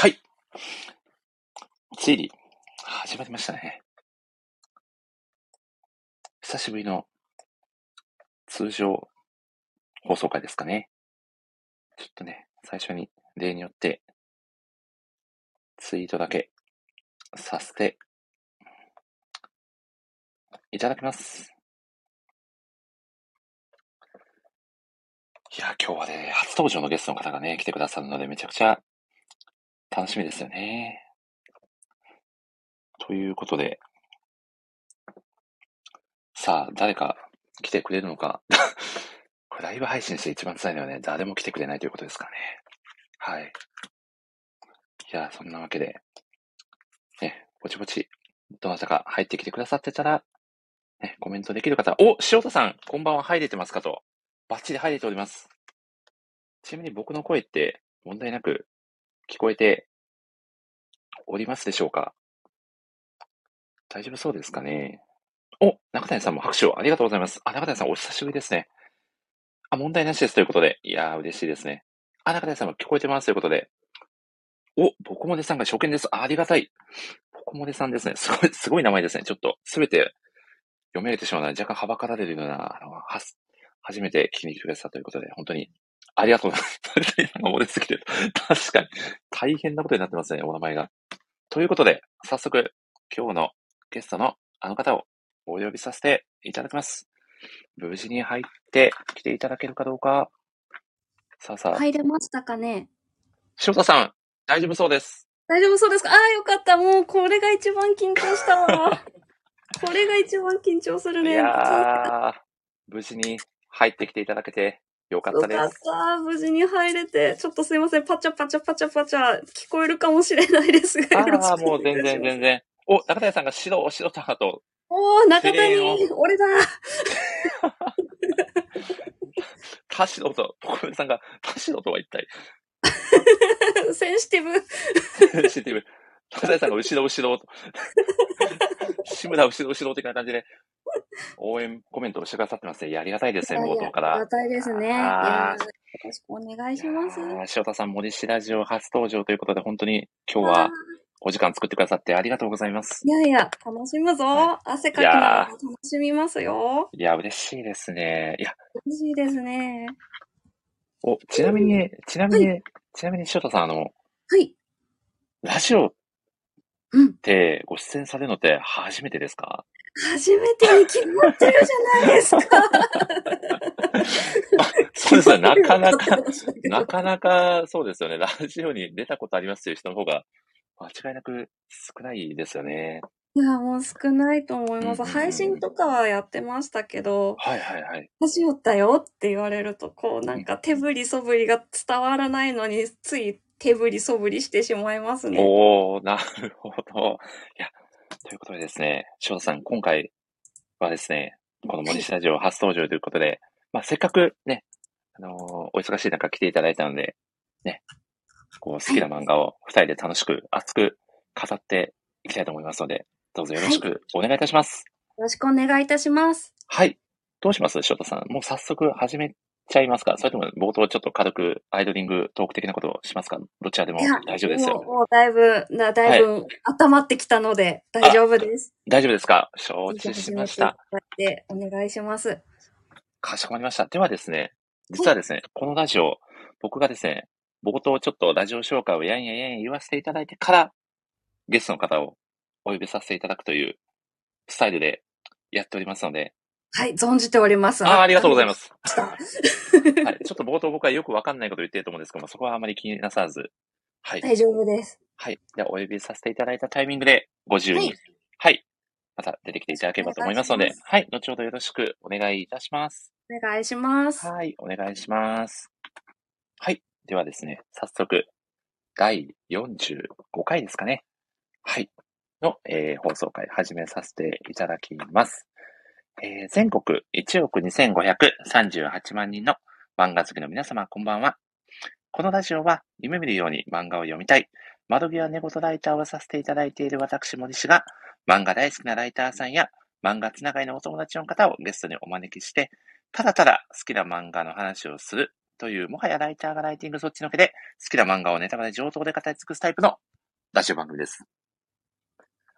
はい。ついに、始まりましたね。久しぶりの通常放送回ですかね。ちょっとね、最初に例によってツイートだけさせていただきます。いや、今日はね、初登場のゲストの方がね、来てくださるので、めちゃくちゃ楽しみですよね。ということで、さあ、誰か来てくれるのか。これライブ配信して一番辛いのはね、誰も来てくれないということですからね。はい。いや、そんなわけで、ね、ぼちぼち、どなたか入ってきてくださってたら、ね、コメントできる方、お塩田さん、こんばんは入れてますかと。バッチリ入れております。ちなみに僕の声って問題なく聞こえておりますでしょうか？大丈夫そうですかね？お、中谷さんも拍手をありがとうございます。あ、中谷さんお久しぶりですね。あ、問題なしですということで。いやー、嬉しいですね。あ、中谷さんも聞こえてますということで。お、ボコモデさんが初見です。あありがたい。ボコモデさんですね。すごい、すごい名前ですね。ちょっと、すべて読めれてしまうのは若干はばかられるような、あの、はす、初めて聞きに来てくださったということで、本当にありがとうございます。漏れすぎてる。確かに。大変なことになってますね、お名前が。ということで、早速、今日のゲストのあの方をお呼びさせていただきます。無事に入ってきていただけるかどうか。さあさあ、入れましたかね翔太さん、大丈夫そうです。大丈夫そうですか？ああ、よかった。もう、これが一番緊張したわ。これが一番緊張するいね。やー、無事に入ってきていただけてよかったでよかっす。た。無事に入れて。ちょっとすいません。パチャパチャパチャパチャ。聞こえるかもしれないですが。よろしああ、くもう全然全然。お、中谷さんが白、白田と、おー、中谷ー、俺だ。田代と、ポコメさんが、田代とは一体、センシティブ。知ってる。中谷さんが後ろ後ろと、志村後ろ後ろ的な感じで、応援コメントをしてくださってますね。ありがたいですね、冒頭からありが。たいですね。よろしくお願いします。塩田さん、森氏ラジオ初登場ということで、本当に今日はお時間作ってくださってありがとうございます。いやいや、楽しむぞ。は汗かきながら楽しみますよ。いや、嬉しいですね。いや、嬉しいですね。お、ちなみに、ちなみに、ちなみに塩田さん、あの、はい。ラジオっうん。てご出演されるのって初めてですか？初めてに決まってるじゃないですか。そうですね。なかなか、なかなかそうですよね。ラジオに出たことありますという人の方が間違いなく少ないですよね。いや、もう少ないと思います。配信とかはやってましたけど、はいはいはい。ラジオだよって言われると、こうなんか手振りそぶりが伝わらないのに、つい手振りそぶりしてしまいますね。おー、なるほど。いや、ということでですね、翔太さん、今回はですね、この森下ラジオ初登場ということで、まあ、せっかくね、あのーお忙しい中来ていただいたので、ね、こう、好きな漫画を二人で楽しく、熱く語っていきたいと思いますので、どうぞよろしくお願いいたします。よろしくお願いいたします。はい。どうします？翔太さん。もう早速始めちゃいますか？それとも冒頭ちょっと軽くアイドリングトーク的なことをしますか？どちらでも大丈夫ですよも。うもうだいぶ、なだいぶ温まってきたので、大丈夫です。大丈夫ですか？承知しました。じゃあ始めていただいてお願いします。かしこまりました。ではですね、実はですね、このラジオ、僕がですね、冒頭ちょっとラジオ紹介をやんややんや言わせていただいてから、ゲストの方をお呼びさせていただくというスタイルでやっておりますので、はい、存じております。ああ、ありがとうございます。はい、ちょっと冒頭僕はよくわかんないこと言ってると思うんですけども、そこはあまり気になさらず、はい。大丈夫です。はい。では、お呼びさせていただいたタイミングで、ご自由に、はいはい。また出てきていただければと思いますのではい。後ほどよろしくお願いいたします。お願いします。はい。お願いします。はい。ではですね、早速、第45回ですかね。はい。の、えー放送回始めさせていただきます。えー全国1億2538万人の漫画好きの皆様、こんばんは。このラジオは夢見るように漫画を読みたい、窓際寝言ライターをさせていただいている私、森氏が、漫画大好きなライターさんや、漫画つながりのお友達の方をゲストにお招きして、ただただ好きな漫画の話をするという、もはやライターがライティングそっちのけで、好きな漫画をネタバレ上等で語り尽くすタイプのラジオ番組です。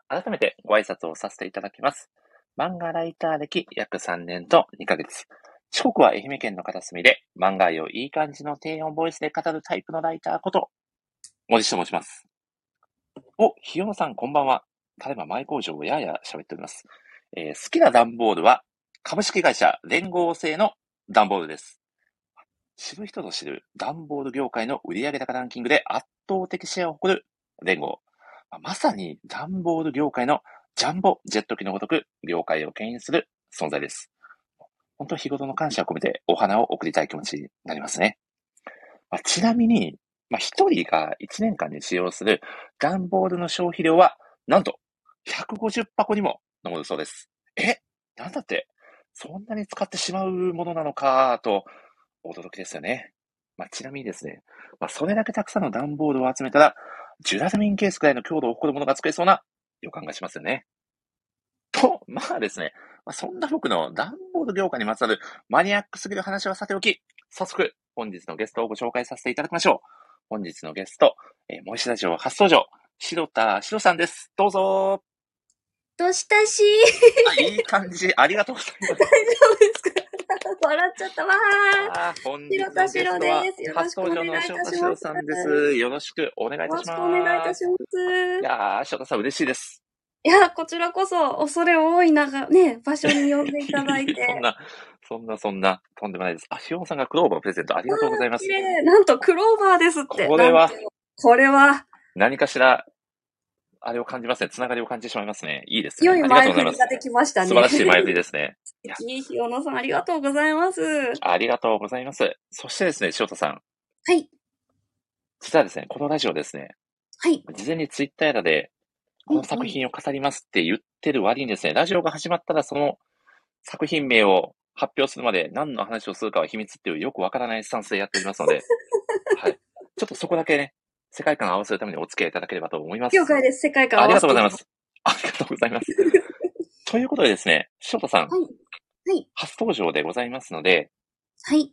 改めてご挨拶をさせていただきます。漫画ライター歴約3年と2ヶ月。四国は愛媛県の片隅で、漫画愛をいい感じの低音ボイスで語るタイプのライターこと、森下と申します。お、ひよのさんこんばんは。ただいま前工場をやや喋っております。えー好きな段ボールは、株式会社連合製の段ボールです。知る人ぞ知る段ボール業界の売上高ランキングで圧倒的シェアを誇る連合。まあまさに段ボール業界のジャンボジェット機のごとく業界を牽引する存在です。本当日頃の感謝を込めてお花を贈りたい気持ちになりますね。まあちなみに、まあ、一人が1年間に使用する段ボールの消費量は、なんと150箱にも上るそうです。え？なんだって、そんなに使ってしまうものなのか、と、驚きですよね。まあ、ちなみにですね、まあ、それだけたくさんの段ボールを集めたら、ジュラルミンケースくらいの強度を誇るものが作れそうな予感がしますよね。と、まあですね、まあ、そんな僕の段ボール業界にまつわるマニアックすぎる話はさておき、早速、本日のゲストをご紹介させていただきましょう。本日のゲスト、えー、モイシラジオ初登場、白田白さんです。どうぞどうしたしあいい感じ。ありがとうございます。大丈夫ですか？笑っちゃったわー。本日のゲストはですよろ初しくお願い登場のいたします翔太白さんです。よろしくお願いいよろしくたします。お願いいたします。いやー、翔太さん嬉しいです。いや、こちらこそ、恐れ多い中、ね、場所に呼んでいただいて。そんな、そんな、そんな、とんでもないです。あ、ひよさんがクローバープレゼントありがとうございます綺。麗。なんと、クローバーですって。これはこれは、何かしら、あれを感じますね。つながりを感じてしまいますね。いいですね。良いありがとうございます前振りが。できましたね。素晴らしい前振りですね。いやいいひよのさん、ありがとうございます。はありがとうございます。そしてですね、翔太さん。い。実はですね、このラジオですね、はい。事前にツイッターで、この作品を語りますって言ってる割にですね、ラジオが始まったらその作品名を発表するまで何の話をするかは秘密っていうよくわからないスタンスでやっておりますので、はい。ちょっとそこだけね、世界観を合わせるためにお付き合いいただければと思います。了解です。世界観ありがとうございます。す。ありがとうございます。ということでですね、翔太さん、はい。はい。初登場でございますので、はい。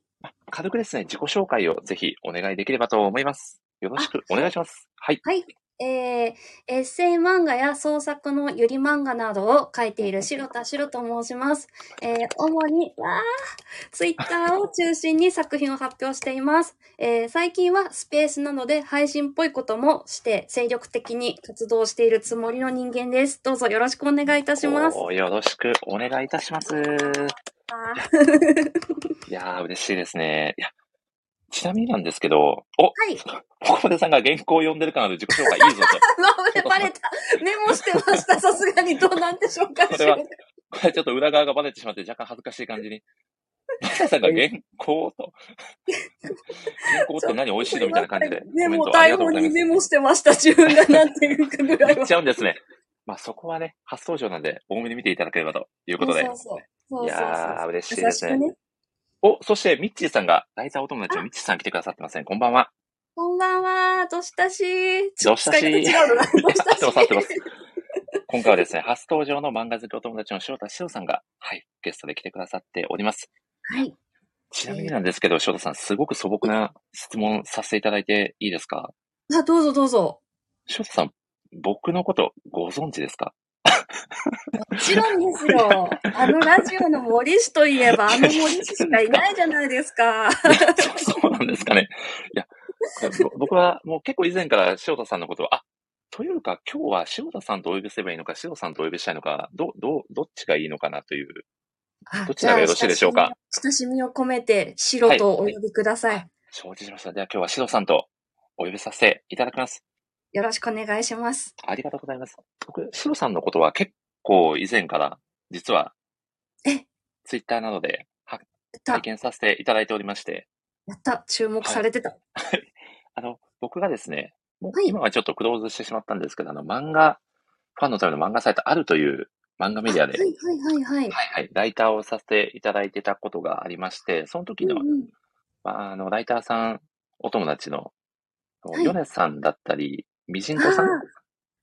軽くですね、自己紹介をぜひお願いできればと思います。よろしくお願いします。はい。はい。えー、エッセイ漫画や創作のゆり漫画などを書いている白田白と申します。えー、主に、わー、ツイッターを中心に作品を発表しています。えー、最近はスペースなので配信っぽいこともして精力的に活動しているつもりの人間です。どうぞよろしくお願いいたします。およろしくお願いいたします。いやー、嬉しいですね。いや、ちなみになんですけど、お、はい。ここでさんが原稿を読んでるからの自己紹介いいぞと。まあ、バレた。メモしてました。さすがにどうなんでしょうか。これはこれちょっと裏側がバレてしまって若干恥ずかしい感じに。マサさんが原稿と、原稿って何美味しいのみたいな感じで。メモ、台本にメモしてました。自分がなんていうかぐらいは言っち。ゃうんですね。まあそこはね、初登場なんで、多めに見ていただければということで。そうそうそう。そういそうそうやー、嬉しい優ですね。ね。お、そして、ミッチーさんが、ライターお友達のミッチーさん来てくださってません。こんばんは。こんばんは。どしたし？どしたし？使い方違うのな。どしたし？合ってます合ってます今回はですね、初登場の漫画好きお友達の翔太しおさんが、はい、ゲストで来てくださっております。はい。ちなみになんですけど、翔太さん、すごく素朴な質問させていただいていいですか？あ、どうぞどうぞ。翔太さん、僕のことご存知ですか？もちろんですよ。あのラジオの森氏といえば、あの森氏しかいないじゃないですか。そうなんですかね。いや、ぼ僕はもう結構以前から翔太さんのことを、あ、というか今日は翔太さんとお呼びすればいいのか、翔太さんとお呼びしたいのか、ど、ど、どっちがいいのかなという。あどちらがよろしいでしょうか？親しみを込めて、白とお呼びください。承知しました。では今日は翔さんとお呼びさせていただきます。よろしくお願いします。ありがとうございます。僕、翔さんのことは結構以前から、実は、え？ツイッターなどでは拝。見させていただいておりまして、やった。注目されてた。あの、僕がですね、もうはい今はちょっとクローズしてしまったんですけど、あの、漫画、ファンのための漫画サイトあるという漫画メディアで、はいはいはいはい。はいはい、ライターをさせていただいてたことがありまして、その時の、うんうんまあ、あの、ライターさん、お友達の、はいヨネさんだったり、みじんとさん、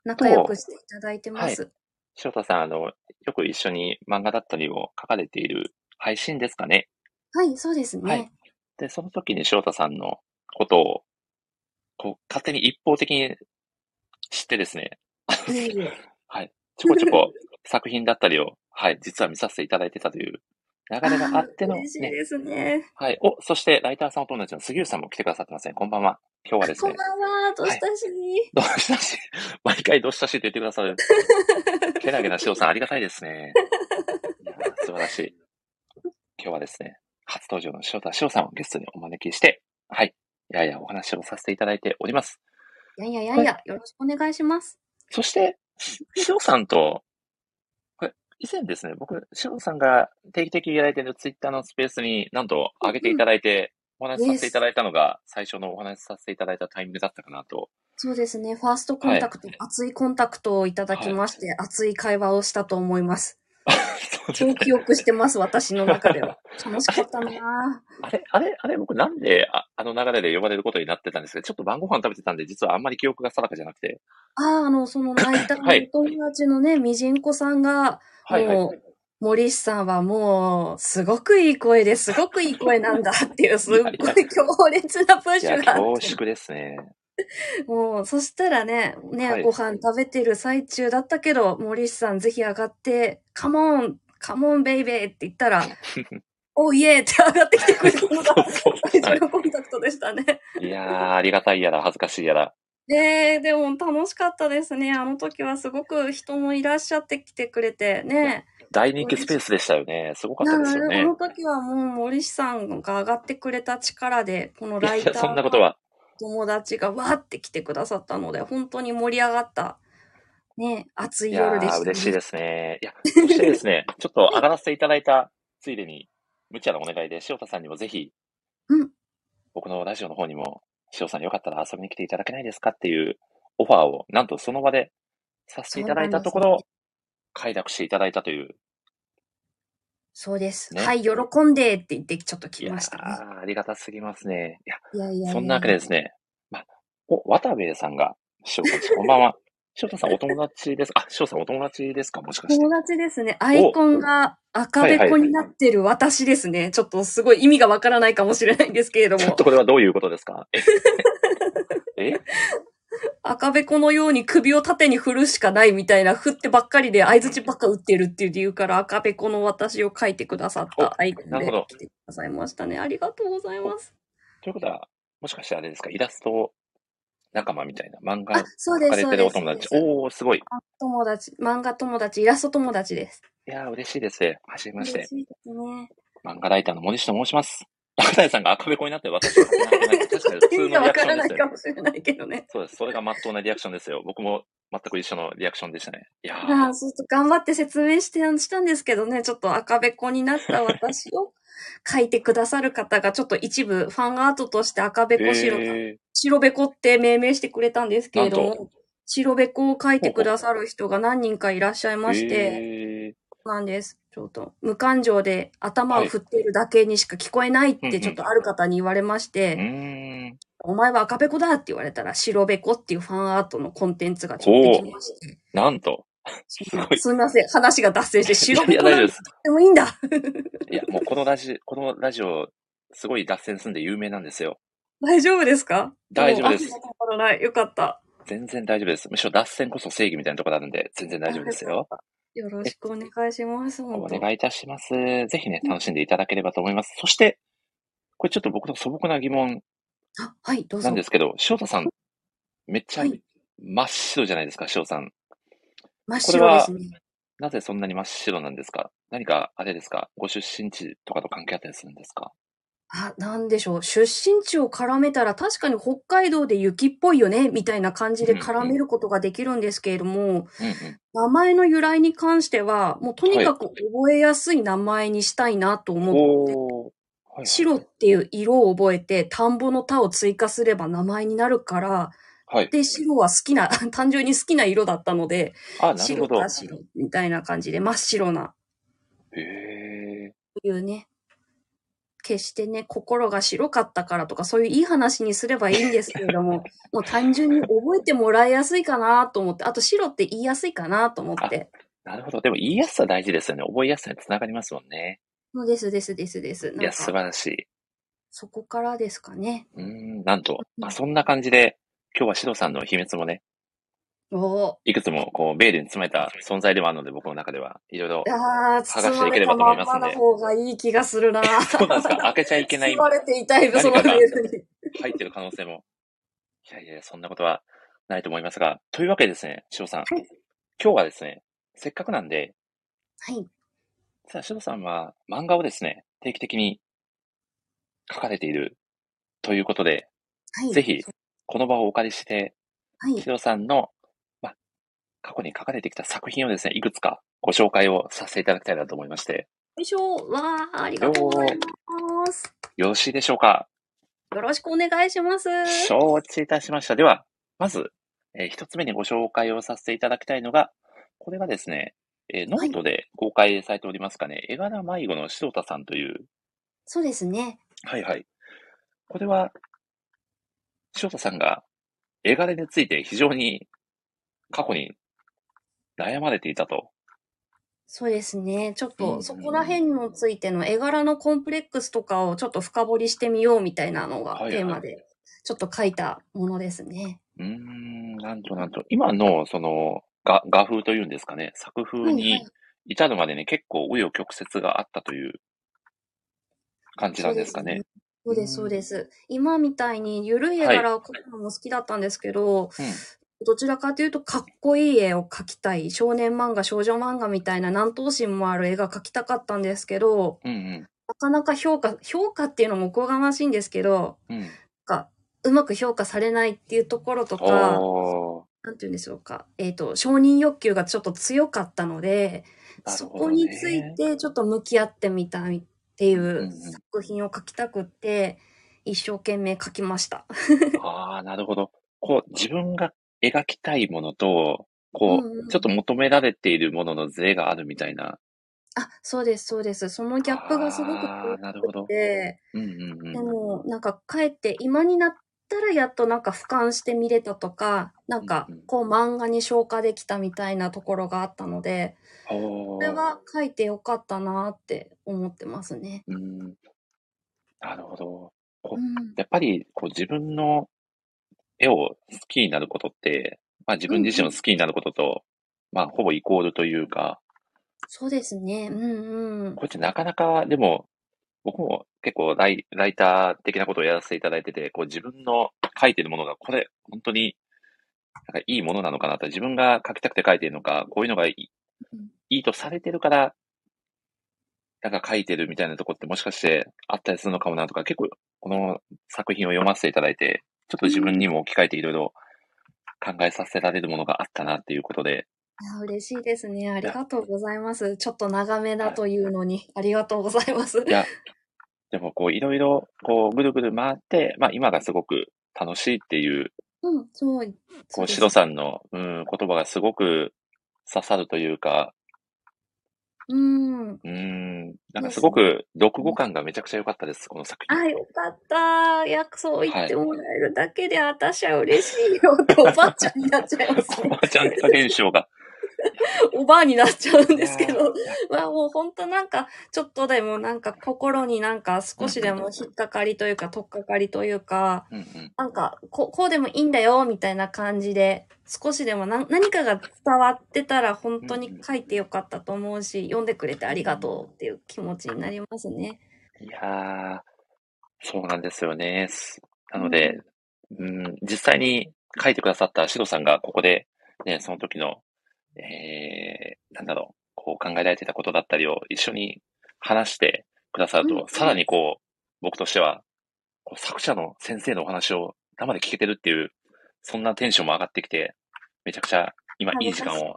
仲良くしていただいてます。翔太さん、あの、よく一緒に漫画だったりを書かれている配信ですかね？はい、そうですね。はいで、その時に翔太さんのことを、こう、勝手に一方的に知ってですね、はい。ちょこちょこ作品だったりを、はい、実は見させていただいてたという流れがあっての、ね、嬉しいですね。はい。お、そして、ライターさんお友達の杉浦さんも来てくださってますね。こんばんは。今日はですねこん、ばんは、どうしたし、どうしたし、毎回どうしたしって言ってくださる。けなげな塩さん、ありがたいですね。いやー素晴らしい。今日はですね、初登場の塩田塩さんをゲストにお招きして、はい。ややお話をさせていただいております。いやいやいやいや、よろしくお願いします。そして、し塩さんと、これ、以前ですね、僕、塩さんが定期的にやられているツイッターのスペースになんと上げていただいて、お話しさせていただいたのが、最初のお話しさせていただいたタイミングだったかなと。そうですね、ファーストコンタクト、熱いコンタクトをいただきまして、熱い会話をしたと思います。超記憶してます、私の中では。楽しかったなぁ。あれ、あれ、あれ、僕なんでああの流れで呼ばれることになってたんですけど、ちょっと晩ご飯食べてたんで、実はあんまり記憶が定かじゃなくて。ああ、あの、そのライターのはいお友達のね、みじんこさんが、はいはい。森氏さんはもう、すごくいい声ですごくいい声なんだっていう、すっごい 強烈なプッシュがあって。恐縮ですね。もう、そしたらね、ね、はいご飯食べてる最中だったけど、森氏さんぜひ上がって、カモン、カモンベイベーって言ったら、おいえって上がってきてくれたのが 最初のコンタクトでしたね。いやー、ありがたいやら、恥ずかしいやら。ねえ、でも楽しかったですね。あの時はすごく人もいらっしゃってきてくれて、ね大人気スペースでしたよね。すごかえ。ったですよねなあの。時はもう森氏さんが上がってくれた力で、このライターそんなことは。友達がわーって来てくださったので、本当に盛り上がった、ね、暑い夜でした、ー、嬉しいですね。いや、そしてですね、ちょっと上がらせていただいたついでに、無茶なお願いで、塩田さんにもぜひ、うん僕のラジオの方にも、塩さんよかったら遊びに来ていただけないですかっていうオファーを、なんとその場でさせていただいたところ、快諾していただいたという。そうです。ねはい、喜んでって言ってちょっといや来ましたね。ー、ありがたすぎますね。いや、いやいやいやそんなわけでですね、ま、お、渡部さんが、塩田さん、こんばんは。塩田さんお友達ですかあ、塩田さんお友達ですか？もしかして。友達ですね。アイコンが赤べこになってる私ですね。ちょっとすごい意味がわからないかもしれないんですけれども ちょっと、これはどういうことですか？え？え？赤べこのように首を縦に振るしかないみたいな、振ってばっかりで相槌ばっか打ってるっていう理由から赤べこの私を書いてくださったアイコンでなるほど来てくださいましたね。ありがとうございます。ということは、もしかしてあれですかイラスト仲間みたいな漫あ画、そうです、れてそうです。るお友達。おー、すごい。友達、漫画友達、イラスト友達です。いやー、嬉しいですね。はじめまして嬉。しいですね。漫画ライターの森下と申します。中谷さんが赤べこになって私は確かに普通意味がわのリアクシからないか。もしれないけどね。そうです。それが真っ当なリアクションですよ。僕も全く一緒のリアクションでしたね。いやあーあ、そうそう頑張って説明してしたんですけどね、ちょっと赤べこになった私を書いてくださる方が、ちょっと一部ファンアートとして赤べこ白、え白べこって命名してくれたんですけれども、白べこを書いてくださる人が何人かいらっしゃいー、まして、えそうなんです。ちょっと無感情で頭を振っているだけにしか聞こえないってちょっとある方に言われまして。お前は赤べこだって言われたら白べこっていうファンアートのコンテンツがちょっとできまして、なんと。すみません、話が脱線して白べこなんでもいいんだ。いや、もうこのラジ、このラジオ、すごい脱線すんで有名なんですよ。大丈夫ですか？大丈夫です。よかった。全然大丈夫です。むしろ脱線こそ正義みたいなところあるんで、全然大丈夫ですよ。。よろしくお願いします。お願いいたします。ぜひね、楽しんでいただければと思います。そして、これちょっと僕の素朴な疑問。なんですけど、翔太さん、めっちゃはい真っ白じゃないですか、翔さん。真っ白ですね。なぜそんなに真っ白なんですか？何か、あれですか？ご出身地とかと関係あったりするんですか？あ、なんでしょう。出身地を絡めたら確かに北海道で雪っぽいよね、みたいな感じで絡めることができるんですけれども、うんうん。名前の由来に関しては、もうとにかく覚えやすい名前にしたいなと思って。はい、白っていう色を覚えて、田んぼの田を追加すれば名前になるから、はい。で、白は好きな、単純に好きな色だったので。白か白みたいな感じで真っ白なへえ。というね、決してね、心が白かったからとか、そういういい話にすればいいんですけれども、もう単純に覚えてもらいやすいかなと思って、あと白って言いやすいかなと思って。なるほど。でも言いやすさ大事ですよね。覚えやすさにつながりますもんね。そうですですですです。いや、素晴らしい。そこからですかね。うーん、なんと、うんあ、そんな感じで、今日はシロさんの秘密もね、おお。いくつもこう、ベールに詰めた存在ではあるので、僕の中では、いろいろ。ああ、剥がしていければと思いますんでまんまの方がいい気がするな。そうなんですか開けちゃいけない包 まれていたいそのメールに。入ってる可能性も。いやいや、そんなことはないと思いますが、というわけでですね、シロさん。はい今日はですね、せっかくなんで、はい。さあ、シロさんは漫画をですね、定期的に書かれているということで、はい。ぜひ、この場をお借りして、はいシ。ロさんの、まあ、過去に書かれてきた作品をですね、いくつかご紹介をさせていただきたいなと思いまして、よいしょ。わあ、ありがとうございます。よろしいでしょうか？よろしくお願いします。承知いたしました。では、まず、えー一つ目にご紹介をさせていただきたいのが、これがですね、えーノートで公開されておりますかね、絵柄迷子の白田さんという、そうですね。はいはい。これは、白田さんが絵柄について非常に過去に悩まれていたと。そうですね。ちょっとそこら辺についての絵柄のコンプレックスとかをちょっと深掘りしてみようみたいなのがはいはいテーマでちょっと書いたものですね。うーん、なんとなんと、今のその画画風というんですかね、作風はいはにい至るまでに結構紆余曲折があったという感じなんですかね。そうです、そうです。今みたいに緩い絵柄を描くのも好きだったんですけど、うん。どちらかというとかっこいい絵を描きたい。少年漫画、少女漫画みたいな南東心もある絵が描きたかったんですけど、うんうん。なかなか評価、評価っていうのもおこがましいんですけど、うん。なんかうまく評価されないっていうところとか、なんて言うんでしょうか。えっ、と、承認欲求がちょっと強かったので、ねこについてちょっと向き合ってみたいっていんううん作品を描きたくって、一生懸命描きました。ああ、なるほど。こう、自分が描きたいものと、こう、うんうんちょっと求められているもののズレがあるみたいな。あ、そうです、そうです。そのギャップがすごくあーなるほど強く。て、うんうんでうん。も、なんか、かえって今になったらやっとなんか俯瞰して見れたとか、なんかうんうん、こう漫画に消化できたみたいなところがあったので、ここれは書いてよかったなって思ってますね。うん。なるほど。こううん。やっぱり、こう、自分の絵を好きになることって、まあ自分自身を好きになることと、まあほぼイコールというか、そうですね。うんうん。これってなかなか、でも、僕も結構ライライター的なことをやらせていただいてて、こう自分の書いてるものが、これ、本当に、なんかいいものなのかなと、自分が書きたくて書いてるのか、こういうのがいいうんいいとされてるから、なんか書いてるみたいなとこってもしかしてあったりするのかもなとか、結構この作品を読ませていただいて、ちょっと自分にも置き換えていろいろ考えさせられるものがあったなっていうことで、いや嬉しいですね。ありがとうございます。ちょっと長めだというのに、ありがとうございます。いや、でもこういろいろこうぐるぐる回って、まあ今がすごく楽しいっていう、うん、そう。こうシロさんの、うん、言葉がすごく刺さるというか、うん。うん、なんかすごく読後感がめちゃくちゃ良かったです、この作品。あ、よかった。いや、そう言ってもらえるだけで、私は嬉しいよって おばあちゃんになっちゃいますおばあちゃん化現象が。おばあになっちゃうんですけど、まあもう本当なんか、ちょっとでもなんか心になんか少しでも引っかかりというか、とっかかりというか、なんかこ、こうでもいいんだよ、みたいな感じで、少しでもな何かが伝わってたら本当に書いてよかったと思うし、読んでくれてありがとうっていう気持ちになりますね。いやー、そうなんですよね。すなので、うん、実際に書いてくださったシロさんがここで、ね、その時の、えー、なんだろう、こう考えられてたことだったりを一緒に話してくださると、うんさらにこう、僕としては、こう作者の先生のお話を生で聞けてるっていう、そんなテンションも上がってきて、めちゃくちゃ今いい時間を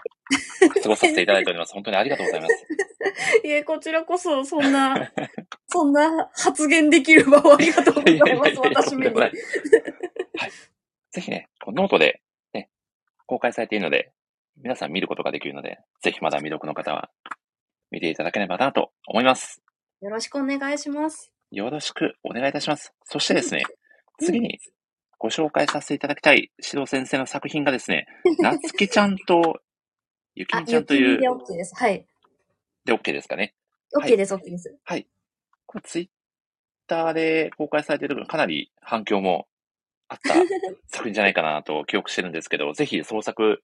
過ごさせていただいております。本当にありがとうございます。いえ、こちらこそ、そんな、そんな発言できる場をありがとうございます、私めに。はい。ぜひね、こうノートで、ね、公開されているので、皆さん見ることができるので、ぜひまだ未読の方は見ていただければなと思います。よろしくお願いします。よろしくお願いいたします。そしてですね、次にご紹介させていただきたい指導先生の作品がですね、なつきちゃんとゆきあみ、ちゃんというで OK です。はい。で OK ですかね。はい OK です、OK です。これツイッターで公開されているのかなり反響もあった作品じゃないかなと記憶してるんですけど、ぜひ創作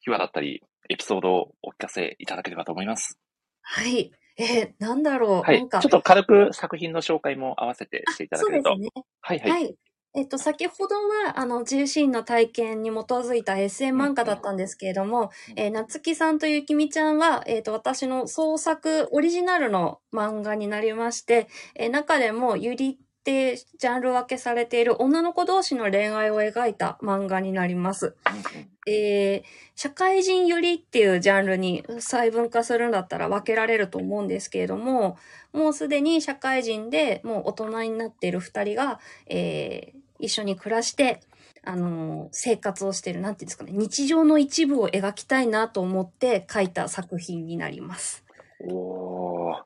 秘話だったり、エピソードをお聞かせいただければと思います。はい。えー、なんだろう。はい。ちょっと軽く作品の紹介も合わせてしていただけると。そうですね。はいはい。はい。えっと、先ほどは、あの、自身の体験に基づいた SM 漫画だったんですけれども、うんえー夏木さんとゆきみちゃんは、えっと、私の創作オリジナルの漫画になりまして、えー中でも、ゆりってジャンル分けされている女の子同士の恋愛を描いた漫画になります。うんうんえー社会人よりっていうジャンルに細分化するんだったら分けられると思うんですけれども、もうすでに社会人でもう大人になっている二人が、えー一緒に暮らして、あのー生活をしている、なんていうんですかね、日常の一部を描きたいなと思って書いた作品になります。おー。い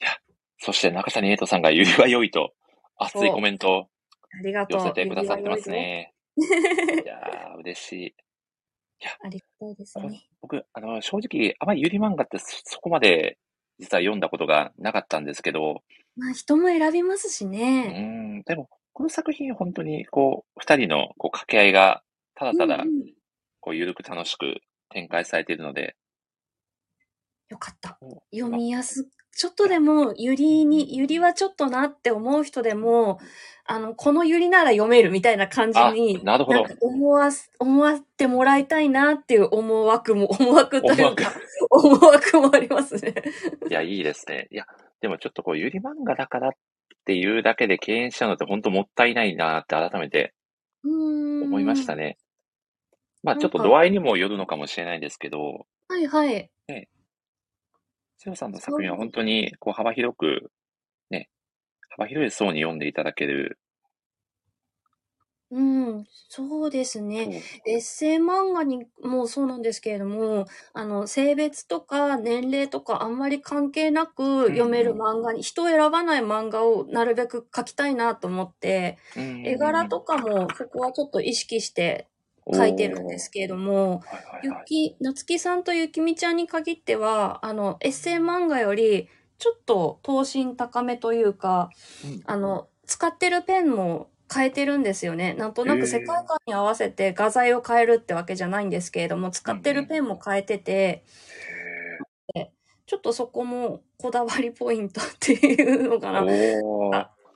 や、そして中谷瑛斗さんがゆりは良いと熱いコメントをありがとう。寄せてくださってますね。い。やー、嬉しい。ありがたいですね。僕、あの、正直、あまりゆり漫画ってそそこまで実は読んだことがなかったんですけど、まあ人も選びますしね。ん、でも、この作品本当に、こう、二人のこう掛け合いが、ただただうん、うんこう、ゆるく楽しく展開されているので、よかった。お読みやす、ちょっとでも、ゆりに、ゆりはちょっとなって思う人でも、あの、このゆりなら読めるみたいな感じあに、なるほど思わす、思わってもらいたいなっていう思惑も、思惑というか、思惑もありますね。いや、いいですね。いや、でもちょっとこう、ゆり漫画だからっていうだけで敬遠しちゃうのって本当もったいないなって改めて。思いましたね。まあちょっと度合いにもよるのかもしれないですけど、はいはい。瀬尾さんの作品は本当にこう幅広く、ね、幅広い層に読んでいただける。うん、そうですね。エッセイ漫画にもそうなんですけれども、あの、性別とか年齢とかあんまり関係なく読める漫画に、人を選ばない漫画をなるべく描きたいなと思って、絵柄とかもそこはちょっと意識して書いてるんですけれども。はいはいゆはい。き、なつきさんとゆきみちゃんに限っては、あの、エッセイ漫画よりちょっと等身高めというか、うんあの、使ってるペンも変えてるんですよね。なんとなく世界観に合わせて画材を変えるってわけじゃないんですけれども、使ってるペンも変えてて、ちょっとそこもこだわりポイントっていうのかな。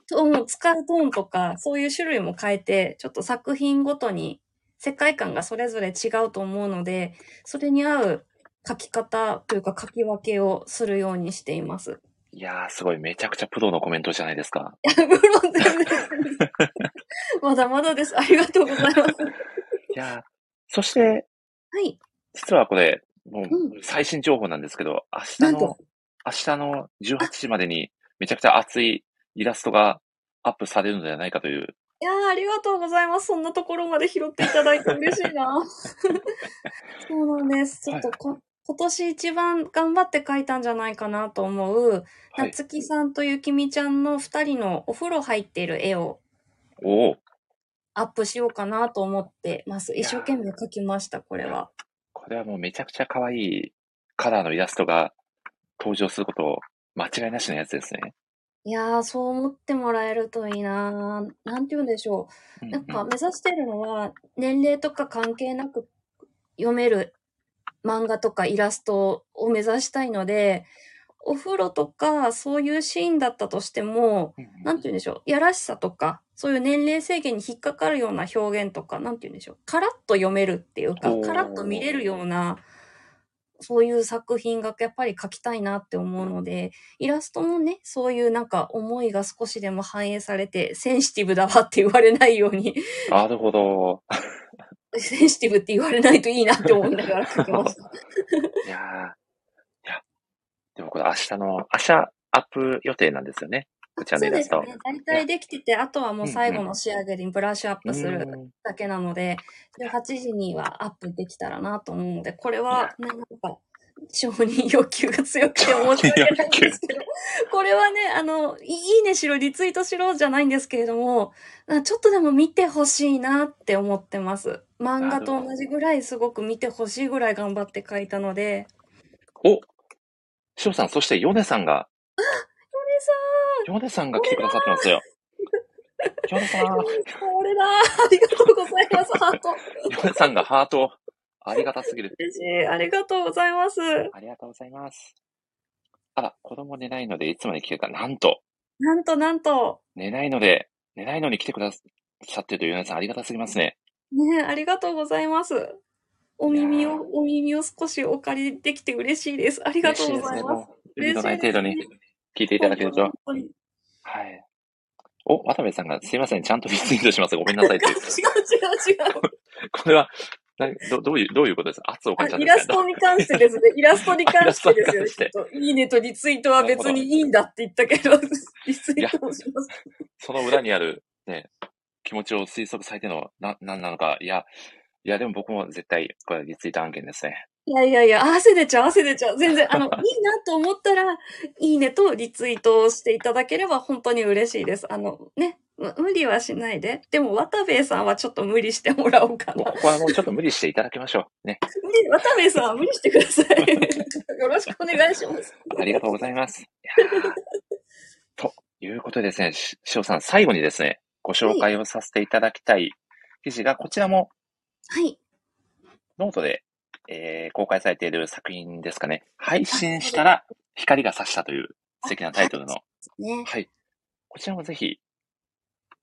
トーン、使うトーンとか、そういう種類も変えて、ちょっと作品ごとに世界観がそれぞれ違うと思うので、それに合う書き方というか書き分けをするようにしています。いやー、すごい、めちゃくちゃプロのコメントじゃないですか。いや、無論全然。まだまだです。ありがとうございます。いやー、そして、はい。実はこれ、もうう最新情報なんですけど、明日の明日の18時までにめちゃくちゃ熱いイラストがアップされるのではないかという。いやーありがとうございます。そんなところまで拾っていただいて嬉しいな。そうなんです。ちょっとこ、今年一番頑張って書いたんじゃないかなと思う、はいな。つきさんとゆきみちゃんの二人のお風呂入っている絵をアップしようかなと思ってます。一生懸命描きました、これは。これはもうめちゃくちゃ可愛いカラーのイラストが登場すること間違いなしのやつですね。いやー、そう思ってもらえるといいなー。なんて言うんでしょう。なんか目指してるのは、年齢とか関係なく読める漫画とかイラストを目指したいので、お風呂とかそういうシーンだったとしても、なんて言うんでしょう、やらしさとか、そういう年齢制限に引っかかるような表現とか、なんて言うんでしょう、カラッと読めるっていうかカラッと見れるような、そういう作品がやっぱり描きたいなって思うので、イラストもね、そういうなんか思いが少しでも反映されて、センシティブだわって言われないように、なるほど。センシティブって言われないといいなって思いながら描きました。いやー、いや、でもこれ明日の、明日アップ予定なんですよね。こちらのイラスト。そうですね。大体できてて、あとはもう最後の仕上げにブラッシュアップするうんだけなので、18時にはアップできたらなと思うので、これは、ね、なんか、承認欲求が強くて申し訳ないんですけど、これはね、あの、いいねしろ、リツイートしろじゃないんですけれども、あちょっとでも見てほしいなって思ってます。漫画と同じぐらいすごく見てほしいぐらい頑張って書いたので、おシロさん、そしてヨネさんが、ヨネさヨネさんが来てくださってますよ。ヨネさん、ヨ俺だありがとうございます、ハート。ネさんがハート、ありがたすぎる。嬉しい。ありがとうございます。ありがとうございます。あら、子供寝ないのでいつまで来てるか。なんと、なんとなんと。寝ないので、寝ないのに来てくださってるというヨネさんありがたすぎますね。ねありがとうございます。お耳を、お耳を少しお借りできて嬉しいです。ありがとうございます。嬉しいですね。もう、無理のない程度に聞いていただけると。はい。お、渡部さんがすいません、ちゃんとリツイートします。ごめんなさいとい う。違う違う。これは、などどういう、どういうことですか？圧をあ感じたんイラストに関してですね。イラストに関してですよ。イラストに関してきっといいねとリツイートは別にいいんだって言ったけど、リツイートをします。その裏にある、ね、気持ちを推測されての、な、なんなのか。いや、いや、でも僕も絶対、これはリツイート案件ですね。いやいやいや、汗出ちゃう、汗出ちゃう。全然、あの、いいなと思ったら、いいねとリツイートをしていただければ本当に嬉しいです。あの、ね、む無理はしないで。でも、渡部さんはちょっと無理してもらおうかな。こここはもうちょっと無理していただきましょう。ね。無理渡部さんは無理してください。よろしくお願いします。ありがとうございます。ということでですね、ししおさん、最後にですね、ご紹介をさせていただきたい記事が、こちらもはい。ノートで、えー公開されている作品ですかね。配信したら光が差したという素敵なタイトルの、ね。はい。こちらもぜひ、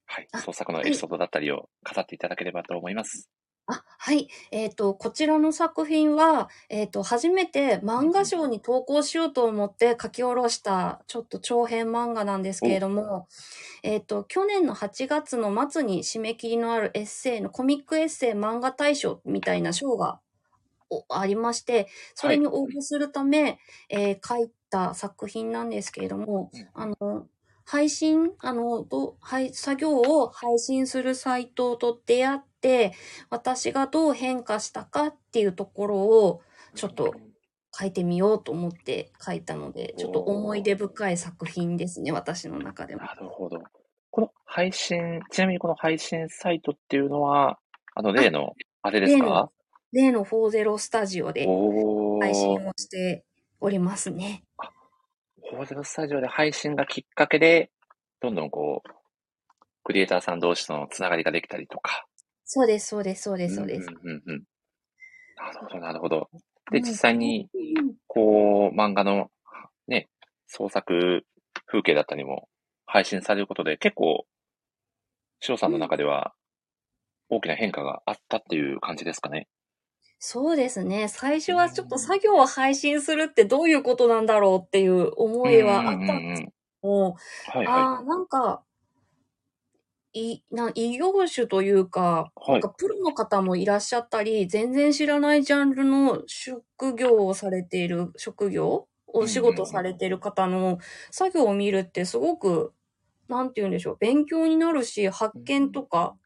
はい、あ創作のエピソードだったりを語っていただければと思います。あ、はい。えっ、と、こちらの作品は、えっ、と、初めて漫画賞に投稿しようと思って書き下ろした、ちょっと長編漫画なんですけれども、えっ、と、去年の8月の末に締め切りのあるエッセイのコミックエッセイ漫画大賞みたいな賞がおありまして、それに応募するため、えー書いた作品なんですけれども、あの、配信、あの、どうはい、作業を配信するサイトと出会って、私がどう変化したかっていうところをちょっと書いてみようと思って書いたので、ちょっと思い出深い作品ですね、私の中でも。なるほど。この配信、ちなみにこの配信サイトっていうのは、あの、例の、あれです例かの例の40スタジオで。配信をしておりますね。フォーゼロスタジオで配信がきっかけで、どんどんこう、クリエイターさん同士とのつながりができたりとか。そうです、そうです、そうです、そうです。んうんうんうん。なるほど、なるほど。で、うん実際に、うんこう、漫画の、ね、創作風景だったりも配信されることで、結構、シロさんの中では、大きな変化があったっていう感じですかね。そうですね。最初はちょっと作業を配信するってどういうことなんだろうっていう思いはあったんですけど、はいはああ、なんか、い、な、異業種というか、い。はいなんか。プロの方もいらっしゃったり、全然知らないジャンルの職業をされている、職業お仕事されている方の作業を見るってすごく、なんて言うんでしょう、勉強になるし、発見とか、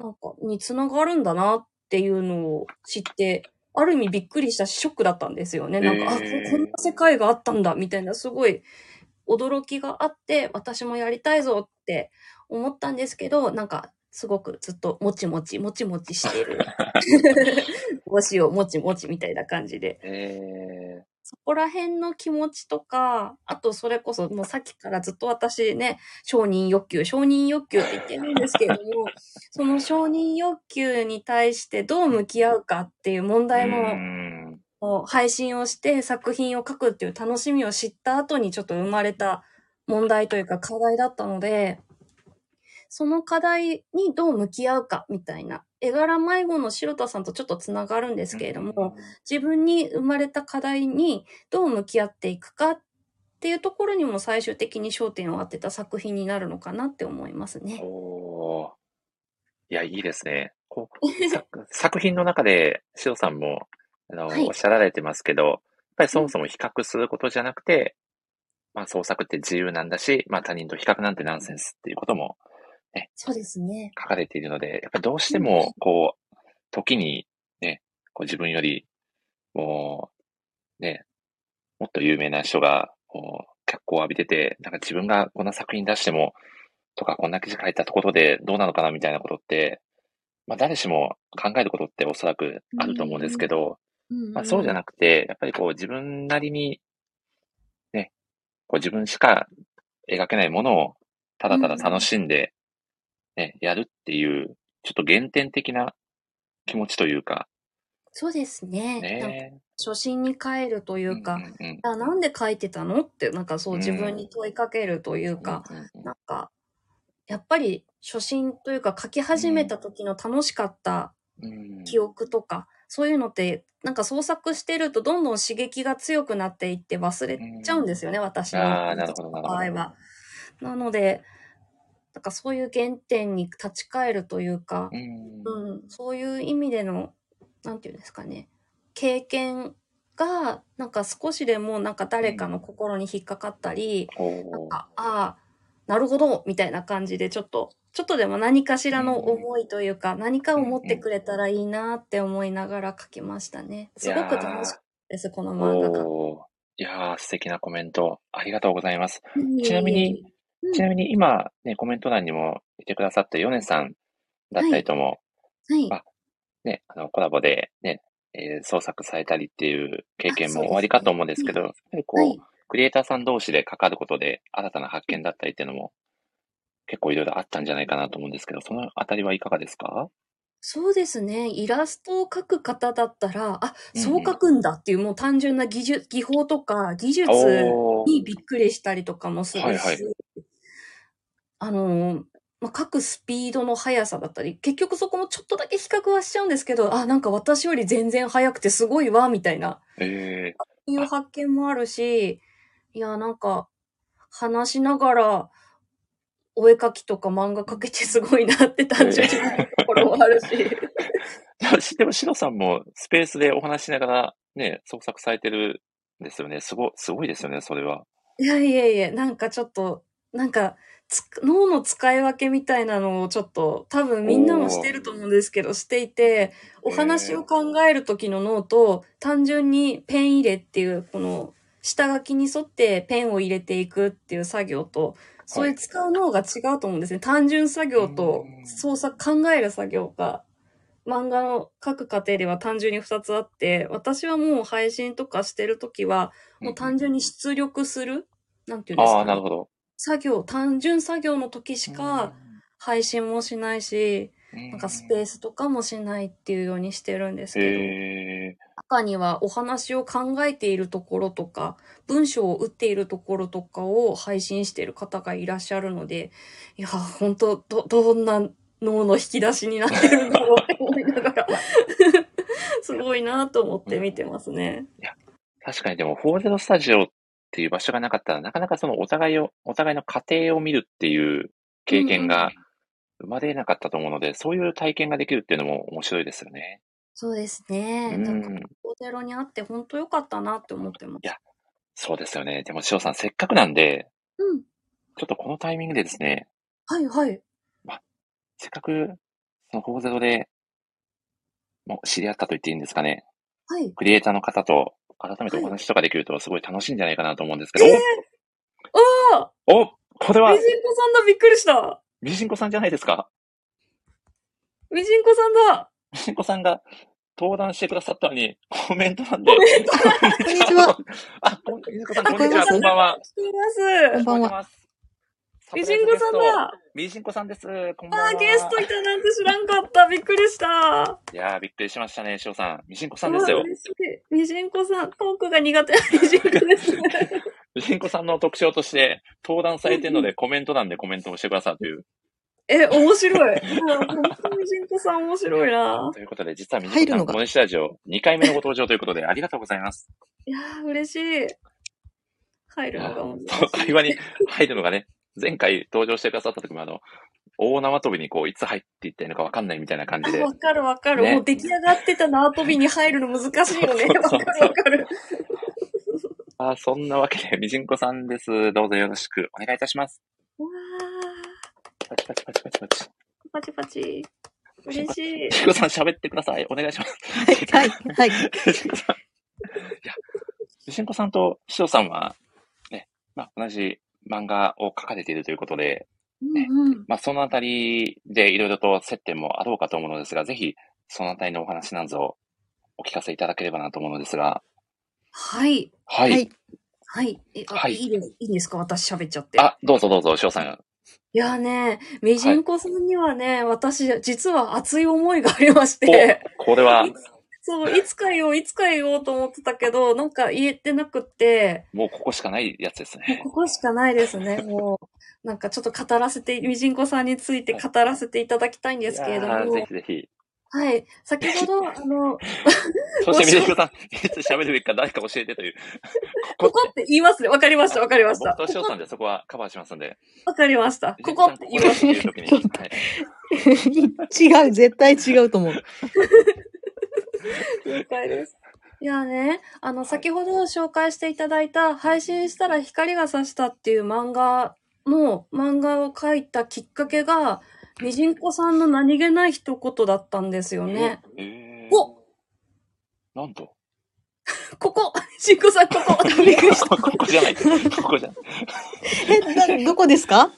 なんか、につながるんだなっていうのを知って、ある意味びっくりしたし、ショックだったんですよね。なんか、あ、こへーこんな世界があったんだ、みたいな、すごい驚きがあって、私もやりたいぞって思ったんですけど、なんか、すごくずっともちもち、もちもちしてる。帽子をもちもちみたいな感じで。えそこら辺の気持ちとか、あとそれこそもうさっきからずっと私ね、承認欲求、承認欲求って言ってるんですけれども、その承認欲求に対してどう向き合うかっていう問ー。題も、ん配信をして作品を書くっていう楽しみを知った後にちょっと生まれた問題というか課題だったので、その課題にどう向き合うかみたいな、絵柄迷子の白田さんとちょっとつながるんですけれども、自分に生まれた課題にどう向き合っていくかっていうところにも最終的に焦点を当てた作品になるのかなって思いますね。おー。いや、いいですね。こう 作作品の中で、しおさんも、あの、はいおっしゃられてますけど、やっぱりそもそも比較することじゃなくて、まあ創作って自由なんだし、まあ他人と比較なんてナンセンスっていうこともそうですね。書かれているので、やっぱりどうしても、こう、時にね、こう自分より、もう、ね、もっと有名な人が、こう、脚光を浴びてて、なんか自分がこんな作品出しても、とか、こんな記事書いたところでどうなのかなみたいなことって、まあ誰しも考えることっておそらくあると思うんですけど、まあそうじゃななくて、やっぱりこう自分なりに、ね、こう自分しか描けないものをただただ楽しんで、ね、やるっていう、ちょっと原点的な気持ちというか、そうですね。ね。初心に帰るというか、んうんうんあなんで書いてたのって、なんかそううん。自分に問いかけるというか、うんうんうん。なんか、やっぱり初心というか書き始めた時の楽しかったうん。記憶とか、そういうのって、なんか創作してるとどんどん刺激が強くなっていって忘れちゃうんですよね、私のああ、なるほど、なるほど。場合は。なので、なんかそういう原点に立ち返るというか、うん。うん、そういう意味での、なんていうんですかね、経験が、なんか少しでもなんか誰かの心に引っかかったり、ほなんか、ああ、なるほど、みたいな感じで、ちょっと、ちょっとでも何かしらの思いというか、何かを持ってくれたらいいなって思いながら書きましたね。すごく楽しかったです、このう漫画が。いやー、素敵なコメント、ありがとうございます。ちなみに、うん。ちなみに今、ね、コメント欄にもいてくださったヨネさんだったりとも、はい。あね、あの、コラボでね、えー創作されたりっていう経験も終わりかと思うんですけど、やっぱりこう、はい。クリエイターさん同士で関わることで新たな発見だったりっていうのも結構いろいろあったんじゃないかなと思うんですけど、そのあたりはいかがですか？そうですね。イラストを描く方だったら、あ、うんうん。そう描くんだっていう、もう単純な技術、技法とか技術おー。にびっくりしたりとかもするし、はいはいあの、まあ、書くスピードの速さだったり、結局そこもちょっとだけ比較はしちゃうんですけど、あ、なんか私より全然速くてすごいわ、みたいな、えいう発見もあるし、いや、なんか、話しながら、お絵描きとか漫画描けてすごいなって単純にところもあるし。ー、でも、シロさんもスペースでお話しながらね、創作されてるんですよね。すご、すごいですよね、それは。いやいやいや、なんかちょっと、なんか、つ脳の使い分けみたいなのをちょっと多分みんなもしてると思うんですけど、していて、お話を考える時の脳と、単純にペン入れっていう、この、下書きに沿ってペンを入れていくっていう作業と、そういう使う脳が違うと思うんですね。単純作業とうん創作、考える作業が、漫画の書く過程では単純に2つあって、私はもう配信とかしてる時は、もう単純に出力するなんていうんですか、ああ、なるほど。作業、単純作業の時しか配信もしないし、うん、なんかスペースとかもしないっていうようにしてるんですけど、へえ中にはお話を考えているところとか、文章を打っているところとかを配信している方がいらっしゃるので、いや、本当ど、どんな脳の引き出しになってるんだろうって思いながら、すごいなと思って見てますね。確かにでも、フォーゼロスタジオっていう場所がなかったら、なかなかそのお互いを、お互いの家庭を見るっていう経験が生まれなかったと思うので、そういう体験ができるっていうのも面白いですよね。そうですね。うんなんか、おゼロにあって本当良かったなって思ってます。いやそうですよね。でも、しおさん、せっかくなんで、うん。ちょっとこのタイミングでですね、はいはい。せっかく、そのゼロで、もう知り合ったと言っていいんですかね。はい。クリエイターの方と改めてお話とかできるとすごい楽しいんじゃないかなと思うんですけど、ああおおこれは。ミ、ジンコさんだびっくりした。ミジンコさんじゃないですか？ミジンコさんだ。ミジンコさんが登壇してくださったのに、コメントなんで。コメントこ こんにちは。あ、こんにちは、こんにちは。こんばんは。こんばんは聞こえてます。ミジンコさんだミジンコさんです。こんばんは。あー、ゲストいたなんて知らんかったびっくりしたいやー、びっくりしましたね、しおさん。ミジンコさんですようわ。嬉しいミジンコさん、トークが苦手なミジンコですね。ミジンコさんの特徴として、登壇されてるのでコメント欄でコメントをしてくださいという。え、面白い。本当にミジンコさん面白いな。ということで、実はミジンコさん、このスタジオ2回目のご登場ということで、ありがとうございます。いやー、嬉しい。入るのが会話に入るのがね、前回登場してくださった時もあの、大縄跳びにこう、いつ入っていったらいいのかわかんないみたいな感じであ、わかるわかる。ねもう出来上がってた縄跳びに入るの難しいよね。わかるわかる。あそんなわけで、みじんこさんです。どうぞよろしくお願いいたします。うわパチパチパチパチパチ。ー、パチパチ。嬉しいみ。じんこさん喋ってください。お願いします。はい、はい。みじんこさん。いや、みじんこさんとしおさんは、ね、まあ、同じ漫画を描かれているということで、うんうん。まあ、そのあたりでいろいろと接点もあろうかと思うのですが、ぜひ、そのあたりのお話なんぞお聞かせいただければなと思うのですが、はい。はい。はいはい。えあ、はいい、いです。いいんですか？私喋っちゃって。あ、どうぞどうぞ、翔さん。いやね、みじんこさんにはね、私、実は熱い思いがありまして、お、これは、そう、いつか言おう、いつか言おうと思ってたけど、なんか言えてなくって、もうここしかないやつですね。ここしかないですね、もう。なんかちょっと語らせて、みじんこさんについて語らせていただきたいんですけれどいやーぜも、ひぜひ。はい。先ほど、あの、そして、みずきさん、いつ喋るべきか誰か教えてという。ここって言いますね。わかりました、わかりました。僕と翔さんでそこはカバーしますんで。わかりました。ここって言います。違う、絶対違うと思う。了解です。いやね、あの、先ほど紹介していただいた、配信したら光が差したっていう漫画の、漫画を描いたきっかけが、みじんこさんの何気ない一言だったんですよね。えー、おなんと？ここみじんこさん、ここ。ここじゃない。ここじゃない。え、などこですか？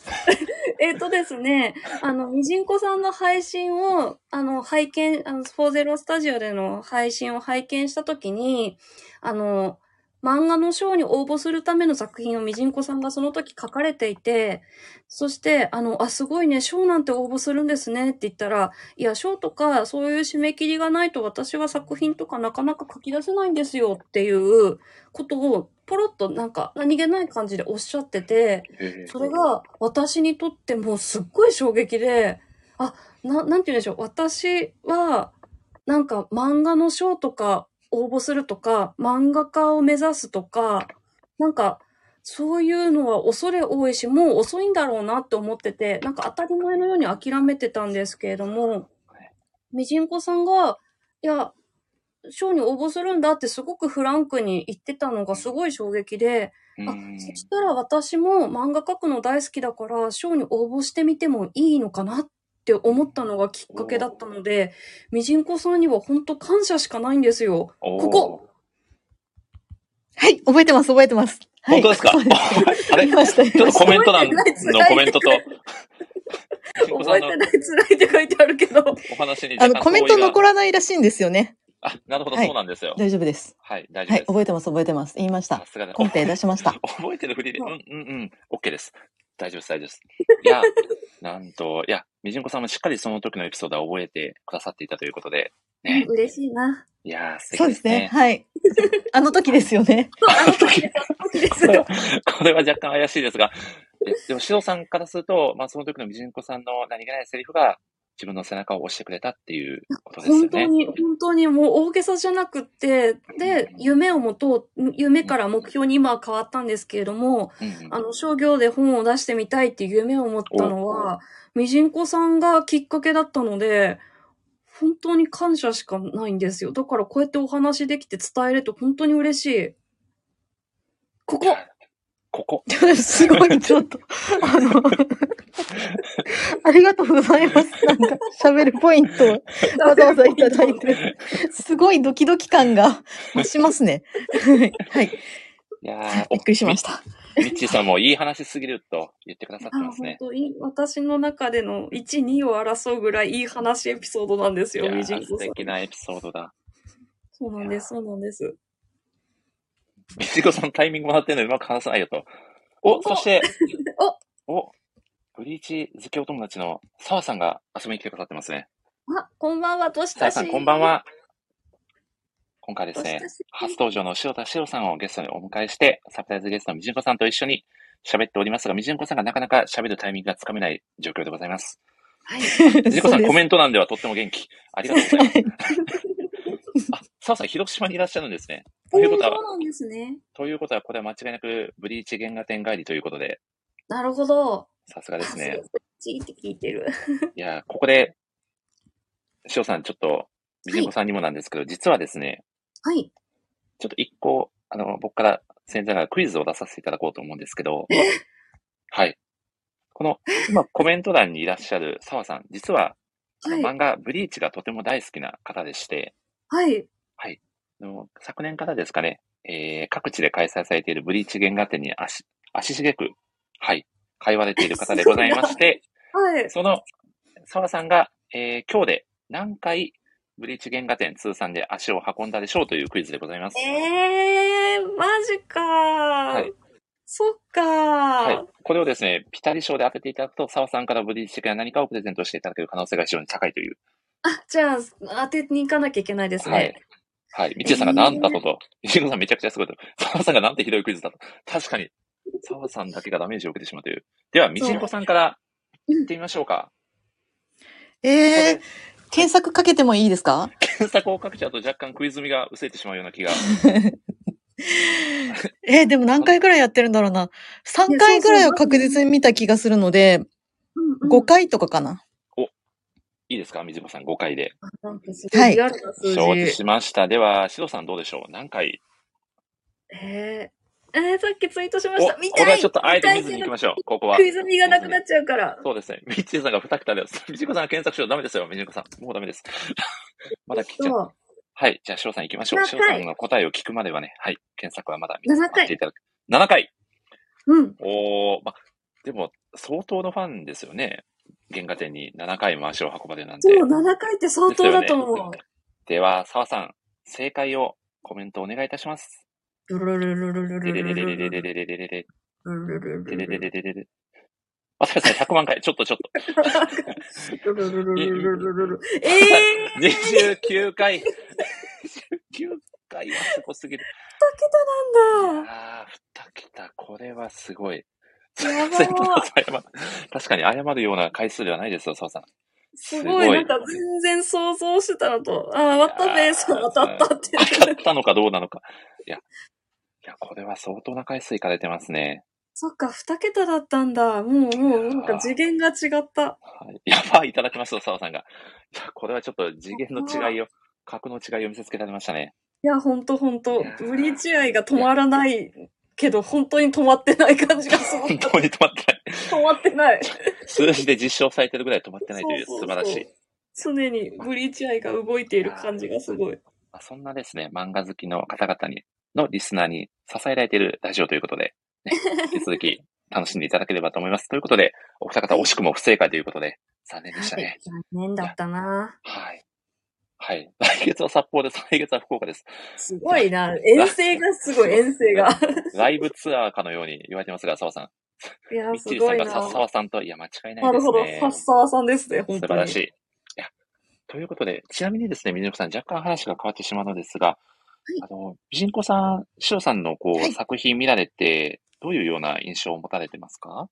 えっとですね、あの、みじんこさんの配信を、あの、拝見、あの、スポーゼロスタジオでの配信を拝見したときに、あの、漫画の賞に応募するための作品をみじんこさんがその時書かれていて、そして、あの、あ、すごいね、賞なんて応募するんですねって言ったら、いや、賞とかそういう締め切りがないと私は作品とかなかなか書き出せないんですよっていうことを、ポロッとなんか何気ない感じでおっしゃってて、えーそれが私にとってもうすっごい衝撃で、あ、な、なんて言うんでしょう。私は、なんか漫画の賞とか応募するとか、漫画家を目指すとか、なんか、そういうのは恐れ多いし、もう遅いんだろうなって思ってて、なんか当たり前のように諦めてたんですけれども、みじんこさんが、いや、賞に応募するんだってすごくフランクに言ってたのがすごい衝撃で、あうん、そしたら私も漫画描くの大好きだから、賞に応募してみてもいいのかなって思ったのがきっかけだったので、みじんこさんには本当感謝しかないんですよ。ここはい、覚えてます、覚えてます。はい、Oh 本当ですか？あれ？ちょっとコメント欄のコメントと、覚えてない、辛いって書いてあるけど。お話にあの、コメント残ららないらしいんですよね。あ、なるほど、はいそうなんですよ。大丈夫です。はい、大丈夫はい、です。覚えてます、覚えてます。言いましたさ。すがだ。コンペ出しました。覚えてるふりで、うんうんうん、OK です。大丈夫です、大丈夫です。いや、なんと、いや、みじんこさんもしっかりその時のエピソードは覚えてくださっていたということで、ね。嬉しいな。いやー、素そうでね。敵ですすね。はい。あの時ですよね。そう、あの時です、あの時ですこれは若干怪しいですが、えでも、しろさんからすると、まあ、その時のみじんこさんの何気ないセリフが、自分の背中を押してくれたっていうことですよね。本当に、本当にもう大げさじゃなくって、で、夢をもとう、夢から目標に今は変わったんですけれども、うんうんあの、商業で本を出してみたいっていう夢を持ったのは、みじんこさんがきっかけだったので、本当に感謝しかないんですよ。だからこうやってお話できて伝えると本当に嬉しい。ここここ。すごい、ちょっと。あの、ありがとうございます。なんか、喋るポイントをわざわざいただいて。すごいドキドキ感が増しますね。はい。いやーびっくりしました。ミッチーさんもいい話すぎると言ってくださってあ、ますね。本当に私の中での1、2を争うぐらいいい話エピソードなんですよ、みじんこさん。敵なエピソードだ。そうなんです、そうなんです。みじんこさんタイミングもらってるのにうまく話さないよと。お、そして、お、ブリーチ好きお友達の澤さんが遊びに来てくださってますね。あ、こんばんは、とし澤さん、たし。こんばん。は。今回ですね初登場の塩田塩さんをゲストにお迎えして、サプライズゲストのみじんこさんと一緒に喋っておりますが、みじんこさんがなかなか喋るタイミングがつかめない状況でございます。はい。みじんこさん、コメンント欄ではとっても元気。ありがとうございます。あ、澤さん、広島にいらっしゃるんですね。ということはそう、なんですね。ということは、これは間違いなく、ブリーチ原画展帰りということで、なるほど。さすがですね。ちーって聞いてる。いや、ここで、塩さん、ちょっと、みじんこさんにもなんですけど、実はですね、はい。ちょっと一個、あの、僕から先生がクイズを出させていただこうと思うんですけど、はい。この、今コメント欄にいらっしゃる澤さん、実は、漫画、ブリーチがとても大好きな方でして、はい。あの昨年からですかね、えー各地で開催されているブリーチ原画展に足、足しげく、はい、通われている方でございまして、はい。その、澤さんが、えー今日で何回ブリーチ原画展通算で足を運んだでしょうというクイズでございます。えー、マジかいそっかはい。これをですね、ピタリ賞で当てていただくと、澤さんからブリーチ的な何かをプレゼントしていただける可能性が非常に高いという。あ、じゃあ、当てに行かなきゃいけないですね。はい。はい。みちえさんがなんだとと。石野さんめちゃくちゃすごいと。澤さんがなんてひどいクイズだと。確かに。澤さんだけがダメージを受けてしまうという。では、みちんこさんから行ってみましょうか。えー、検索かけてもいいですか？検索をかけちゃうと若干クイズ味が薄れてしまうような気が。えーでも何回ぐらいやってるんだろうな。3回ぐらいは確実に見た気がするので、うんうん5回とかかな。いいですか？みじまさん5回で。なんかすごいリアルな数字。承知しました。では、シロさんどうでしょう？何回？えー、えー、さっきツイートしまお、した。こ見たいれはちょっとあえて見ずに行きましょう。ここはク。イズ味がなくなっちゃうから。そうですね。ミッチーさんが2桁です。みじこさんが検索しよう。ダメですよ、みじこさん。もうダメです。まだ来ちゃう。はい。じゃあ、シロさん行きましょう。7シロさんの答えを聞くまではね、はい。検索はまだ見7回ていただく。7回うん。おー、ま、でも、相当のファンですよね。原画展に7回も足を運ばれるなんて。そう、7回って相当だと思う。では、澤さん、正解をコメントお願いいたします。ルルルルルルルルルルルレレレレレレレレレルルルレレレルルレレレレあ、そうですね、100万回。ちょっとちょっと。ルルルルルルルルえー、29回。29回はすごすぎる。2桁なんだ。ああ、2桁。これはすごい。やば確かに謝るような回数ではないですよ、澤さん。すごい、なんか全然想像してたのと、ああ、渡部さん当たったって。当たったのかどうなのか。いや、いや、これは相当な回数いかれてますね。そっか、2桁だったんだ。もう、もう、なんか次元が違った。はい。やばい、いただきました、澤さんが。いや、これはちょっと次元の違いを、格の違いを見せつけられましたね。いや、ほんとほんとブリーチ愛が止まらないけど、本当に止まってない感じがすごい。本当に止まってない。止まってない。数字で実証されてるぐらい止まってないという素晴らしい。常にブリーチ愛が動いている感じがすごい。まあそんなですね、漫画好きの方々に、のリスナーに支えられているラジオということで、ね、引き続き楽しんでいただければと思います。ということで、お二方惜しくも不正解ということで、残念でしたね。残念だったな。はい。はい。来月は札幌です。来月は福岡です。すごいな。遠征がすごい、遠征が。ライブツアーかのように言われてますが、澤さん。いや、ミッすごいな。チーさんがさっさわさんと、いや、間違いないなるほど。ですね。ファッサーさんですね、本当に。素晴らしい。いや、ということで、ちなみにですね、みずのさん、若干話が変わってしまうのですが、あの、美人子さん、しおさんのこう、はい作品見られて、どういうような印象を持たれてますか？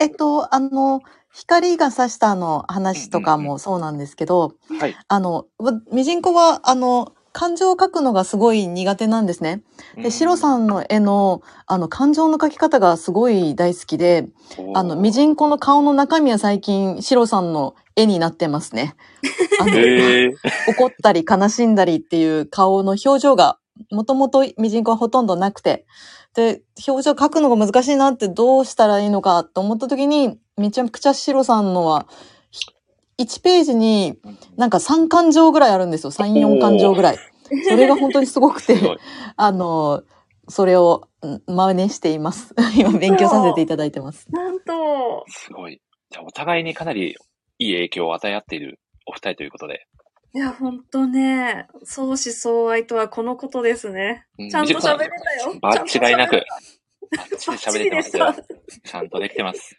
えっと、あの、光が差したあの話とかもそうなんですけど、はい。あの、わみじんこは、あの、感情を描くのがすごい苦手なんですね。で、シロさんの絵の、あの、感情の描き方がすごい大好きで、あの、みじん。んこの顔の中身は最近、シロさんの絵になってますね。あの、へえ。怒ったり悲しんだりっていう顔の表情が、もともとみじんこはほとんどなくて、で、表情描くのが難しいなってどうしたらいいのかと思った時に、めちゃくちゃシロさんのは、1ページになんか3感情ぐらいあるんですよ。3、4感情ぐらい。それが本当にすごくて。あの、それをん真似しています。今勉強させていただいてます。なんと、すごい。じゃあ、お互いにかなりいい影響を与え合っているお二人ということで。いや、ほんとね、相思相愛とはこのことですね。うんちゃんと喋れたよ。間違いなくちバッチリゃんと喋れてますよバッチリで。ちゃんとできてます。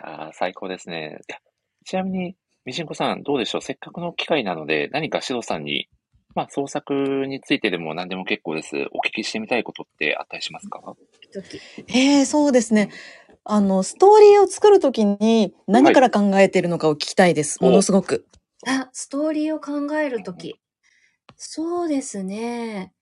いやー最高ですね。いやちなみに、みじんこさん、どうでしょう？せっかくの機会なので、何かシロさんに、まあ、創作についてでも何でも結構です。お聞きしてみたいことってあったりしますか？時ええそうですね。あの、ストーリーを作るときに何から考えてるのかを聞きたいです。はいものすごく。あ、ストーリーを考えるとき。そうですね。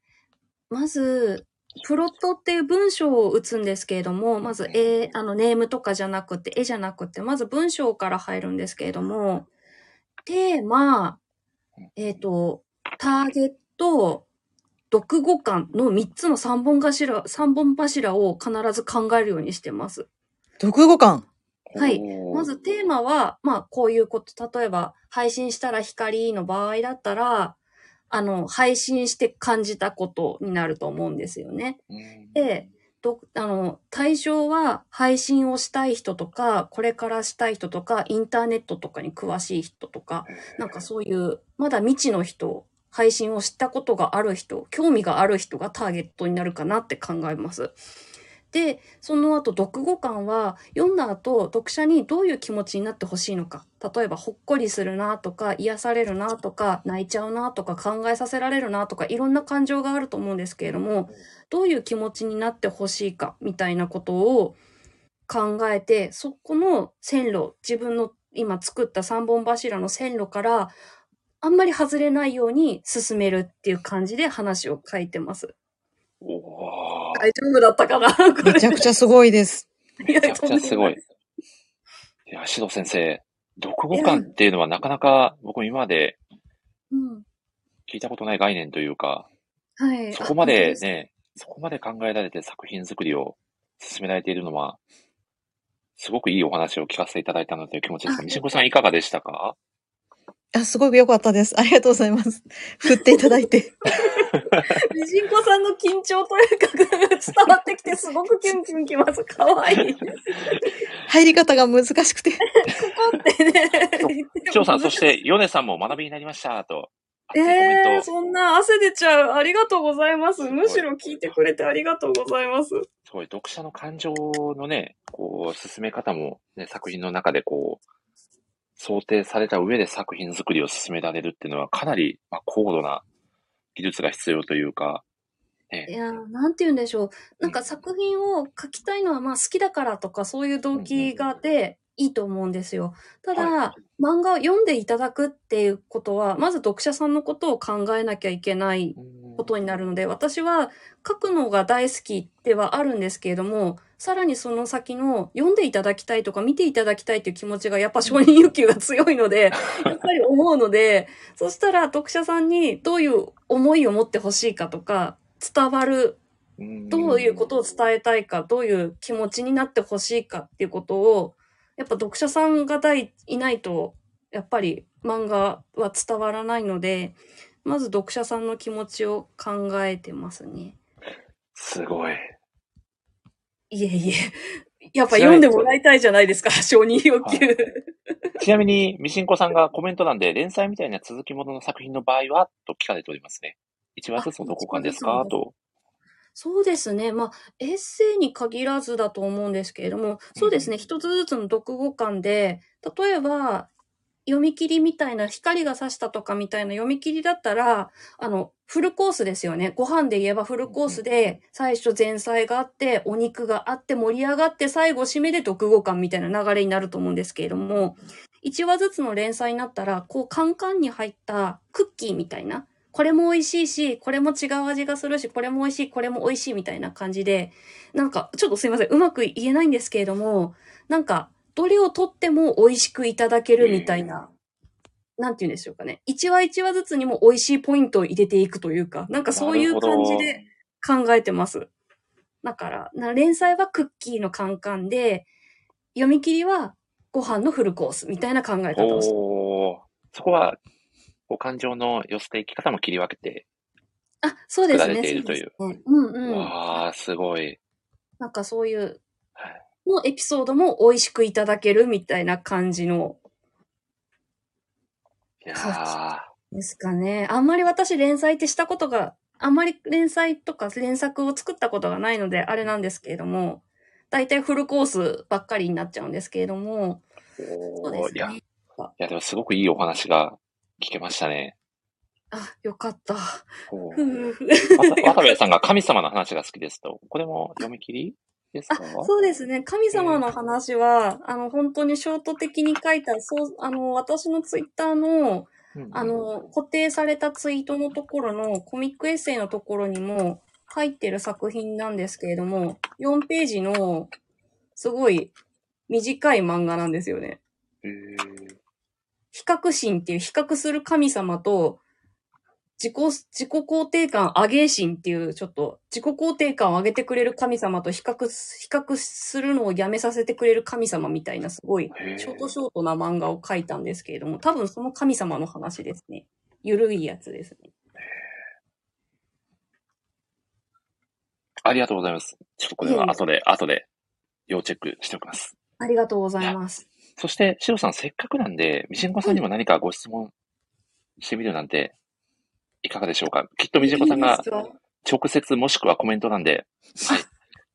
まず、プロットっていう文章を打つんですけれども、まず、えあの、ネームとかじゃなくて、絵じゃなくて、まず文章から入るんですけれども、テーマ、えっ、と、ターゲット、読語感の3つの3本柱、三本柱を必ず考えるようにしてます。読語感。はいまずテーマは、まあこういうこと、例えば配信したら光の場合だったら、あの、配信して感じたことになると思うんですよね。うんで、ど、あの、対象は配信をしたい人とか、これからしたい人とか、インターネットとかに詳しい人とか、なんかそういう、まだ未知の人、配信を知ったことがある人、興味がある人がターゲットになるかなって考えます。で、その後、読後感は、読んだ後、読者にどういう気持ちになってほしいのか。例えば、ほっこりするなとか、癒されるなとか、泣いちゃうなとか、考えさせられるなとか、いろんな感情があると思うんですけれども、どういう気持ちになってほしいか、みたいなことを考えて、そこの線路、自分の今作った三本柱の線路から、あんまり外れないように進めるっていう感じで話を書いてます。おー大丈夫だったかなめちゃくちゃすごいです。めちゃくちゃすごい。いや、指導先生、読後感っていうのはなかなか僕も今までうん。聞いたことない概念というか、はい。そこまであ。ね、そこまで考えられて作品作りを進められているのは、すごくいいお話を聞かせていただいたなという気持ちですが、あみしんこさんいかがでしたか？あ、すごく良かったです。ありがとうございます。振っていただいて。みじんこさんの緊張というかが伝わってきて、すごくキュンキュンきます。かわいい。ここ入り方が難しくて。ってね。翔さん、そして、ヨネさんも学びになりました、と。熱ええー、をそんな汗出ちゃう。ありがとうございます。むしろ聞いてくれてありがとうございます。すごい、読者の感情のね、こう、進め方も、ね、作品の中でこう、想定された上で作品作りを進められるっていうのは、かなり、まあ、高度な技術が必要というか、いやー、なんて言うんでしょう。なんか作品を書きたいのはまあ好きだからとかそういう動機があっていいと思うんですよ。ただ、は漫画を読んでいただくっていうことは、まず読者さんのことを考えなきゃいけないことになるので、私は書くのが大好きではあるんですけれども、さらにその先の読んでいただきたいとか見ていただきたいっていう気持ちがやっぱ承認欲求が強いので、やっぱり思うので、そしたら読者さんにどういう思いを持ってほしいかとか、伝わる、どういうことを伝えたいか、どういう気持ちになってほしいかっていうことを、やっぱ読者さんがいいないと、やっぱり漫画は伝わらないので、まず読者さんの気持ちを考えてますね。すごい。いえいえ。やっぱ読んでもらいたいじゃないですか、承認欲求。ちなみに、みしんこさんがコメント欄で、連載みたいな続きものの作品の場合はと聞かれておりますね。一話ずつのどこかですか？と。そうですね。まあ、エッセイに限らずだと思うんですけれども、そうですね。一つずつの読後感で、例えば、読み切りみたいな、光が差したとかみたいな読み切りだったら、あの、フルコースですよね。ご飯で言えばフルコースで、最初前菜があって、お肉があって、盛り上がって、最後締めで読後感みたいな流れになると思うんですけれども、1話ずつの連載になったら、こう、カンカンに入ったクッキーみたいな、これも美味しいし、これも違う味がするし、これも美味しい、これも美味しいみたいな感じで、なんか、ちょっとすいません、うまく言えないんですけれども、なんか、どれをとっても美味しくいただけるみたいな、なんて言うんでしょうかね。一話一話ずつにも美味しいポイントを入れていくというか、なんかそういう感じで考えてます。だから、な連載はクッキーのカンカンで、読み切りはご飯のフルコースみたいな考え方をしてそこは、こう感情の寄せていき方も切り分けて、あ、そうですね。作られているというそうねうんうん。わあ、すごい。なんかそういうはいのエピソードも美味しくいただけるみたいな感じのいやー。ですかね。あんまり私連載ってしたことが、あんまり連載とか連作を作ったことがないのであれなんですけれども、大体フルコースばっかりになっちゃうんですけれども、そうでおーいや、すねい。や、でもすごくいいお話が聞けましたね。あ、よかった。渡部さんが神様の話が好きですと、これも読み切り？ですか？あ、そうですね。神様の話は、あの、本当にショート的に書いた、そう、あの、私のツイッターの、うんあの、固定されたツイートのところのコミックエッセイのところにも入ってる作品なんですけれども、4ページのすごい短い漫画なんですよね。へー比較心っていう比較する神様と、自己、自己肯定感上げ心っていう、ちょっと自己肯定感を上げてくれる神様と比較す、比較するのをやめさせてくれる神様みたいなすごいショートショートな漫画を描いたんですけれども、多分その神様の話ですね。ゆるいやつですね。ありがとうございます。ちょっとこれは後で、後で、要チェックしておきます。ありがとうございます。そして、シロさん、せっかくなんで、みじんこさんにも何かご質問してみるなんて、いかがでしょうか？きっとみじんこさんが直接もしくはコメント欄で、はい、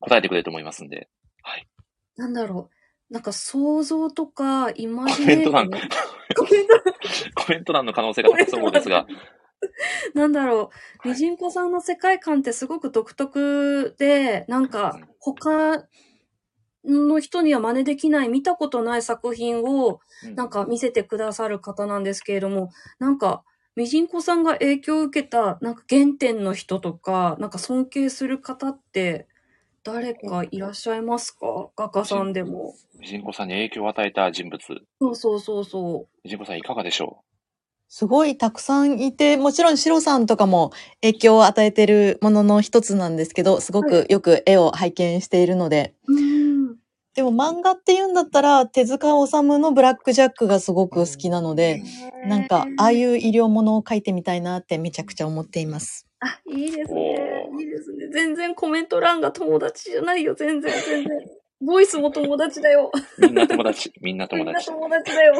答えてくれると思いますんで、はい。なんだろう。なんか想像とか、イマコジネーション。メント欄、コメント コメント欄の可能性が高そうですが、なんだろう。はい。みじんこさんの世界観ってすごく独特で、なんかうん。他の人には真似できない、見たことない作品をうん。なんか見せてくださる方なんですけれども、なんか、みじんこさんが影響を受けた、なんか原点の人とか、なんか尊敬する方って、誰かいらっしゃいますか？画家さんでも。みじんこさんに影響を与えた人物、そうそうそうそみじんこさんいかがでしょすごいたくさんいて、もちろんシロさんとかも影響を与えてるものの一つなんですけど、すごくよく絵を拝見しているので。でも漫画って言うんだったら、手塚治虫のブラックジャックがすごく好きなので、なんか、ああいう医療ものを描いてみたいなってめちゃくちゃ思っています。あ、いいですおね。ーいいですね。全然コメント欄が友達じゃないよ。全然、全然。ボイスも友達だよ。うみんな友達、みんなみんな友達。友達だよ。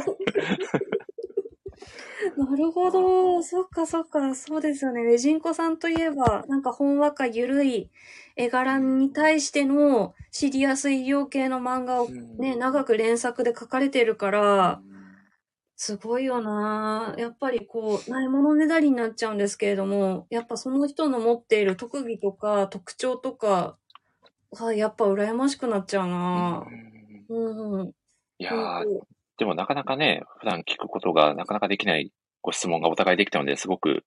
なるほど。そっかそっか。そうですよね。レジンコさんといえば、なんかほんわかゆるい絵柄に対してのシリアス医療系の漫画をね、長く連作で書かれてるから、すごいよなやっぱりこう、ないものねだりになっちゃうんですけれども、やっぱその人の持っている特技とか特徴とか、はやっぱ羨ましくなっちゃうなうんうん。いやー、でもなかなかね、普段聞くことがなかなかできないご質問がお互いできたので、すごく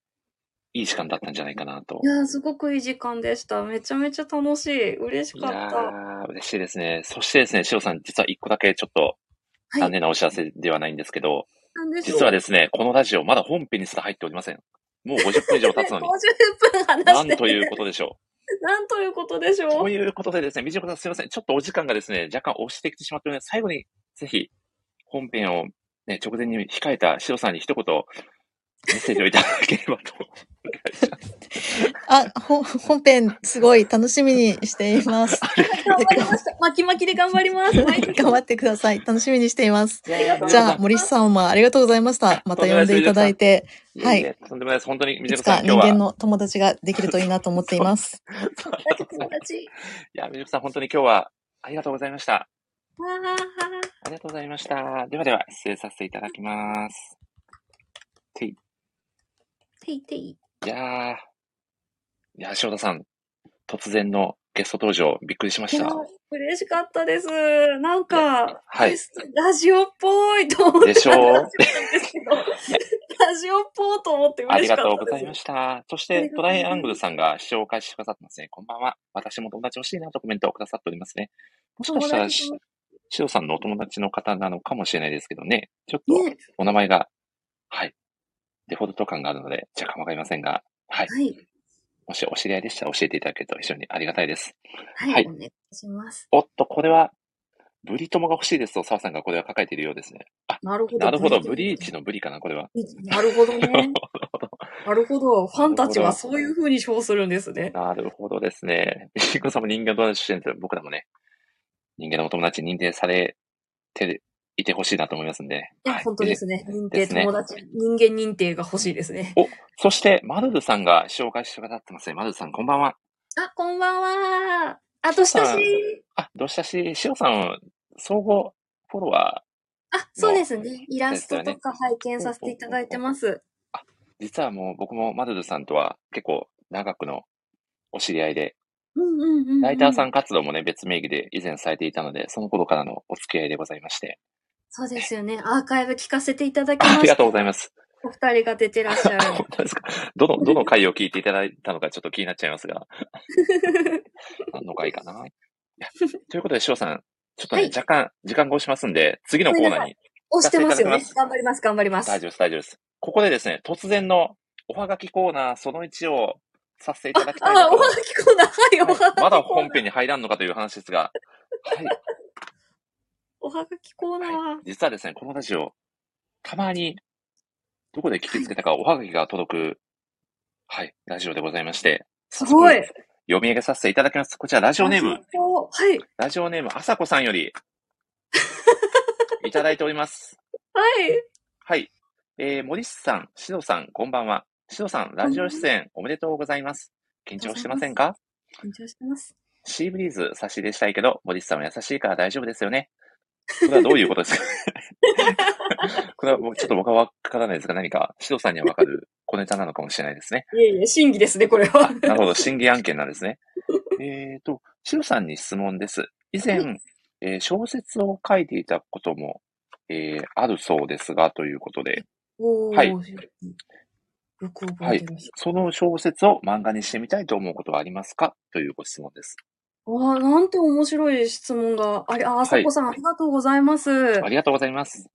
いい時間だったんじゃないかなとい。やー、すごくいい時間でした。めちゃめちゃ楽しい。嬉しいかった。やー、嬉しいですね。そしてですね、しおさん、実は一個だけちょっとはい残念なお知らせではないんですけど、なんでしょう実はですね、このラジオ、まだ本編にすら入っておりません。もう50分以上経つのに50、分話なしてんということでしょなんということでしょう。う。ということでですね、みじこさんすいません。ちょっとお時間がですね、若干押してきてしまってるので、最後にぜひ本編をね、直前に控えたしおさんに一言メッセージをいただければと。あ、ほ本編すごい楽しみにしています。頑張りました。巻き巻きで頑張ります。頑張ってください。楽しみにしています。じゃあ。森下さんもありがとうございました。また呼んでいただいて、はいとんでもないです。本当に、みじいつこさん、人間の友達ができるといいなと思っています。友達。いや、みじこさん、本当に今日はありがとうございました。わありがとうございました。ではでは、失礼させていただきます。てい。ー。ていてい。いやー。いやー、翔太さん、突然のゲスト登場、びっくりしました。嬉しかったです。なんか、はい。ラジオっぽいと思って。でしょう？ラジオっぽいと思ってあり嬉しかったです。がとうございました。そして、トライアングルさんが視聴を開始してくださってますね。こんばんは。私も友達欲しいなとコメントをくださっておりますね。もしかしたら、おさんのお友達の方なのかもしれないですけどね。ちょっとね、お名前が、はい。デフォルト感があるので、若干わかりませんが、はい。はい。もしお知り合いでしたら教えていただけると非常にありがたいです。はい。はいお願いします。おっと、これは、ブリ友が欲しいですと、澤さんがこれは抱えているようですね。あ、なるほど。なるほど。ブリーチのブリかな、これは。なるほどね。なるほど。ファンたちはそういう風に称するんですね。なるほどですね。シンコさんも人間の友達出身で、僕らもね、人間のお友達に認定されていてほしいなと思いますんで。いや、はい本当ですね。認定、友達、人間認定が欲しいですね。お、そして、マルルさんが紹介してくださってますね。マルルさん、こんばんは。あ、こんばんは。あ、どしたし？あ、どうしたし、しおさん、総合フォロワー、あ、そうですね。イラストとか拝見させていただいてます。実はもう僕もマルルさんとは結構長くのお知り合いで、うんうんうんうん。ライターさん活動もね、別名義で以前されていたので、その頃からのお付き合いでございまして。そうですよね。アーカイブ聞かせていただきました。ありがとうございます。お二人が出てらっしゃる。本当ですか？どの、どの回を聞いていただいたのかちょっと気になっちゃいますが、何の回かな？いやということで、翔さん、ちょっとね、はい若干時間が押しますんで、次のコーナーに押してますよね聞かせていただきます。頑張ります、頑張ります。大丈夫です、大丈夫です。ここでですね、突然のおはがきコーナーその1をさせていただきたいなあ、とおはがきコーナー、はい、おはがきコーナー。はいまだ本編に入らんのかという話ですが、はい。おはがきコーナー。はい、実はですね、このラジオ、たまに、どこで聞きつけたかおはがきが届く、はい、ラジオでございまして、すごい。読み上げさせていただきます。こちら、ラジオネーム、はい。ラジオネーム、あさこさんより、いただいております。はい。はい。えー、森さん、しのさん、こんばんは。しのさん、ラジオ出演おめでとうございます。緊張してませんか？緊張してます。シーブリーズ差し入れしたいけど、森さんは優しいから大丈夫ですよね。これはどういうことですか？これはもうちょっと僕はわからないですが、何か、しのさんにはわかる小ネタなのかもしれないですね。いえいえ、審議ですね、これは。なるほど、審議案件なんですね。えっと、しろさんに質問です。以前、はえー小説を書いていたことも、えーあるそうですが、ということで、はいよく覚えてらっしその小説を漫画にしてみたいと思うことはありますか？というご質問です。わあ、なんて面白い質問があり、あ、あさこさん、ありがとうございます。ありがとうございます。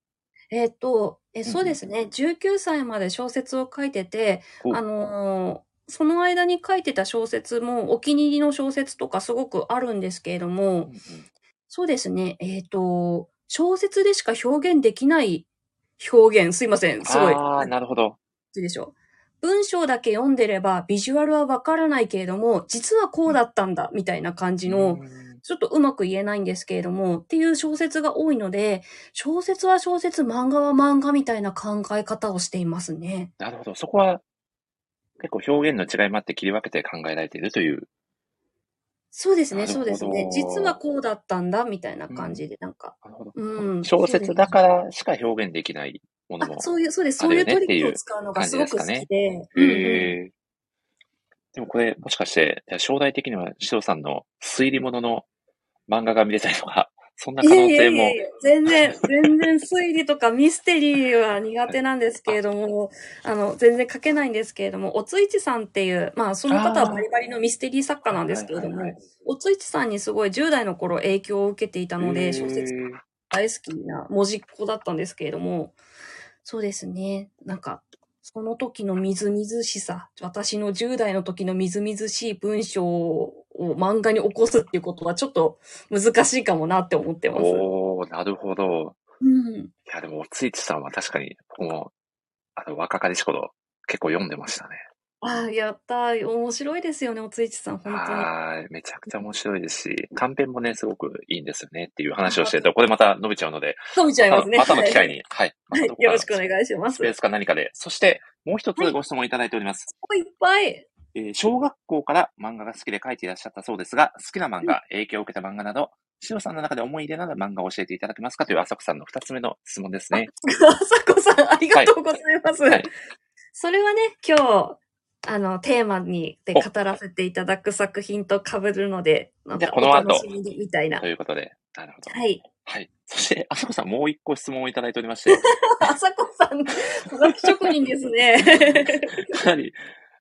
えっと、え、んうんそうですね。19歳まで小説を書いてて、おあのーその間に書いてた小説もお気に入りの小説とかすごくあるんですけれども、うんうんそうですね。えっ、と、小説でしか表現できない表現、すいません。すごい。ああ、なるほど。いいでしょう。文章だけ読んでればビジュアルはわからないけれども、実はこうだったんだ、みたいな感じの、うんちょっとうまく言えないんですけれども、っていう小説が多いので、小説は小説、漫画は漫画みたいな考え方をしていますね。なるほど。そこは、結構表現の違いもあって切り分けて考えられているという。そうですね、そうですね。実はこうだったんだ、みたいな感じで、なんか。なるほど。うん。小説だからしか表現できないものもあ、。そういう、そうです。そういうトリックを使うのがすごく好きで。へうんうんえ。でもこれ、もしかして、将来的には、シロさんの推理物の漫画が見れたりとか、そんない可や能性もいやいやい、や全然、全然推理とかミステリーは苦手なんですけれども、あの、全然書けないんですけれども、おついちさんっていう、まあ、その方はバリバリのミステリー作家なんですけれどもはいはいはい、おついちさんにすごい10代の頃影響を受けていたのへで、ー小説大好きな文字っ子だったんですけれども、そうですね。なんか、その時のみずみずしさ、私の10代の時のみずみずしい文章を漫画に起こすっていうことはちょっと難しいかもなって思ってます。おー、なるほど。うん。いや、でも、おついちさんは確かに、僕も、あの、若かりし頃、結構読んでましたね。ああ、やったー。面白いですよね、おついちさん、本当に。はい。めちゃくちゃ面白いですし、短編もね、すごくいいんですよねっていう話をしてると、これまた伸びちゃうので、伸びちゃいますね。またの機会に。に、はい。はい。よろしくお願いします。いっスペースか何かで。そして、もう一つご質問いただいております。ぱい。えー小学校から漫画が好きで書いていらっしゃったそうですが、好きな漫画、影響を受けた漫画など、シロさんの中で思い入れのある漫画を教えていただけますかという浅草さんの二つ目の質問ですね。あさこさん、ありがとうございます。はいそれはね、今日、あの、テーマにでお語らせていただく作品と被るので、なんかみにみたいなと。いうことで、なるほど。はい。はい。そして、浅草さんもう一個質問をいただいておりまして、あさこさん、はがき職人ですね。かなり、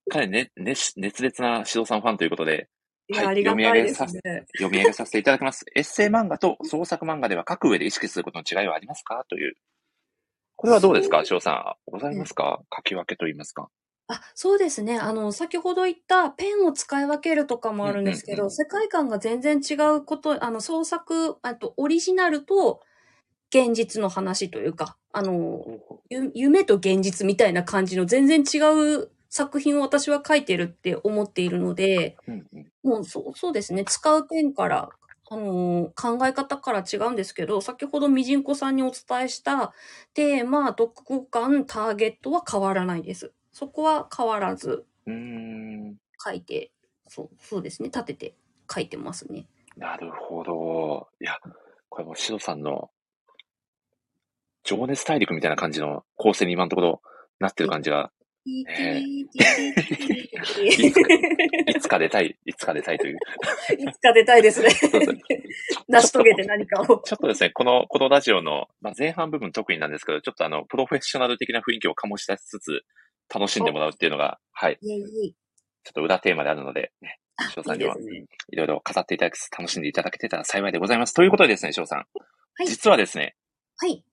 かなりね、熱熱烈な指導さんファンということで、いや、はいありがたいですね。読み上げさせていただきます。エッセイ漫画と創作漫画では書く上で意識することの違いはありますか？という。これはどうですかそう翔さん。ございますか？書き分けと言いますかあ、そうですね。あの、先ほど言ったペンを使い分けるとかもあるんですけど、うんうんうん世界観が全然違うこと、あの、創作、あと、オリジナルと現実の話というか、あの、ゆ夢と現実みたいな感じの全然違う作品を私は書いてるって思っているので、うんうんもうそうそうですね、使うペンから、あのー考え方から違うんですけど、先ほどみじんこさんにお伝えしたテーマ、読後感、ターゲットは変わらないです。そこは変わらず。書いて、そうそうですね、立てて書いてますね。なるほど。いや、これもうシロさんの情熱大陸みたいな感じの構成に今のところなってる感じが、いえついつか出たい、いつか出たいという。か出たいですねそうですね。成し遂げて何かを。ちょっとですね、この、このラジオの、まあ、前半部分特になんですけど、ちょっとあの、プロフェッショナル的な雰囲気を醸し出しつつ、楽しんでもらうっていうのが、はい、いえいえ。ちょっと裏テーマであるので、ね、あ翔さんにはいろいろ語っていただきつつ、楽しんでいただけてたら幸いでございます。ということでですね、翔さん。はい実はですね、はい。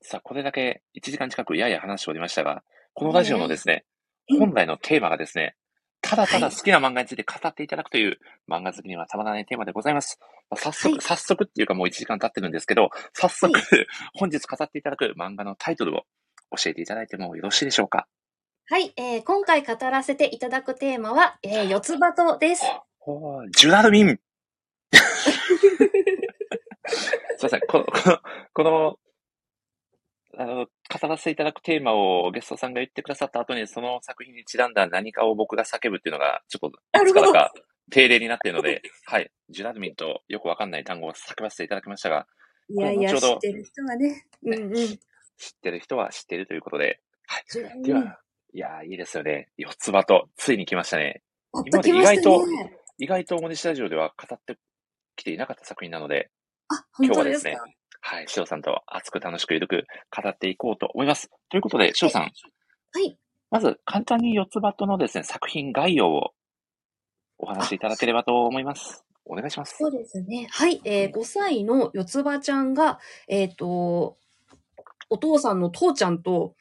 さあ、これだけ1時間近くやや話しておりましたが、このラジオのですね、うん本来のテーマがですね、ただただ好きな漫画について語っていただくという漫画好きにはたまらないテーマでございます。まあ早速、はい早速っていうかもう1時間経ってるんですけど、早速、は 本日語っていただく漫画のタイトルを教えていただいてもよろしいでしょうか？はい、えー今回語らせていただくテーマは、えー四つ葉とです。おージュラルミン すいません。この、この、この、あの、語らせていただくテーマをゲストさんが言ってくださった後に、その作品にちなんだ何かを僕が叫ぶっていうのが、ちょっと、ないつからか定例になっているので、はい。ジュラルミンとよくわかんない単語を叫ばせていただきましたが、いやいや、知ってる人はね。うんうん。知ってる人は知ってるということで、はい。では、いやー、いいですよね。四つ葉と、ついに来ましたね。やっと来ました今までね。意外と大西ラジオでは語ってきていなかった作品なので、あ、本当で今日はですすねか。、はい、翔さんと熱く楽しくゆるく語っていこうと思います。ということで、翔さん、はい。まず簡単に四つ葉とのですね、作品概要をお話しいただければと思います。お願いします。そうですね。はい。えー、5歳の四つ葉ちゃんが、えっ、と、お父さんの父ちゃんと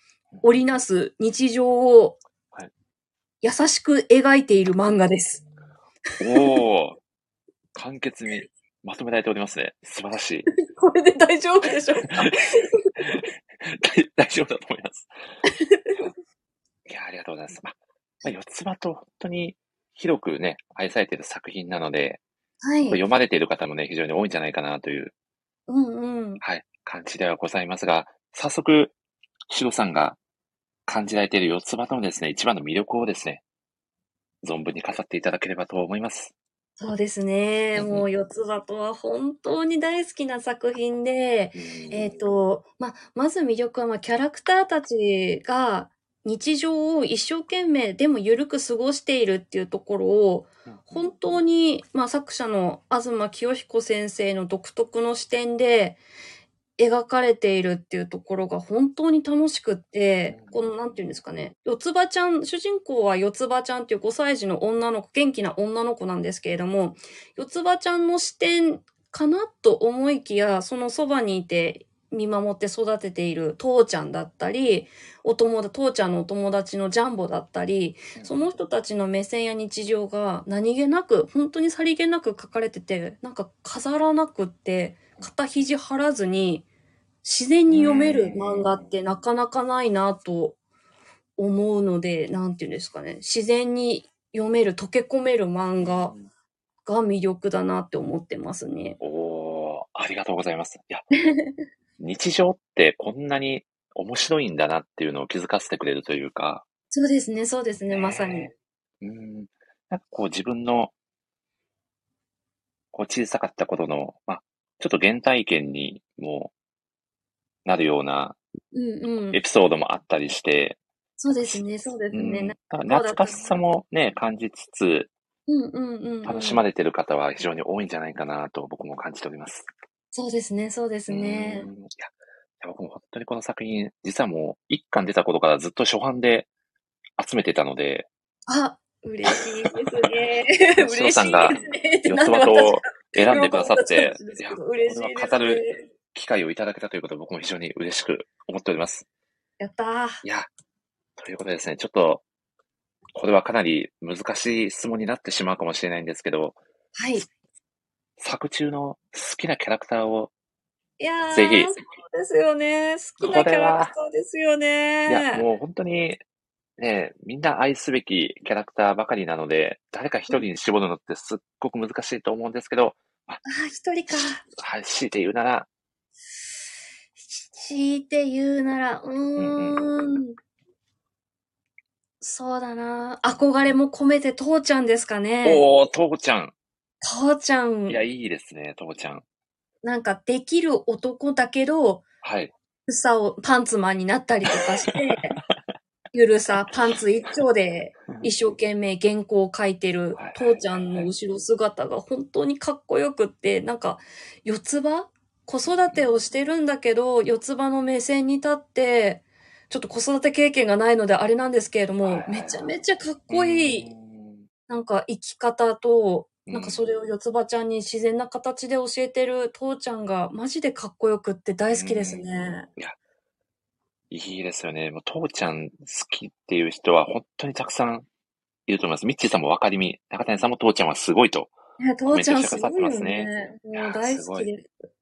織りなす日常をはい優しく描いている漫画です。おー、簡潔にまとめられておりますね。素晴らしい。これで大丈夫でしょうか？大 大丈夫だと思います。いや、ありがとうございます。まあ、まあ、四つ葉と本当に広くね、愛されている作品なので、はい。読まれている方もね、非常に多いんじゃないかなという、うんうん。はい、感じではございますが、早速、シロさんが感じられている四つ葉とのですね、一番の魅力をですね、存分に語っていただければと思います。そうですね。もう四つ葉とは本当に大好きな作品で、えっ、と、ま、まず魅力は、ま、キャラクターたちが日常を一生懸命でも緩く過ごしているっていうところを、本当に、まあ、作者の東清彦先生の独特の視点で描かれているっていうところが本当に楽しくって、この、なんていうんですかね、四つ葉ちゃん、主人公は四つ葉ちゃんっていう5歳児の女の子、元気な女の子なんですけれども、四つ葉ちゃんの視点かなと思いきや、そのそばにいて見守って育てている父ちゃんだったり、お友達、父ちゃんのお友達のジャンボだったり、その人たちの目線や日常が何気なく、本当にさりげなく書かれてて、なんか飾らなくって、肩肘張らずに、自然に読める漫画ってなかなかないなと思うので、なんていうんですかね、自然に読める、溶け込める漫画が魅力だなって思ってますね。おー、ありがとうございます。いや、日常ってこんなに面白いんだなっていうのを気づかせてくれるというか、そうですね、そうですね、まさに。ねうん、なんかこう自分の、こう小さかった頃の、まあ、ちょっと原体験にもなるようなエ。ピソードもあったりして、そうですね、そうですね。うんな懐かしさもね、感じつつ、うんうんうんうん。楽しまれてる方は非常に多いんじゃないかなと僕も感じております。そうですね、そうですねう。んいや、いや僕も本当にこの作品、実はもう一巻出た頃からずっと初版で集めてたので、あ、嬉しいですね。嬉しいですさんが四つ葉と選んでくださって、いいや、や、これは語るね。機会をいただけたということで僕も非常に嬉しく思っております。やったー。いや、ということでですね、ちょっと、これはかなり難しい質問になってしまうかもしれないんですけど、はい。い作中の好きなキャラクターを、やー、ぜひそうですよね。好きなキャラクターですよね。いや、もう本当に、ね、みんな愛すべきキャラクターばかりなので、誰か一人に絞るのってすっごく難しいと思うんですけど、あ、一人か。はい、強いて言うなら、強いて言うなら、ううんーん。そうだな。憧れも込めて父ちゃんですかね。おー、父ちゃん。父ちゃんい。や、いいですね、父ちゃん。なんかできる男だけど、はい。さをパンツマンになったりとかして、ゆるさ、パンツ一丁で一生懸命原稿を書いてるはい父ちゃんの後ろ姿が本当にかっこよくって、なんか四つ葉子育てをしてるんだけど、四つ葉の目線に立って、ちょっと子育て経験がないのであれなんですけれどもめちゃめちゃかっこいい、うんなんか生き方と、うんなんかそれを四つ葉ちゃんに自然な形で教えてる父ちゃんがマジでかっこよくって大好きですね。いや、いいですよね。もう父ちゃん好きっていう人は本当にたくさんいると思います。ミッチーさんも分かりみ、中谷さんも父ちゃんはすごいと。いや、父ちゃんすすごいよねもう大好きです。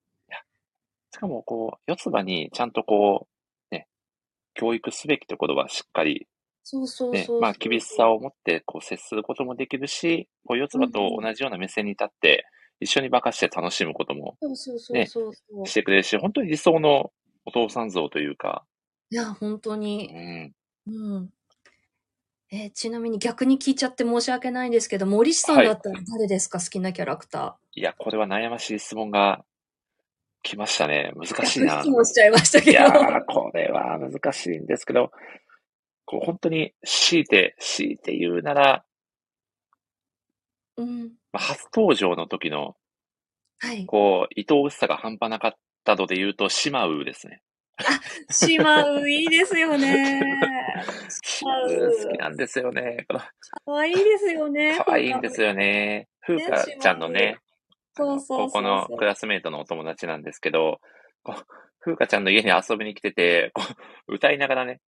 しかも、こう、四つ葉にちゃんとこう、ね、教育すべきところはしっかりそうそうねそう。、まあ厳しさを持ってこう接することもできるし、こう四つ葉と同じような目線に立って、一緒に化かして楽しむこともそうそうそうね。してくれるし、本当に理想のお父さん像というか、いや、本当うに。ん、うん。えーちなみに逆に聞いちゃって申し訳ないんですけど、森氏さんだったら誰ですか、好きなキャラクタいや、これは悩ましい質問が来ましたね。難ー。しいな逆。質問しちゃいましたけど。いやー、これは難しいんですけど、こう本当に強いて、強いて言うなら、うん。まあ、初登場の時の、はい。こう、愛おしさが半端なかったので言うと、シマウですね。シマウいいですよね。シマウ好きなんですよね。この可愛いですよね。可愛いんですよね。風花ちゃんのね、そうそう。高校のクラスメイトのお友達なんですけど、こう風花ちゃんの家に遊びに来てて、こう歌いながらね、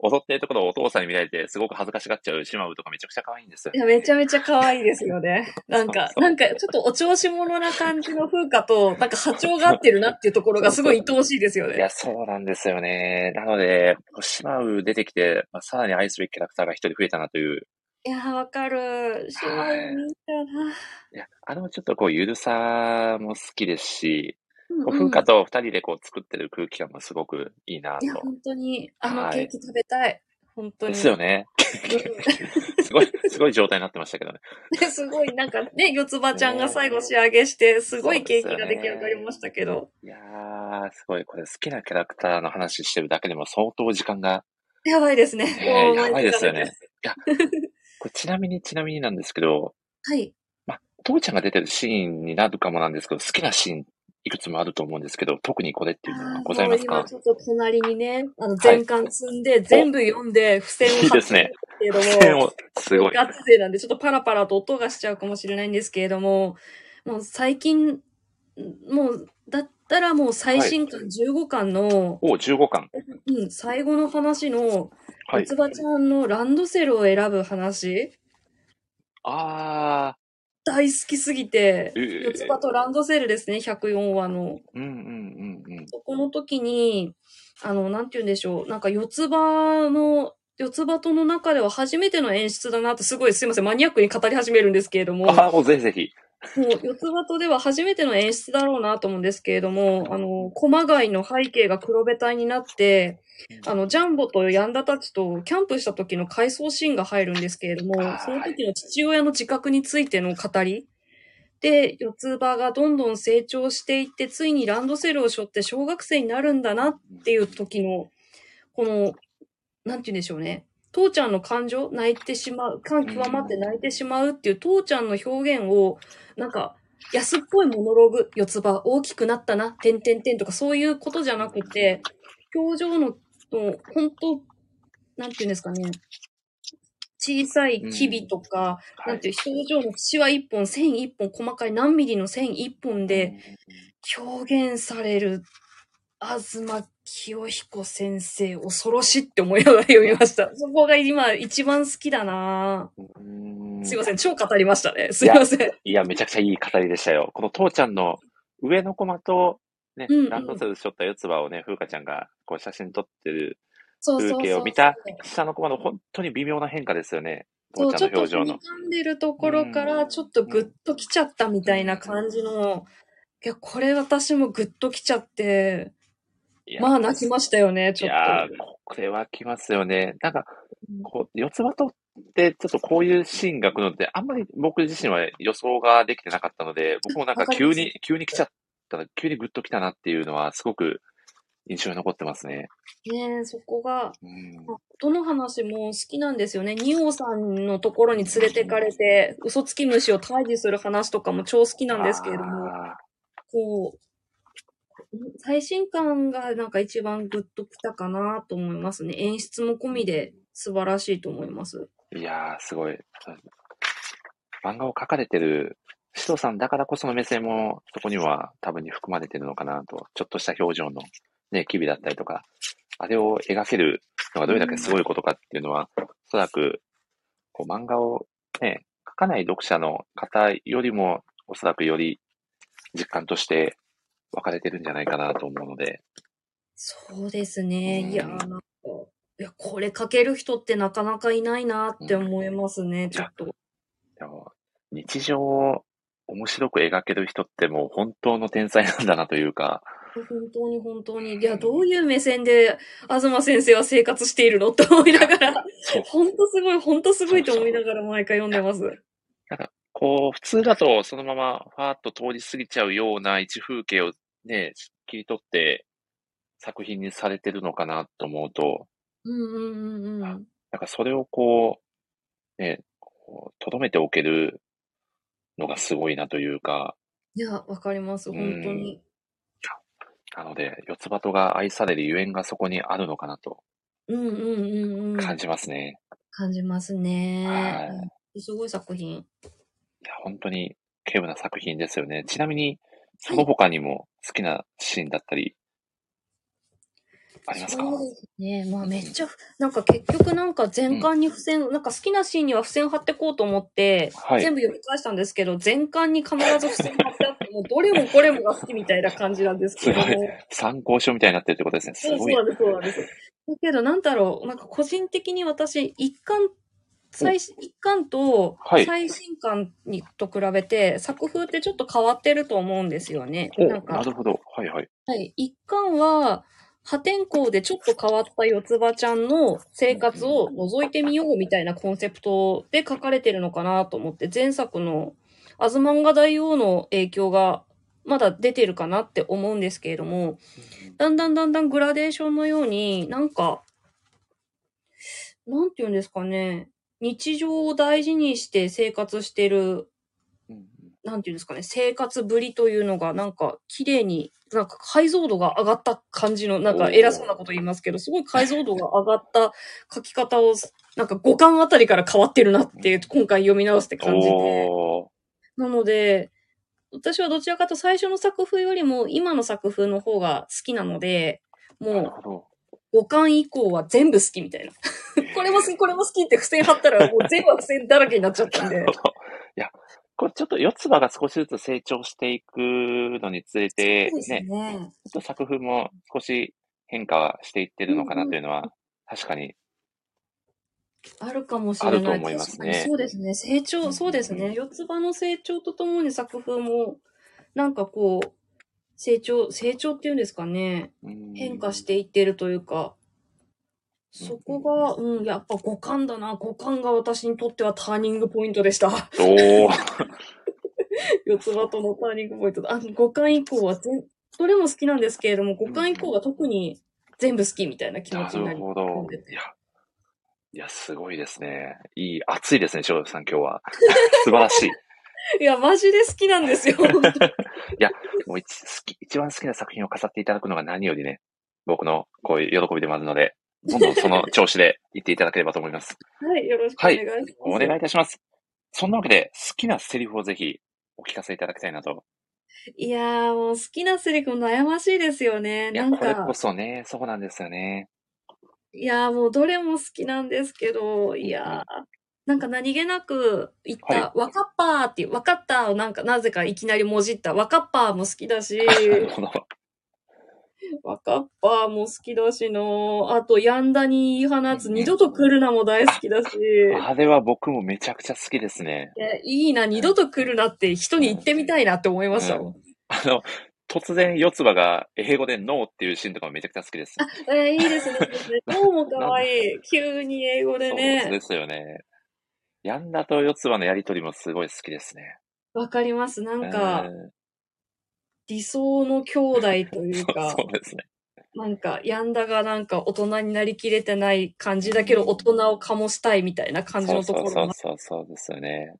お踊ってるところをお父さんに見られて、すごく恥ずかしがっちゃうシマウとかめちゃくちゃ可愛いんですよい。や、めちゃめちゃ可愛いですよね。なんか、なんか、ちょっとお調子者な感じの風花と、なんか波長が合ってるなっていうところがすごい愛おしいですよね。いや、そうなんですよね。なので、シマウ出てきて、まあ、さらに愛すべきキャラクターが一人増えたなという。いや、わかる。いいんだよな。いや、あのちょっとこう、ゆるさも好きですし、うんうんこう風花と二人でこう作ってる空気感もすごくいいないや、と。本当に、あのはいケーキ食べたい。本当に。ですよね。うん すごい、すごい状態になってましたけどね。ね すごい、なんかね、四つ葉ちゃんが最後仕上げして、すごいケーキが出来上がりましたけど。いやー、すごい、これ好きなキャラクターの話してるだけでも相当時間が、やばいですね。ねやばいですよね前これちなみにちなみになんですけど、はい。まあ、父ちゃんが出てるシーンになるかもなんですけど、好きなシーンいくつもあると思うんですけど、特にこれっていうのはございますか？ちょっと隣にね、あの、全巻積んで、全部読んで、付箋をいいですね付箋を、すごい。ガチ勢なんで、ちょっとパラパラと音がしちゃうかもしれないんですけれども、もう最近、もう、だったらもう最新巻15巻の、お、15巻。うん、最後の話の、はい三。つ葉ちゃんのランドセルを選ぶ話、あ大好きすぎて、えー四つ葉とランドセルですね、104話の。ー、うんうんうんうん。そこの時に、あの、なんて言うんでしょう、なんか四つ葉の、四つ葉との中では初めての演出だなってすごいすいません、マニアックに語り始めるんですけれども、ああ、もうぜひぜひ。もう四つ葉とでは初めての演出だろうなと思うんですけれども、あの、駒貝の背景が黒べたになって、あの、ジャンボとヤンダたちとキャンプした時の回想シーンが入るんですけれどもその時の父親の自覚についての語りで、四つ葉がどんどん成長していって、ついにランドセルを背負って小学生になるんだなっていう時の、この、なんて言うんでしょうね。父ちゃんの感情泣いてしまう、感極まって泣いてしまうっていう父ちゃんの表現を、なんか、安っぽいモノローグ、四つ葉、大きくなったな、てんてんてんとかそういうことじゃなくて、表情の、の本当なんて言うんですかね。小さい機微とか、はいなんていう、表情のシワ一本、線一本、細かい何ミリの線一本で表現される、東清彦先生、恐ろしいって思いながら読みました。そこが今一番好きだなうんすいません、超語りましたね。すいません。いや、めちゃくちゃいい語りでしたよ。この父ちゃんの上のコマと、ねうんうん、ランドセルしょった四つ葉をね、風花ちゃんがこう写真撮ってる風景を見た下のコマの本当に微妙な変化ですよね。そう、父ちちょっと踏みゃんでるところから、ちょっとグッときちゃったみたいな感じの、いや、これ私もグッときちゃって、いやまあ泣きましたよね、ちょっいや。これはきますよね。なんかうん、こう、四つ葉とって、ちょっとこういうシーンが来るのって、あんまり僕自身は予想ができてなかったので、僕もなんか急に、急に来ちゃったら、急にグッと来たなっていうのは、すごく印象に残ってますね。ねえそこが、うん。どの話も好きなんですよね。二王さんのところに連れてかれて、嘘つき虫を退治する話とかも超好きなんですけれども、あこう、最新刊がなんか一番グッときたかなと思いますね。演出も込みで素晴らしいと思います。いやー、すごい。漫画を描かれてる、シトさんだからこその目線も、そこには多分に含まれてるのかなと。ちょっとした表情の、ね、機微だったりとか、あれを描けるのがどれだけすごいことかっていうのは、おそらく、こう漫画をね、描かない読者の方よりも、おそらくより実感として分かれてるんじゃないかなと思うので、そうですね。うんいやー、なんか、いや、これ書ける人ってなかなかいないなって思いますね、ちょっと。でも、日常を面白く描ける人ってもう本当の天才なんだなというか、本当に本当に。いや、どういう目線で、東先生は生活しているのって思いながら。本当すごい、本当すごいと思いながら毎回読んでます。なんか、こう、普通だとそのままファーッと通り過ぎちゃうような一風景をね、切り取って作品にされてるのかなと思うと、うんうんうんうん。なんかそれをこう、ね、こう、留めておけるのがすごいなというか、いや、わかります、本当に。なので、四つ葉とが愛されるゆえんがそこにあるのかなとうんうんうんうん。感じますね。感じますね。はいすごい作品。いや、本当に稀有な作品ですよね。ちなみに、その他にも好きなシーンだったり、ありますか？そうですね。まあめっちゃ、なんか結局なんか全巻に付箋、なんか好きなシーンには付箋貼ってこうと思って、はい全部読み返したんですけど、全巻に必ず付箋貼ってあって、もうどれもこれもが好きみたいな感じなんですけども。参考書みたいになってるってことですね。すごい。そうそうなんです、そうなんです。だけど、なんだろう、なんか個人的に私、一巻、最新、一巻とはい最新巻にと比べて、作風ってちょっと変わってると思うんですよね。お、なんかな、るほど。はいはい。はい。一巻は、破天荒でちょっと変わった四つ葉ちゃんの生活を覗いてみようみたいなコンセプトで書かれてるのかなと思って、前作のアズマンガ大王の影響がまだ出てるかなって思うんですけれども、だんだんだんだんグラデーションのように、なんか、なんて言うんですかね、日常を大事にして生活してるうんなんていうんですかね、生活ぶりというのが、なんか、綺麗に、なんか解像度が上がった感じの、なんか偉そうなこと言いますけど、すごい解像度が上がった書き方を、なんか五感あたりから変わってるなって、今回読み直して感じて。おー。なので、私はどちらかと最初の作風よりも今の作風の方が好きなので、もなるほど。う五感以降は全部好きみたいな。これも好き、これも好きって付箋貼ったら もう全部は付箋だらけになっちゃったんで。いや、これちょっと四つ葉が少しずつ成長していくのにつれて、ね、ね。ちょっと作風も少し変化していってるのかなというのは、確かに、あるかもしれない。あると思いますねそうですね。成長、そうですね。四つ葉の成長とともに作風も、なんかこう、成長、成長っていうんですかね。うん変化していってるというか、そこが、うん、やっぱ五感だな。五感が私にとってはターニングポイントでした。おー 四つ葉とのターニングポイントだ。あ五感以降は全、どれも好きなんですけれども、五感以降が特に全部好きみたいな気持なちになりるほど。いや、いや、すごいですね。いい、熱いですね、翔太さん、今日は。素晴らしい。いや、マジで好きなんですよ。本当にもう一好き一番好きな作品を飾っていただくのが何よりね、僕のこういう喜びでもあるので、どんどんその調子で言っていただければと思います。はい、よろしくお願いします。お願いいたします。そんなわけで、好きなセリフをぜひお聞かせいただきたいなと。いやー、もう好きなセリフも悩ましいですよね。いや、なんかこれこ、そね、そうなんですよね。いやーもうどれも好きなんですけど、いやー、なんか何気なく言った、はわかっぱーっていう、わかったをなんかなぜかいきなりもじった、わかっぱーも好きだし。わかっぱーも好きだしの、あと、やんだに言い放つ、うん二度と来るなも大好きだし、あれは僕もめちゃくちゃ好きですね。いやいいな、二度と来るなって人に言ってみたいなって思いましたもん。あの、突然四つ葉が英語でノーっていうシーンとかもめちゃくちゃ好きです。えーいいですね。いいですねどうもかわいい。急に英語でそうね。ですよね。ヤンダと四つ葉のやりとりもすごい好きですね。わかります。なんか、うん理想の兄弟というか、そうですね。なんか、ヤンダがなんか大人になりきれてない感じだけど、大人を醸したいみたいな感じのところもそうそうそうそうですよね。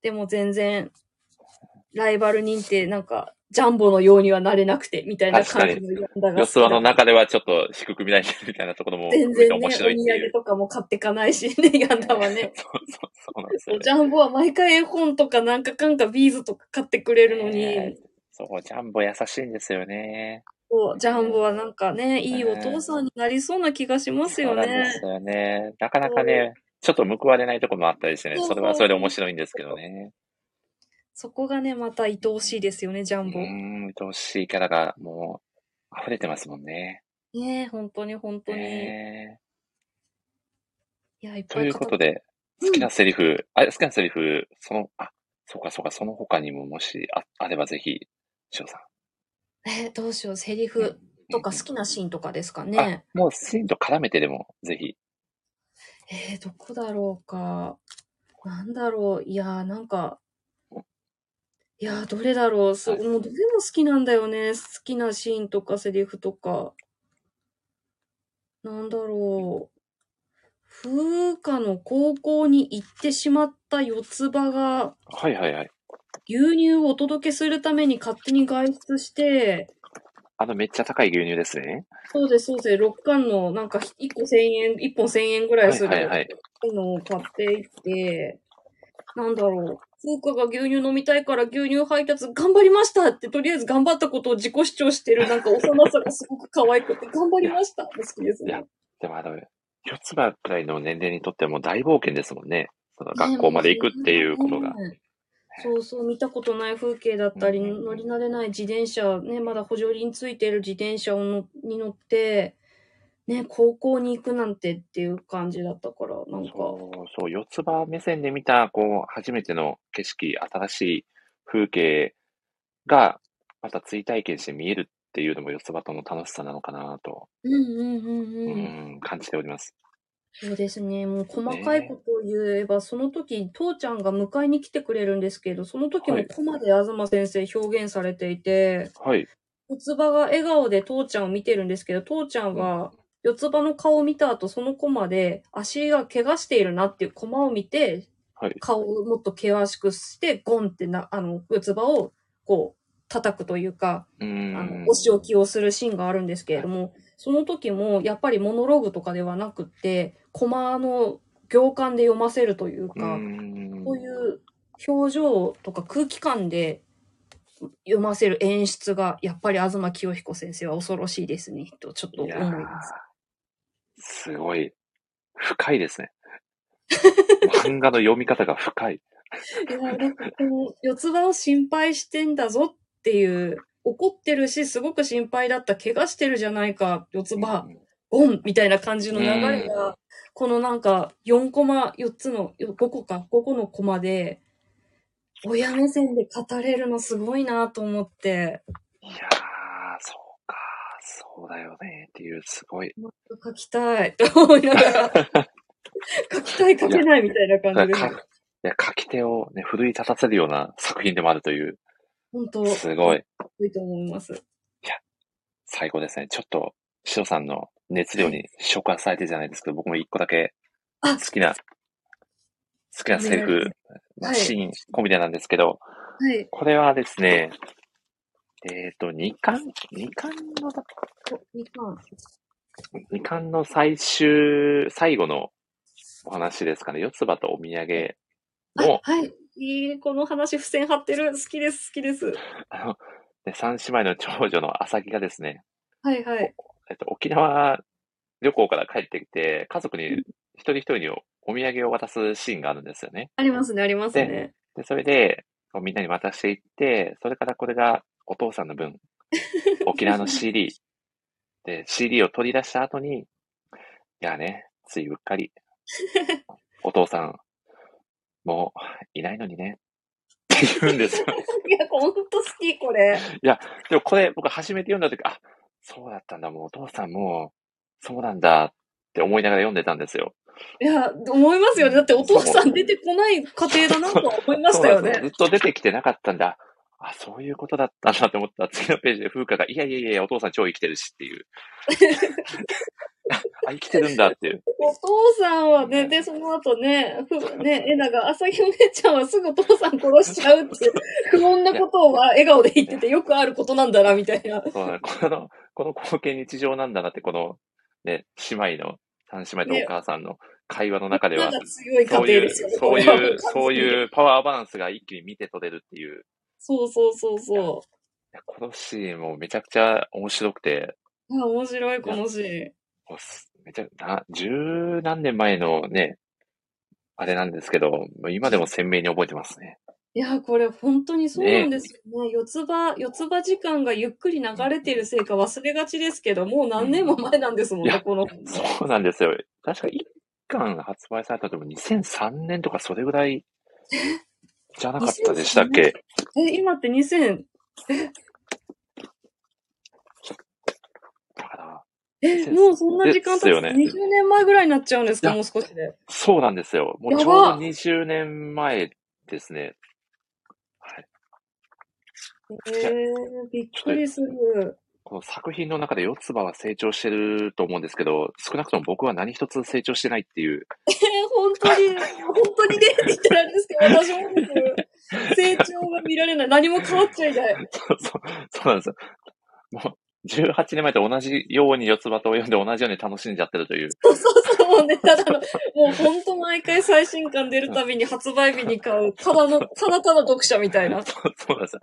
でも全然、ライバル認定、なんか、ジャンボのようにはなれなくて、みたいな感じのヤンダが好きだ四つ葉の中ではちょっと低く見られてるみたいなところも全然ね、お。土産とかも買ってかないしね、ヤンダはね。そうそうそうなんですよ、ね。ジャンボは毎回絵本とかなんかかんかビーズとか買ってくれるのに、ねそう、ジャンボ優しいんですよね。そうジャンボはなんかね、いいお父さんになりそうな気がしますよそうなんでねす。よね。なかなかね、ちょっと報われないところもあったりしてね、それはそれで面白いんですけどね。そこがね、また愛おしいですよね、ジャうンボ。ーん、愛おしいキャラがもう溢れてますもんね。ねえ、本当に本当に。ねいや、いっとぱいいうことで、うん好きなセリフ、あ、好きなセリフ、その、あ、そうかそうか、その他にももしああればぜひ、しおさん。えーどうしよう、セリフとか好きなシーンとかですかあね。、もうシーンと絡めてでも、ぜひ。えー、どこだろうか。なんだろう。いやー、なんか、いやー、どれだろう。そう、はいもうどれも好きなんだよね。好きなシーンとかセリフとか。なんだろう。風花の高校に行ってしまった四つ葉が、はいはいはい。牛乳をお届けするために勝手に外出して、あのめっちゃ高い牛乳ですね。そうです、そうです。6缶の、なんか、1個1000円、1本1000円ぐらいするはいはいはいのを買っていって、なんだろう。風花が牛乳飲みたいから牛乳配達頑張りましたって、とりあえず頑張ったことを自己主張してる、なんか幼さがすごく可愛くて、頑張りましたって好きですいやね。でもあの、四つ葉くらいの年齢にとってはもう大冒険ですもんね。その学校まで行くっていうことが。ねそうそう、見たことない風景だったり、乗り慣れない自転車、ね、まだ補助輪ついてる自転車をのに乗って、ね、高校に行くなんてっていう感じだったから、なんか、そう、そう、四つ葉目線で見た、こう、初めての景色、新しい風景が、また追体験して見えるっていうのも四つ葉との楽しさなのかなと、うんうんうんううん。ん、感じております。そうですね。もう細かいことを言えば、その時、父ちゃんが迎えに来てくれるんですけど、その時もはいコマで東先生表現されていて、はい。四つ葉が笑顔で父ちゃんを見てるんですけど、父ちゃんは四つ葉の顔を見た後、そのコマで足が怪我しているなっていうコマを見て、はい。顔をもっと険しくして、ゴンってな、あの、四つ葉をこう、叩くというか、うあんの、。お仕置きをするシーンがあるんですけれども、その時もやっぱりモノローグとかではなくって、コマの行間で読ませるといううか、んこういう表情とか空気感で読ませる演出が、やっぱり東清彦先生は恐ろしいですね、とちょっと思います。すごい、深いですね。漫画の読み方が深い。いや、なんかこの四つ葉を心配してんだぞっていう、怒ってるし、すごく心配だった、怪我してるじゃないか、四つ葉。ゴンみたいな感じの流れが、このなんか4コマ、4つの、5個か、5個のコマで、親目線で語れるのすごいなと思って、いやそうだよねっていう、すごい。もっと書きたい と思いながら、書きたい書けないみたいな感じでか、いや、書き手をね、奮い立たせるような作品でもあるという、本当、すごい、いいと思います。最高ですね。ちょっと、しおさんの熱量に触発されてじゃないですけど、僕も一個だけあ好きな、好きなセリフ、シーン込みでなんですけど、はい。これはですね、えっ、と、2巻、2巻の、お、みかん。2巻の最終、最後のお話ですかね。四つ葉とお土産の、あ、はい。いい、この話、付箋貼ってる。好きです、好きです。あの、ね、三姉妹の長女の朝木がですね、はいはい。えっと、沖縄旅行から帰ってきて、家族に一人一人におお土産を渡すシーンがあるんですよね。ありますね、ありますね。で、それで、みんなに渡していって、それからこれがお父さんの分、沖縄の CD。で、CD を取り出した後に、いやね、ついうっかり、お父さん、もういないのにね、って言うんですよ。いや、ほんと好き、これ。でもこれ僕初めて読んだ時、あ、そうだったんだ、もうお父さんもう、そうなんだって思いながら読んでたんですよ。いや、思いますよね。だってお父さん出てこない家庭だなとは思いましたよね。ずっと出てきてなかったんだ。あ、そういうことだったんだって思ったら次のページで風花が、いやいやいや、お父さん超生きてるしっていう。あ、生きてるんだっていう。お父さんはね、で、その後ね、ふね、えなが、朝日お姉ちゃんはすぐお父さん殺しちゃうっていう、不穏なことを笑顔で言ってて、よくあることなんだな、みたいな。そうだねこの、この光景日常なんだなって、この、ね、姉妹の、三姉妹とお母さんの会話の中では、なんか強い家そういう。そういう、そういうパワーバランスが一気に見て取れるっていう。そうそうそうそいやこのシーンもめちゃくちゃ面白くて、う。あ、面白い、このシーン。もうすめちゃ、な、十何年前のね、あれなんですけど、もう今でも鮮明に覚えてますね。いや、これ本当にそうなんですよね。四つ葉、四つ葉時間がゆっくり流れてるせいか忘れがちですけど、もう何年も前なんですもんね、いやこの。そうなんですよ。確か一巻発売されたのも2003年とかそれぐらいじゃなかったでしたっけ？え、今って2000、だから、え、もうそんな時間経つ、ね20年前ぐらいになっちゃうんですか？もう少しで。そうなんですよ。もうちょうど20年前ですね。はい。えー、びっくりする。この作品の中で四つ葉は成長してると思うんですけど、少なくとも僕は何一つ成長してないっていう。えー、本当に、本当にねって言ったらあれですけど、私も。成長が見られない。何も変わっちゃいない。そうそう、そうなんですよ。もう、18年前と同じように四つ葉とを読んで同じように楽しんじゃってるという。そうそうそう、もうね、ただの、もう本当毎回最新刊出るたびに発売日に買う、ただの、ただただ読者みたいな。そうそうなんですよ。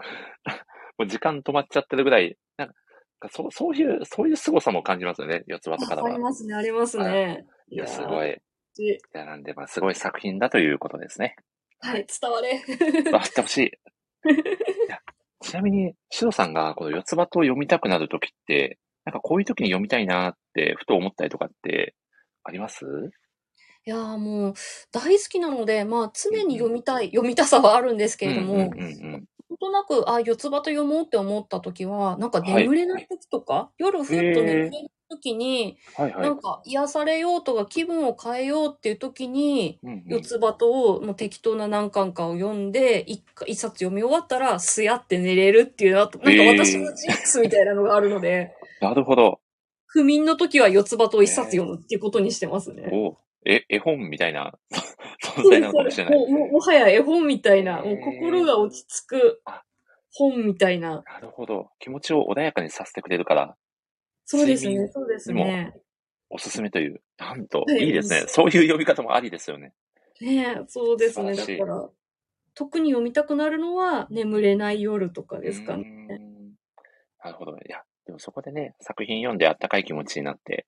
もう時間止まっちゃってるぐらい、なんか、そう、そういう、そういう凄さも感じますよね、四つ葉とからは。ありますね、ありますね。いや、すごい。い。いや、なんで、まあ、すごい作品だということですね。はい、伝われ。伝わってほしい。いやちなみに、シロさんがこの四つ葉と読みたくなるときって、なんかこういうときに読みたいなって、ふと思ったりとかって、あります？いやーもう、大好きなので、まあ常に読みたい、読みたさはあるんですけれども、うんうんうんうん。なんとなく、あ、四つ葉と読もうって思った時は、なんかはい眠れない時とか、夜ふっと眠れない時に、はいはい。なんか癒されようとか気分を変えようっていう時に、うんうん四つ葉とをもう適当な何巻かを読んで、一か一冊読み終わったら、すやって寝れるっていう、あとなんか私のジンクスみたいなのがあるので、なるほど。不眠の時は四つ葉とを一冊読むっていうことにしてますね。おえ、絵本みたいな 存在なのかもしれない。もうもはや絵本みたいな、もう心が落ち着くあ本みたいな。なるほど。気持ちを穏やかにさせてくれるから、そうですねそうですね。おすすめという。なんと、はいいいですね。そういう読み方もありですよね。ねえ、そうですね。だから、特に読みたくなるのは眠れない夜とかですかね。んなるほど。いや、でもそこでね、作品読んであったかい気持ちになって、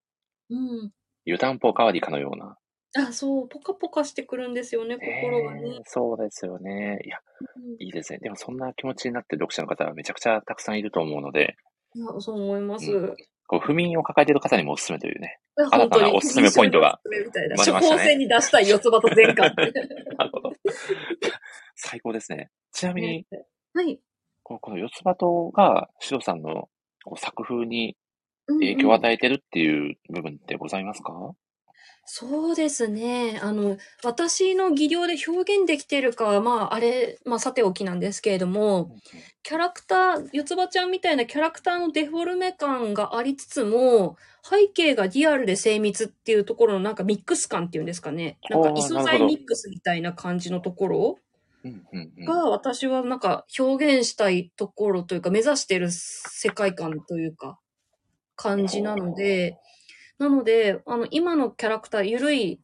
うん。湯たんぽおかわりかのような。あ、そう、ポカポカしてくるんですよね、心がねね。そうですよね。いや、うんいいですね。でもそんな気持ちになって読者の方はめちゃくちゃたくさんいると思うので、いやそう思います。うこう不眠を抱えている方にもおすすめというね。いや新たなおすすめポイントがおすすめみたいな。処生まれましたね方箋に出したい四つ葉と全巻。なるほど。最高ですね。ちなみに、ねはい。このこの四つ葉とが、シロさんのこう作風に影響を与えてるっていう部分ってございますか、そうですね。あの、私の技量で表現できてるかは、まあ、あれ、まあ、さておきなんですけれども、キャラクター、四つ葉ちゃんみたいなキャラクターのデフォルメ感がありつつも、背景がリアルで精密っていうところのなんかミックス感っていうんですかね。なんか異素材ミックスみたいな感じのところが私はなんか表現したいところというか目指してる世界観というか感じなので、なので、あの今のキャラクター、ゆるい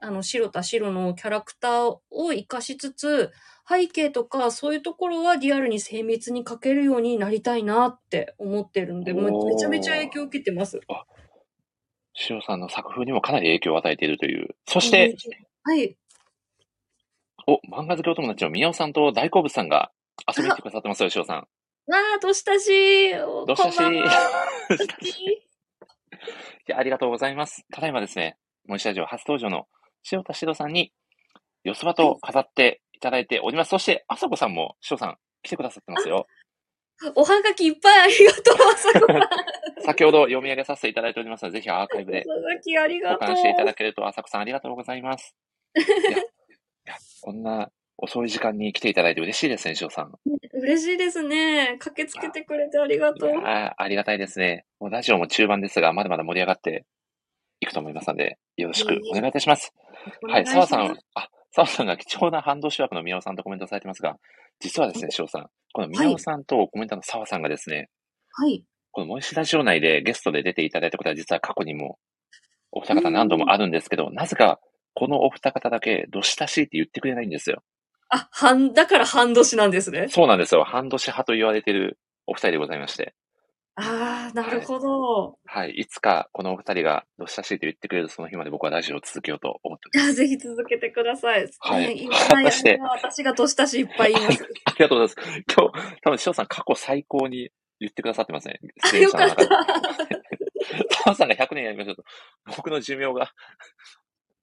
あの白田白のキャラクターを活かしつつ、背景とかそういうところはリアルに精密に描けるようになりたいなって思ってるので、めちゃめちゃ影響を受けてます。シロさんの作風にもかなり影響を与えているという。そして、はい。お、漫画好きお友達の宮尾さんと大好物さんが遊びに来てくださってますよ、シロさん。わあ、どしたしどうしたしこんばんはいや、ありがとうございます。ただいまですね、モニシラジオ初登場の塩田シロさんに、よそばと飾っていただいております。そして、あさこさんも、しおさん、来てくださってますよ。おはがきいっぱいありがとう、朝子さん。先ほど読み上げさせていただいておりますので、ぜひアーカイブでおはがきありがとう。交換していただけると、あさこさんありがとうございます。いや、いやこんな遅い時間に来ていただいて嬉しいですね、しおさん。嬉しいですね。駆けつけてくれてありがとう。いやありがたいですね。もうラジオも中盤ですが、まだまだ盛り上がっていくと思いますので、よろしくお願いいたします。はい、澤さん、あ、澤さんが貴重な反動主役の宮尾さんとコメントされてますが、実はですね、翔さん、この宮尾さんとコメントの澤さんがですね、はい。このモイシラジオ内でゲストで出ていただいたことは実は過去にもお二方何度もあるんですけど、なぜかこのお二方だけどしたしいって言ってくれないんですよ。あ、半、だから半年なんですね。そうなんですよ。半年派と言われているお二人でございまして。ああ、なるほど。はい。いつかこのお二人がどしたしいと言ってくれるその日まで僕はラジオを続けようと思っております。いや、ぜひ続けてください。はいね今私が年下しいっぱい言います。ありがとうございます。今日、多分、翔さん過去最高に言ってくださってますね。あ、よかっ。た。澤さんが100年やりましょうと。僕の寿命が、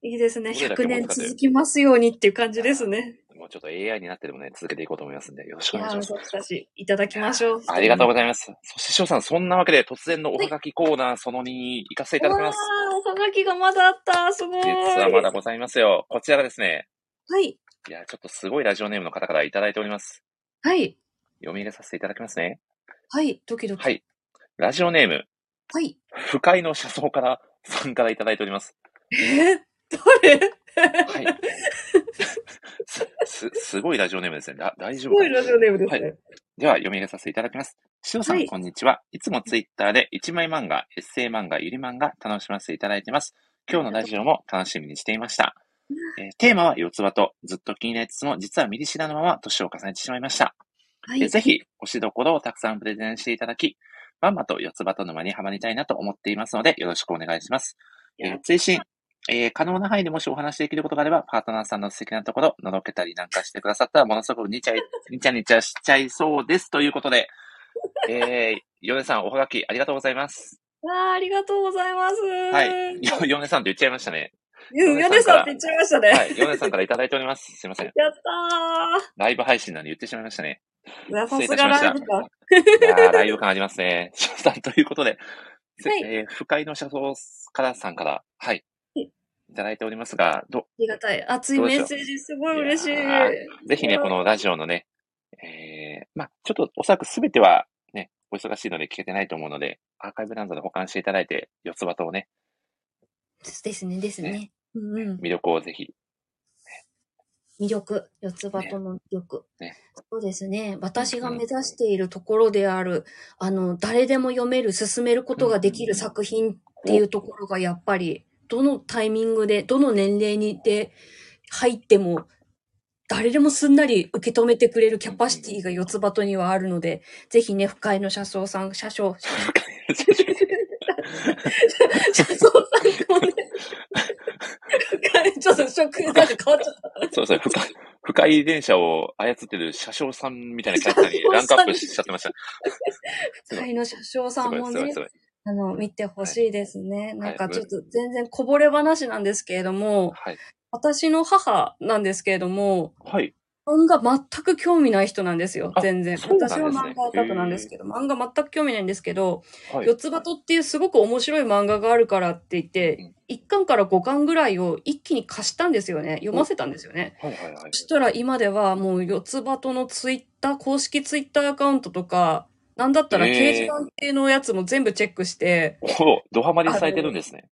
いいいですね。100どれだけ持つかという年続きますようにっていう感じですね。もうちょっと AI になってでもね、続けていこうと思いますんで、よろしくお願いします。私たちいただきましょう。ありがとうございます。そして、翔さん、そんなわけで突然のおはがきコーナー、その2に行かせていただきます。おはがきがまだあった。すごい。実はまだございますよ。こちらがですね、はい。いや、ちょっとすごいラジオネームの方からいただいております。はい。読み入れさせていただきますね。はい。ドキドキ。はい。ラジオネーム、はい。不快の車窓からさんからいただいております。えー、誰？はい。す、す、すごいラジオネームですね。だ大す丈夫かな？ごいラジオネームですね。では、読み入れさせていただきます。しおさん、はいこんにちは。いつもツイッターで一枚漫画、エッセイ漫画、ゆり漫画、楽しませていただいてます。今日のラジオも楽しみにしていました。えーテーマは四つ葉とずっと気になりつつも、実は見り知らぬまま年を重ねてしまいました。はい。えぜひ、推しどころをたくさんプレゼンしていただき、まんまと四つ葉と沼にはまりたいなと思っていますので、よろしくお願いします。えー追伸、えー可能な範囲でもしお話しできることがあれば、パートナーさんの素敵なところ、のろけたりなんかしてくださったら、ものすごくにちゃい、にちゃにちゃしちゃいそうです。ということで、えー、ヨネさん、おはがきありがとうございます。わー、ありがとうございます。はい。よ、ヨネさんと言っちゃいましたね。うん、ヨネさんって言っちゃいましたね。はい。ヨネさんからいただいております。すいません。やったライブ配信なんで言ってしまいましたね。ー。うわさ失すがライブか。いやーライブ感ありますね。翔 さんということで、はいえー、不快の車窓からさんから、はい。はいいただいておりますが、ど、ありがたい。熱いメッセージ、すごい嬉しい。ぜひね、このラジオのね、えー、まあちょっとおそらくすべてはね、お忙しいので聞けてないと思うので、アーカイブランドで保管していただいて、四つ葉とね、ですね、ですね。うんうん。魅力をぜひ、魅力。四つ葉との魅力。ねそうですね。私が目指しているところである、あの、誰でも読める、進めることができる作品っていうところがやっぱり、どのタイミングで、どの年齢にで入っても、誰でもすんなり受け止めてくれるキャパシティが四つ葉とにはあるので、ぜひね、深井の車掌さん、車掌、車掌さんもね、深井、ちょっと食なんか変わっちゃった。そうですね、深い、深い電車を操ってる車掌さんみたいなキャラクターにランクアップしちゃってました。深井の車掌さんもね。あの、見てほしいですね。なんかはいちょっと全然こぼれ話なんですけれども、はい。私の母なんですけれども、はい。漫画全く興味ない人なんですよあ、全然。ね私は漫画オタクなんですけど、漫画全く興味ないんですけど、はい四。つ葉とっていうすごく面白い漫画があるからって言ってうん、1巻から5巻ぐらいを一気に貸したんですよね。読ませたんですよね。はいはいはい。そしたら今ではもう四つ葉とのツイッター、公式ツイッターアカウントとか、なんだったらえー掲示板系のやつも全部チェックして、おドハマりされてるんですね。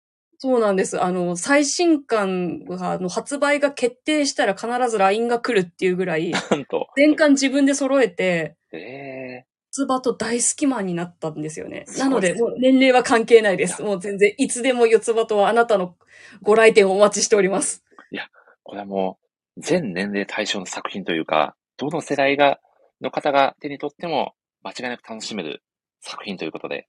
そうなんです。あの、最新刊が、あの、発売が決定したら必ず LINE が来るっていうぐらい、なんと。全巻自分で揃えて、え四つ葉と大好きマンになったんですよね。なので、もう年齢は関係ないです。もう全然、いつでも四つ葉とはあなたのご来店をお待ちしております。ー、これはもう、全年齢対象の作品というか、どの世代が、の方が手に取っても、間違いなく楽しめる作品ということで、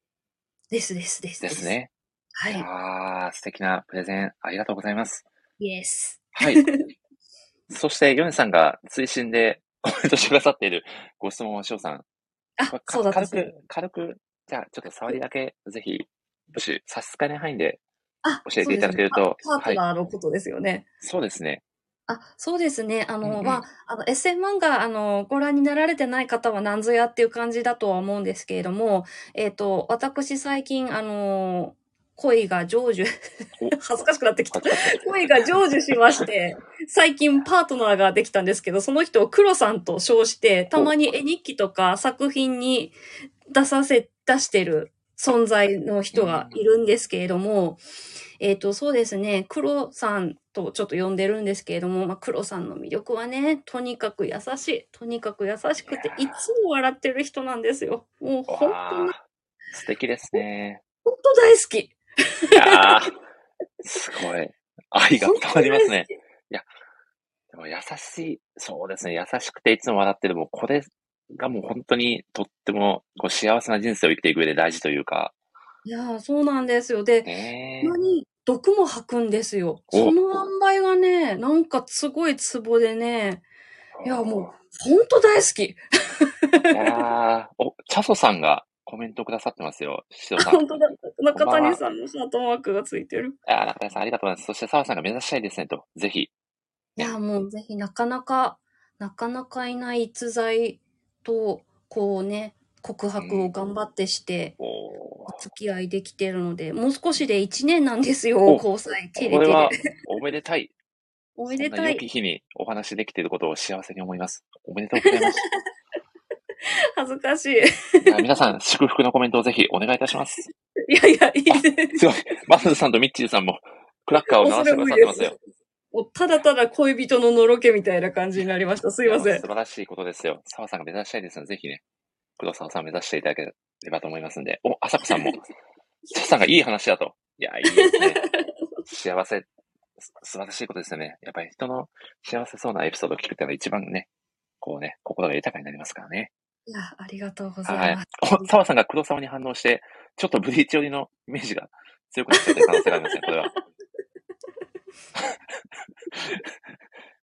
ですですです。です。ね。はいい。あー、素敵なプレゼン、ありがとうございます。イエス。はい。そして、ヨネさんが追伸で コメントしてくださっているご質問を、翔さん。あそうだった軽く、軽く、じゃあ、ちょっと触りだけ、ぜひ、もし差し支えない範囲であ、教えていただけるとねパパートナーのことですよね。そうですね。あ、そうですね。あの、うんうんまあ、あの、エッセイ漫画、あの、ご覧になられてない方は何ぞやっていう感じだとは思うんですけれども、えっ、と、私最近、あの、恋が成就、お 恥ずかしくなってきた。恋が成就しまして、最近パートナーができたんですけど、その人を黒さんと称して、たまに絵日記とか作品に出させ、出してる存在の人がいるんですけれども、えっ、と、そうですね、黒さんとちょっと呼んでるんですけれども、まあ、黒さんの魅力はね、とにかく優しい。とにかく優しくて、いつも笑ってる人なんですよ。もう本当に、素敵ですね。本当大好き。いやー、すごい。愛が伝わりますね。でも優しい、そうですね、優しくていつも笑ってる、もうこれがもう本当にとってもこう幸せな人生を生きていく上で大事というか、いやー、そうなんですよ。で、ねたまに毒も吐くんですよ。おその塩梅がね、なんかすごいツボでね、いやもう、う。ほんと大好き。いやーお、チャソさんがコメントくださってますよ。さん。本当だ。中谷さんのハートマークがついてる。あ、中谷さんありがとうございます。そして澤さんが目指したいですねと。ぜひ。いや、もうぜひなかなか、なかなかいない逸材と、こうね、告白を頑張ってして、お付き合いできてるので、もう少しで1年なんですよ、お交際。テレテこれはレ。おめでたい。おめでたい。き日にお話できていることを幸せに思います。おめでとうございます。恥ずかしい。皆さん、祝福のコメントをぜひお願いいたします。いやいや、いいです。すごい。マスルさんとミッチーさんも、クラッカーを鳴らしてくださってますよ。もうただただ恋人ののろけみたいな感じになりました。すいませんや素。晴らしいことですよ。澤さんが目指したいですので、ぜひね、黒沢さんを目指していただければと思いますんで。お、朝子さんも、チャさんがいい話だと。いや、いいですね。幸せ、す素晴らしいことですよね。やっぱり人の幸せそうなエピソードを聞くっていうのが一番ね、こうね、心が豊かになりますからね。いや、ありがとうござはいいます。。お、澤さんが黒沢に反応して、ちょっとブリーチ寄りのイメージが強くなっちゃってる可能性がありますね、これは。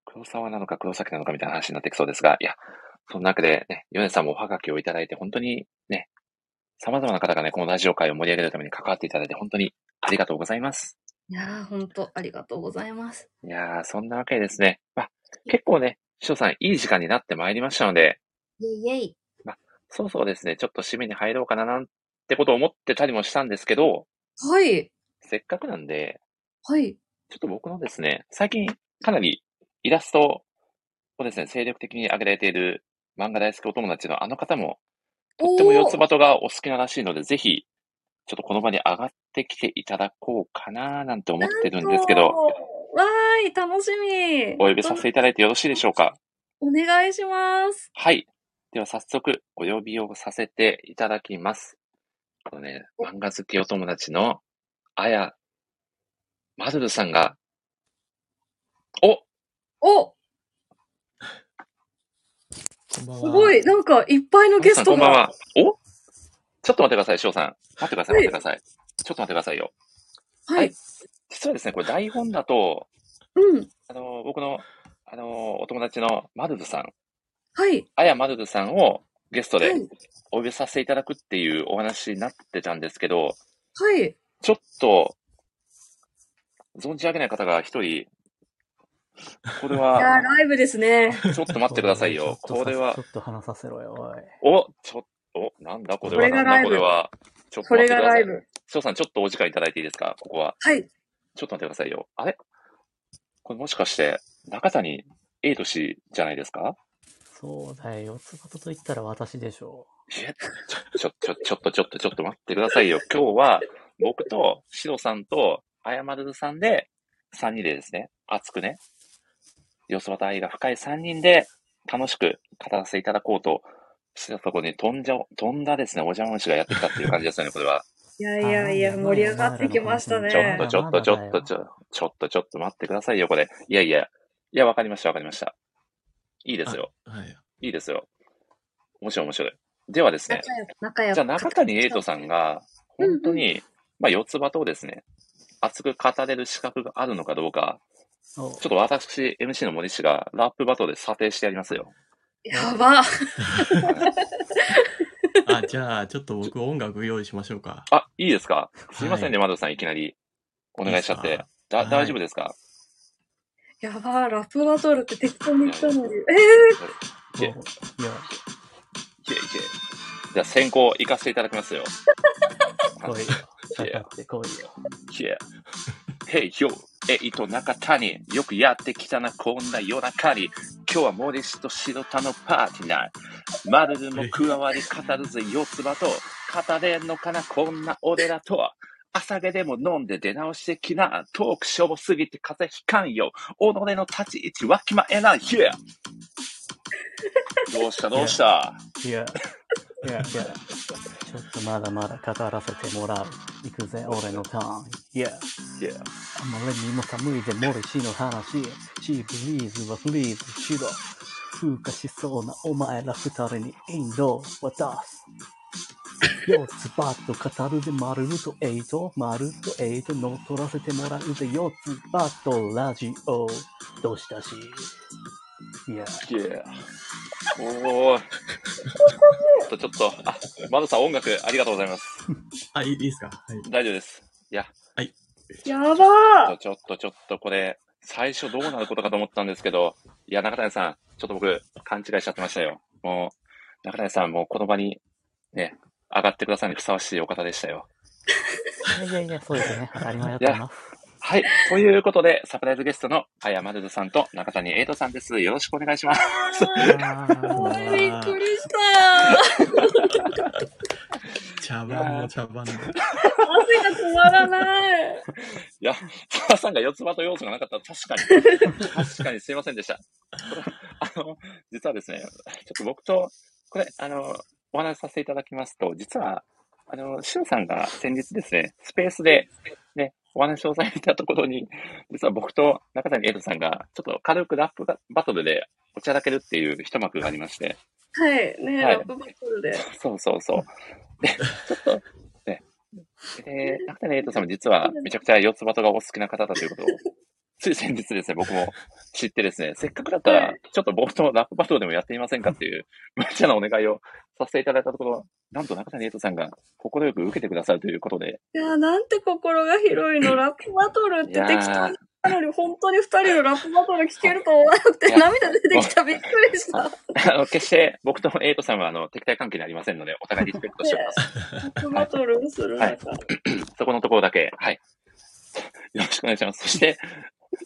黒沢なのか黒崎なのかみたいな話になってきそうですが、いや、その中でね、ヨネさんもおはがきをいただいて、本当にね、様々な方がね、このラジオ会を盛り上げるために関わっていただいて、本当にありがとうございます。いやー、ほんと、ありがとうございます。いやー、そんなわけでですね、まあ、結構ね、師匠さん、いい時間になってまいりましたので、イェイイェイ。そろそろですね、ちょっと締めに入ろうかななんてことを思ってたりもしたんですけど、はい。せっかくなんで、はい。ちょっと僕のですね、最近かなりイラストをですね、精力的に上げられている漫画大好きお友達のあの方も、とっても四つ葉とがお好きならしいので、ぜひ、ちょっとこの場に上がってきていただこうかななんて思ってるんですけど。わーい、楽しみ。お呼びさせていただいてよろしいでしょうか？お願いします。はい。では早速、お呼びをさせていただきます。このね、漫画好きお友達の、あや、まるるさんが、おお。すごい、なんか、いっぱいのゲストが。こんばんは。お？ちょっと待ってください、翔さん。待ってください、はい待ってください。ちょっと待ってくださいよ。はい。実はですね、これ台本だと、うん。あの、僕の、あの、お友達のマルルさん、はい。あやマルルさんをゲストではい。お呼びさせていただくっていうお話になってたんですけど、はい。ちょっと、存じ上げない方が一人、これいやライブですね。ちょっと待ってくださいよ。ちょっとこれはちょ、っと話させろよ、おい。お、ちょっと、なんだこれは、これがなんだこライブれは。ちょっと待ってください。がライブ。翔さん、ちょっとお時間いただいていいですか？ここは。はい。ちょっと待ってくださいよ。あれ？これもしかして、中谷エイト氏じゃないですか？そうだよ、四つ葉と言ったら私でしょいえ、ちょ、ちょ、ちょ、ちょっと、ちょっと、ちょっと待ってくださいよ。今日は、僕と、シロさんと、あやまるさんで、3人でですね、熱くね、よそばと愛が深い3人で、楽しく語らせていただこうと、してたところに飛んじゃ、飛んだですね、お邪魔虫がやってきたっていう感じですよね、これは。いやいやいや、盛り上がってきましたね。ちょっと、ちょっと、ちょっと、ちょ、ちょっと、ちょっと待ってくださいよ、これ。いやいや、いや、わかりました、わかりました。いいですよ。はい。いいですよ。面白い、面白い。ではですね。じゃあ中谷エイトさんが、本当に、まあ、四つ葉とですね、熱く語れる資格があるのかどうか、おちょっと私、MC の森氏がラップバトルで査定してやりますよ。やば。あ、じゃあ、ちょっと僕音楽用意しましょうか。あ、いいですか？すいませんね、は窓田さん、いきなりお願いしちゃって。だ、はい大丈夫ですか？やば、ラップバトルって適当に言ったのに。えいけおいや、いけいけ。じゃあ先行行かせていただきますよ。来いよ。かかってこいよ。いや。へいよ、エイト中谷。よくやってきたな、こんな夜中に。今日は森氏と白田のパーティーナイト。マルルも加わり語るぜ、四つ葉と。語れんのかな、こんな俺らと。朝毛でも飲んで出直してきな。トークしょぼすぎて風邪ひかんよ。己の立ち位置わきまえない。いや。どうしたどうした？いや、いや、いや、ちょっとまだまだ語らせてもらう。行くぜ、俺のターン。いや、いや。あまりにも寒いぜ、森氏の話。シーブリーズはフリーズしろ。風化しそうなお前ら二人にインドを渡す。四つバット語るで丸とエイト、丸とエイト乗っ取らせてもらうぜ、四つバットラジオ。どうしたし？いや、いや。おー。ちょっと、ちょっと、あ、マドさん音楽ありがとうございます。あ、いいいいですか？はい。大丈夫です。いや、やばちょっと、ちょっとこれ、最初どうなることかと思ったんですけど、いや、中谷さん、ちょっと僕、勘違いしちゃってましたよ。もう、中谷さん、もうこの場に、ね、上がってくださいにふさわしいお方でしたよ。いやいやいや、そうですね。当たり前だと思います。はい。ということで、サプライズゲストの、あやまるるさんと中谷エイトさんです。よろしくお願いします。びっくりした茶番の茶番で。汗が止まらない。いや、澤田さんが四つ葉と要素がなかったら確かに、確かにすいませんでした。あの、実はですね、ちょっと僕と、これ、あの、お話しさせていただきますと、実は、あの、シロさんが先日ですね、スペースで、ね、お話をされたところに、実は僕と中谷エイトさんが、ちょっと軽くラップがバトルでおちゃらけるっていう一幕がありまして、はい。ねはいラップバトルで。そうそうそう。で、ちょっと、ね。で、中谷エイトさんも実はめちゃくちゃ四つ葉とがお好きな方だということを、つい先日ですね、僕も知ってですね、せっかくだったらはい、ちょっと僕とラップバトルでもやってみませんかっていう、無茶なお願いをさせていただいたところ、なんと中谷エイトさんが快く受けてくださるということで、いや、なんて心が広いの。ラップバトルって適当に言ったのに、本当に二人のラップバトル聞けると思わなくて、涙出てきた。びっくりした。あの、決して僕とエイトさんはあの敵対関係にありませんので、お互いリスペクトしております。ラップバトルをする中。そこのところだけ、はい。よろしくお願いします。そして、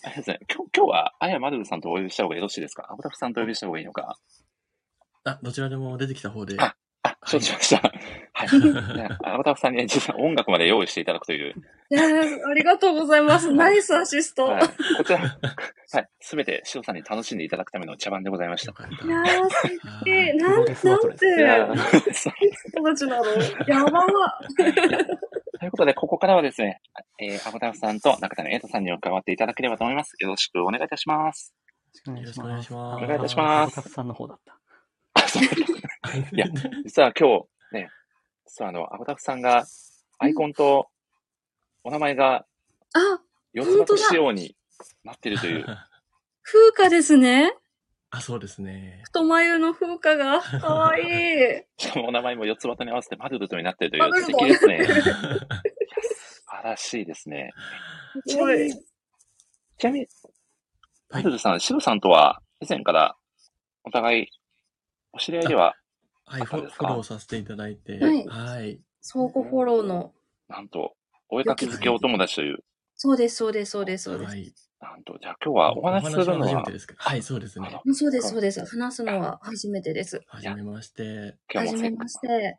あれですね、今日今日は、あやまるるさんとお呼びした方がよろしいですか？アボタフさんとお呼びした方がいいのか？あ、どちらでも出てきた方で。ああ、承知しました。はい。ねアボタフさんに実は音楽まで用意していただくという、いやーありがとうございます。ナイスアシスト。はい。こちら、はい。すべて、シロさんに楽しんでいただくための茶番でございました。いやー、素あ敵。ーなん、なんて、人たちなの？やばわ。ということで、ここからはですね、えー、アボタフさんと中谷エイトさんに伺っていただければと思います。よろしくお願いいたします。よろしくお願いします。お願いいたしますあー小田さんの方だった。いや実は今日、ね、実はあの、アボタフさんが、アイコンと、お名前が、あ、四つ葉と仕様になってるという。風花ですね。あ、そうですね。太眉の風花が。かわいい。しかもお名前も四つ葉とに合わせてマルルトになってるという素敵ですね。素晴らしいですね。すごい。ちなみに、はいマルルさん、シロさんとは以前からお互いお知り合いでは、はい、フォローさせていただいて。はいはい。相互フォローの。なんと、お絵かき好きお友達という、そうです、そうです、そうです、そうです。はい。なんと、じゃあ今日はお話しするのは初めて、ですけど。はい、そうですね。そうです、そうです。話すのは初めてです。はじめまして。はじめまして。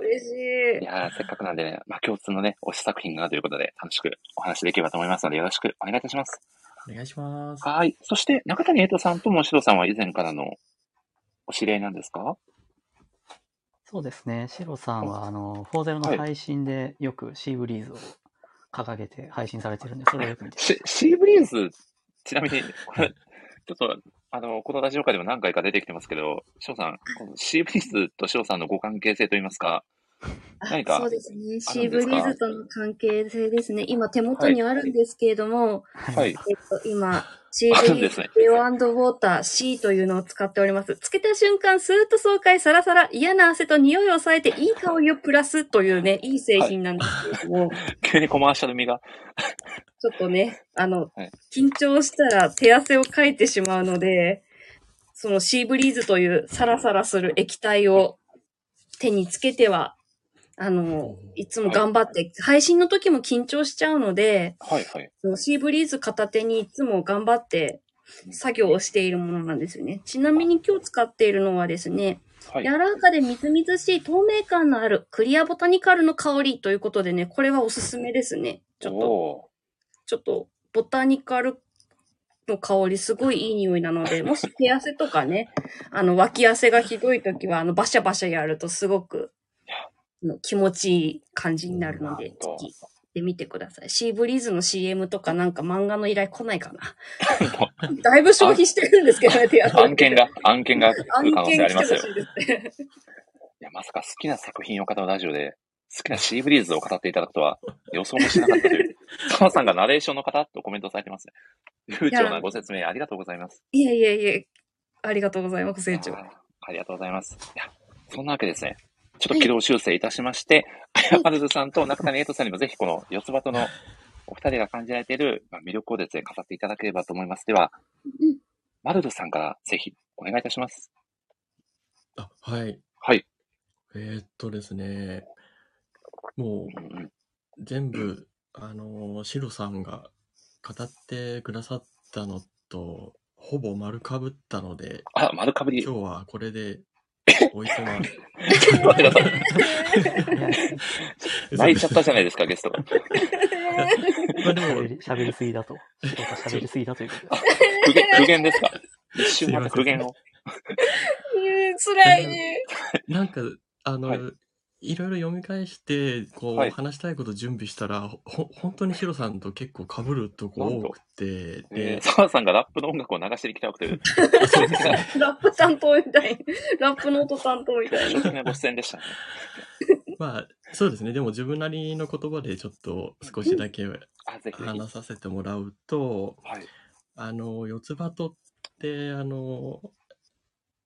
嬉しい。いやーせっかくなんでね、まあ、共通のね、推し作品があるということで、楽しくお話できればと思いますので、よろしくお願いいたします。お願いします。はい。そして、中谷エイトさんともシロさんは以前からのお知り合いなんですか？そうですね。シロさんは、あの、40の配信でよくシーブリーズを掲げて配信されてるんで、それをよく見てます。シシーブリーズ、ちなみに、これ、ちょっと、あの、このラジオ界でも何回か出てきてますけど、シロさん、このシーブリーズとシロさんのご関係性といいますか、何かそうですね。シーブリーズとの関係性ですね。今手元にあるんですけれども、はい。えっと、今、シーあブリーズるんですねレオウォーター C というのを使っております。つけた瞬間、スーッと爽快、サラサラ、嫌な汗と匂いを抑えて、いい香りをプラスというね、いい製品なんですけれども、急にコマーシャル味が。ちょっとね、あの、はい緊張したら手汗をかいてしまうので、そのシーブリーズというサラサラする液体を手につけては、あの、いつも頑張って、配信の時も緊張しちゃうので、はいはい。シーブリーズ片手にいつも頑張って作業をしているものなんですよね。ちなみに今日使っているのはですね、はい。柔らかでみずみずしい透明感のあるクリアボタニカルの香りということでね、これはおすすめですね。ちょっとおちょっと、ボタニカルの香り、すごいいい匂いなので、もし手汗とかね、あの、脇汗がひどいときは、あの、バシャバシャやるとすごく、気持ちいい感じになるので、ぜーひ、で見てください。シーブリーズの CM とかなんか漫画の依頼来ないかな。だいぶ消費してるんですけどね、手汗。案件が、案件が来る可案能性件ありますよ。いですね。いや、まさか好きな作品を語るラジオで、好きなシーブリーズを語っていただくとは予想もしなかったという。澤さんがナレーションの方とコメントされてますね。流暢なご説明ありがとうございます。いえいえいえ、ありがとうございます、成長。あありがとうございます。いや、そんなわけですね。ちょっと軌道修正いたしまして、あやまるずさんと中谷エイトさんにもぜひこの四つ葉とのお二人が感じられているまあ魅力をですね、語っていただければと思います。では、うんマルルさんからぜひお願いいたします。あ、はい。はい。えーっとですね、もう全部、あのー、シロさんが語ってくださったのと、ほぼ丸かぶったので、あ、丸かぶり。今日はこれで、おいとま。ちょっと待ってください。泣いちゃったじゃないですか、ゲストが。まあでも喋、りすぎだと。喋りすぎだということで苦言、苦言ですか？一瞬また苦言を。えー、辛いね。なんか、あの、はいい、ろいろ読み返して、こう、はい話したいこと準備したら、ほ、本当にシロさんと結構被るとこ多くて、えーで、澤さんがラップの音楽を流してきたくて、あ そうですね。ラップ担当みたい。ラップの音担当みたいな。ご出演でしたね。まあ、そうですね。でも自分なりの言葉でちょっと少しだけあ、ぜひぜひ。話させてもらうと、はい。あの、四つ葉とって、あの、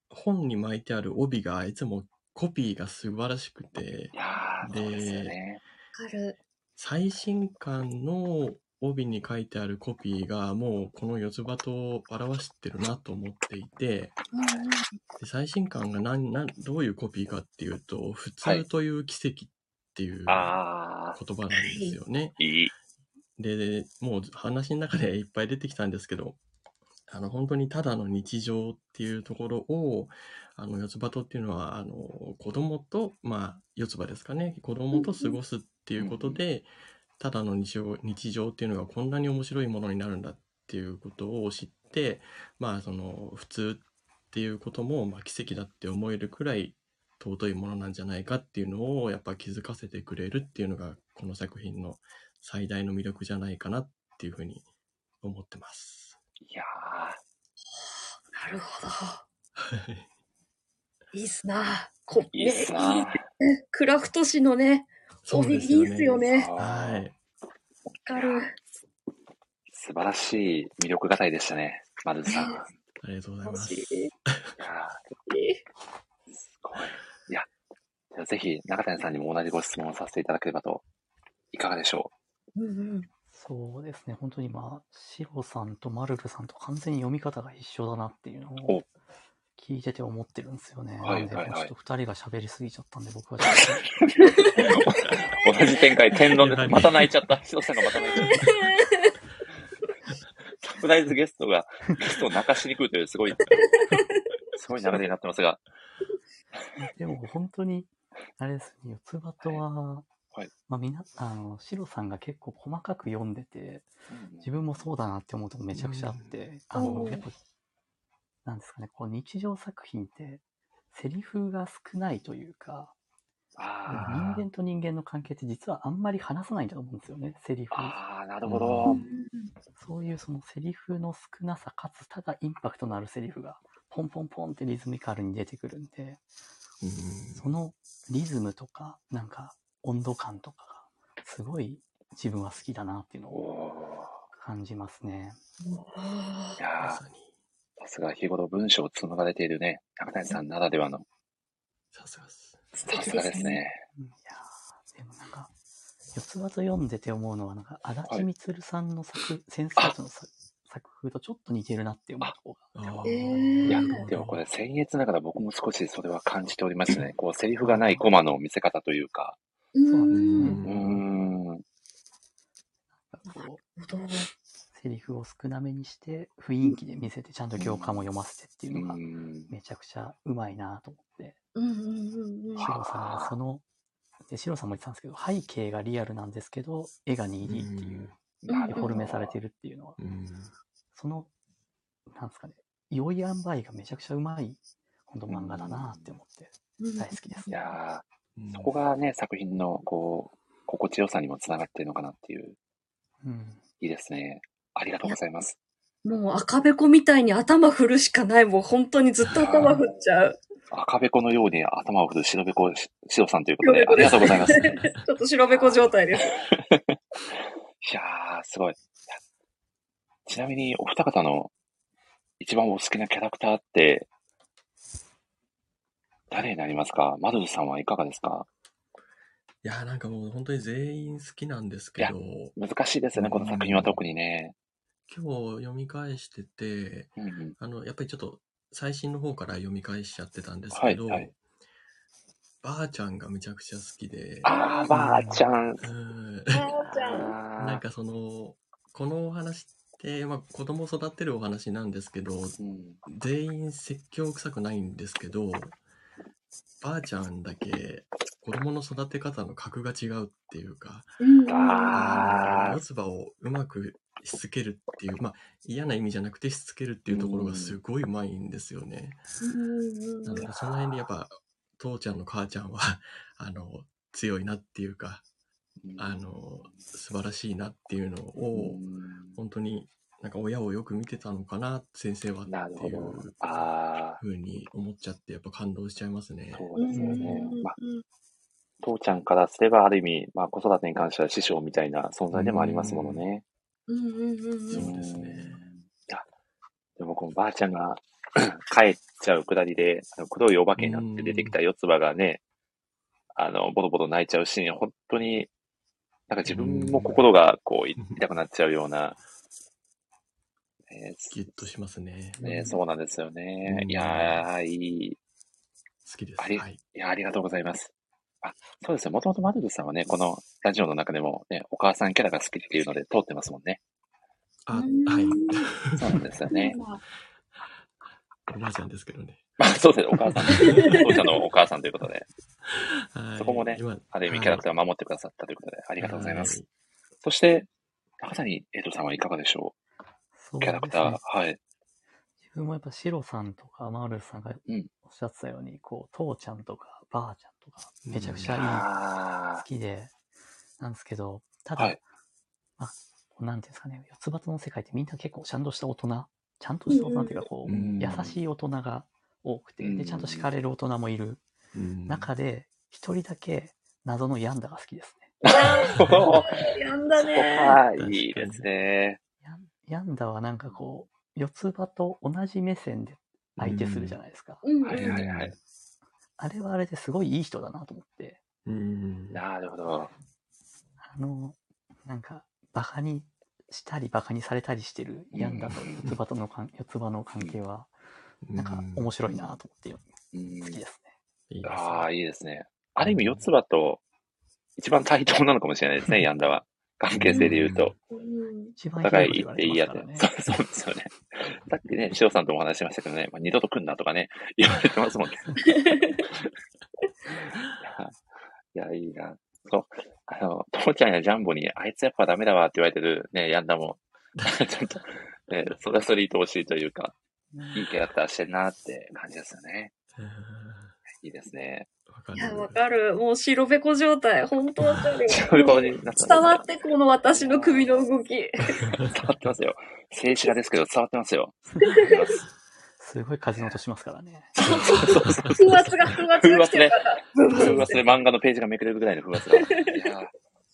本に巻いてある帯がいつもコピーが素晴らしくて、いやー、そうですよね。わかる。最新刊の帯に書いてあるコピーがもうこの四つ葉とを表してるなと思っていて、うんで最新刊が何、何、どういうコピーかっていうと、普はい通という奇跡っていう言あ葉なんですよね。ー、いい。で、もう話の中でいっぱい出てきたんですけど、あの、本当にただの日常っていうところを、あの、四つ葉とっていうのは、あの、子供と、まあ、四つ葉ですかね、子供と過ごすっていうことで、ただの日常、日常っていうのがこんなに面白いものになるんだっていうことを知って、まあ、その、普通っていうことも、まあ、奇跡だって思えるくらい尊いものなんじゃないかっていうのを、やっぱ気づかせてくれるっていうのが、この作品の最大の魅力じゃないかなっていうふうに思ってます。いやなるほど。い いっすな。こー、いいっすなねクラフト紙のね、帯ね。いいっすよね。はい。わかる。素晴らしい魅力語りでしたね、マルズさん。いやありがとうございます。い。ーすごい。いや、じゃあぜひ中谷さんにも同じご質問をさせていただければと。いかがでしょう？んうん。そうですね、本当に今、シロさんとマルルさんと完全に読み方が一緒だなっていうのおを聞いてて思ってるんですよね。はいはいはい。ちょっと二人が喋りすぎちゃったんで、僕は。ちょっう同じ展開、天論でまた泣いちゃった。シロさんがまた泣いちゃった。サプライズゲストが、ゲストを泣かしに来るという、すごい、すごい流れになってますが。と、でも本当に、あれですね、四つ葉とは、はい。まあみな、あの、シロさんが結構細かく読んでて、自分もそうだなって思うとこめちゃくちゃあって、あの、やっぱ、なんですかね、こう日常作品って、セリフが少ないというか、あ人間と人間の関係って実はあんまり話さないんだと思うんですよね、セリフあ、。ああ、なるほうど。そういうそのセリフの少なさかつただインパクトのあるセリフがポンポンポンってリズミカルに出てくるんで、うんそのリズムとかなんか温度感とかがすごい自分は好きだなっていうのおをー感じますね。いまさに。さすが日頃文章を紡がれているね、中谷さんならではの、さすがです。素さすがです。ね。うんいやーでもなんか、四つ葉と読んでて思うのは、なんか、足立みつるさんの作、先生たちの作作風とちょっと似てるなって思ういやうん、でもこれ、僭越ながら僕も少しそれは感じておりますね。こう、セリフがないコマの見せ方というか。うそうなんですねーん。なんかこう、なるほどセリフを少なめにして、雰囲気で見せて、ちゃんと行間も読ませてっていううのが、ん。めちゃくちゃうまいなと思って、うんうんうんうん。シロさんがその、で、シロさんも言ってたんですけど、背景がリアルなんですけど、絵が 2D っていう、うんデフォルメされてるっていうのは、うん。その、なんですかね、良い塩梅がめちゃくちゃうまい、本当漫画だなって思って、うん大好きですいね。やうんー、そこがね、作品の、こう、心地よさにもつながっているのかなっていう、うん。いいですね。ありがとうございます。もう赤べこみたいに頭振るしかない。もう本当にずっと頭振っちゃう。赤べこのように頭を振る白べこし、白さんということで、ありがとうございます。ちょっと白べこ状態です。いやー、すごい。ちなみに、お二方の一番お好きなキャラクターって、誰になりますか？マドルさんはいかがですか？いやーなんかもう本当に全員好きなんですけど、難しいですよね、この作品は特にね。今日読み返してて、うんうん、あの、やっぱりちょっと最新の方から読み返しちゃってたんですけど、はいはい。ばあちゃんがめちゃくちゃ好きで、あー、ばあちゃん。うん。あーちゃん。なんかその、このお話って、まあ子供を育てるお話なんですけど、うん、全員説教臭くないんですけど、ばあちゃんだけ子供の育て方の格が違うっていうか、うん。あー。四つ葉をうまくしつけるっていう、まあ嫌な意味じゃなくてしつけるっていうところがすごいうまいんですよね。なのでその辺でやっぱ父ちゃんの母ちゃんは あの強いなっていうかあの素晴らしいなっていうのを本当になんか親をよく見てたのかな先生はなるほどっていう。あふうに思っちゃってやっぱ感動しちゃいますねあ、。そうですよね。まあ、父ちゃんからすればある意味、まあ子育てに関しては師匠みたいな存在でもありますものね。うんうんうんうんそうですね。あでもこのばあちゃんが 帰っちゃうくだりで、あの黒いお化けになって出てきた四つ葉がね、あの、ボロボロ泣いちゃうシーン、本当に、なんか自分も心がこう、痛くなっちゃうような、ねギュッとしますね。ね、そうなんですよね。うんいやー、いい。好きです。ありはい。いや、ありがとうございます。あ、そうですね。もともとマドルさんはね、このラジオの中でもね、お母さんキャラが好きっていうので通ってますもんね。あ、うんはい。そうなんですよね。おばあちゃんですけどね。まあ、そうですね。お母さん。父ちゃんのお母さんということで、はいそこもね今ある意味キャラクターを守ってくださったということで、ありがとうございます。はそして、中谷エイトさんはいかがでしょそううキャラクター。はい。自分もやっぱシロさんとかマールさんがうんおっしゃってたように、こう、父ちゃんとかばあちゃんとか、めちゃくちゃいい、あ好きで、なんですけど、ただ、はいまあ、なんていうんですかね、四つ葉の世界ってみんな結構ちゃんとした大人、ちゃんとした大人っていうか、こう、うん優しい大人が多くて、うんで、ちゃんと敷かれる大人もいるうん中で、一人だけ謎のヤンダが好きですね。ー。やんだね。はい、いいですね。ヤンヤンダはなんかこう、四つ葉と同じ目線で相手するじゃないですか。はいはいはい。あれはあれですごいいい人だなと思って、うん。なるほど。あの、なんか、バカにしたりバカにされたりしてるヤンダと四つ葉との関四つ葉の関係は、なんか面白いなと思ってうん好きですね。いいですねああ、いいですね。ある意味、四つ葉と一番対等なのかもしれないですね、ヤンダは。関係性で言うと。うん一番お互いっていいやつ。そうそうですよね。さっきね、塩さんとも話しましたけどね、まあ、二度と来んなとかね、言われてますもんね。いや、いいな。そう。あの、父ちゃんやジャンボに、あいつやっぱダメだわって言われてるね、ヤンダも、ちょっと、ね、それはそれ愛おしいというか、いいキャラクターしてんなって感じですよね。うんいいですね。わかる。いや、わかる。もう白べこ状態。ほんとわかる。そういう顔になった伝わって、この私の首の動き。伝わってますよ。静止画ですけど伝わってますよ。す すごい風の音しますからね。風圧が、風圧が来てるから。風圧で漫画のページがめくれるぐらいの風圧が。いやー、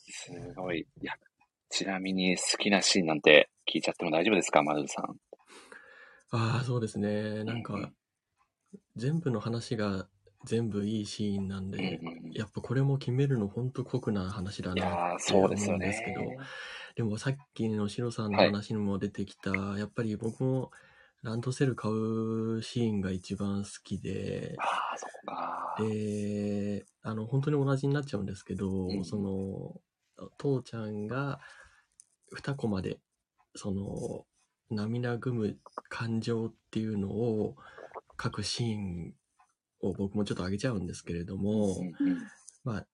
すごい。いや、ちなみに好きなシーンなんて聞いちゃっても大丈夫ですか、マルさん。ああ、そうですね。なんうんうか、全部の話が全部いいシーンなんうんで、うんやっぱこれも決めるの本当酷な話だいやーなって思そうですようんですけど、ね。でもさっきのシロさんのはい話にも出てきた、やっぱり僕もランドセル買うシーンが一番好きで、ああ、そこか。で、あの、本当に同じになっちゃうんですけど、うんその、父ちゃんが2コマで、その、涙ぐむ感情っていうのを書くシーンを僕もちょっと上げちゃうんですけれども、まあ、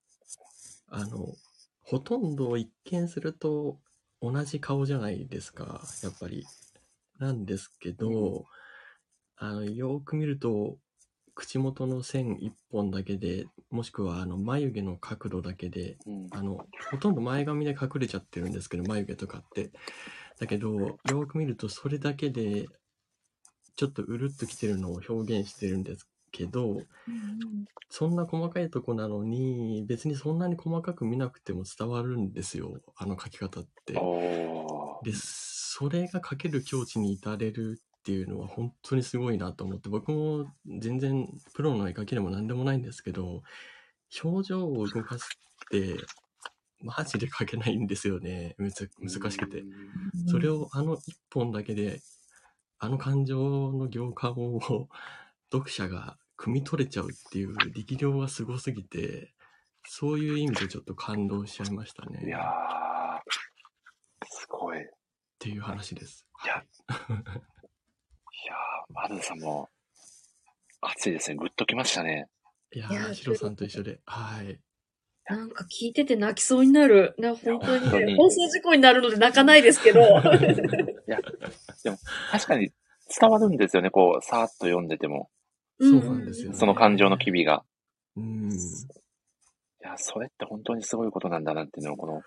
あの、ほとんど一見すると同じ顔じゃないですか、やっぱり。なんですけど、あの、よーく見ると、口元の線一本だけで、もしくはあの眉毛の角度だけで、うんあの、ほとんど前髪で隠れちゃってるんですけど、眉毛とかって。だけど、よーく見るとそれだけで、ちょっとうるっときてるのを表現してるんですけど、そんな細かいとこなのに、別にそんなに細かく見なくても伝わるんですよ、あの書き方って。で、それが書ける境地に至れるっっていうのは本当にすごいなと思って、僕も全然プロの絵描きでも何でもないんですけど、表情を動かすって、マジで描けないんですよね。むず難しくて。それをあの一本だけで、あの感情の行間を読者が汲み取れちゃうっていう力量がすごすぎて、そういう意味でちょっと感動しちゃいましたね。いやー、すごい。いっていう話です。や、いやー、マルさんも、熱いですね。グッときましたね。いやいやー、ヒロさんと一緒で。はい。なんか聞いてて泣きそうになる。な、本当にね、放送事故になるので泣かないですけど。確かに伝わるんですよね。こう、さーっと読んでても。そうなんですよね。その感情の機微が。うん。いや、それって本当にすごいことなんだなっていうのを、この、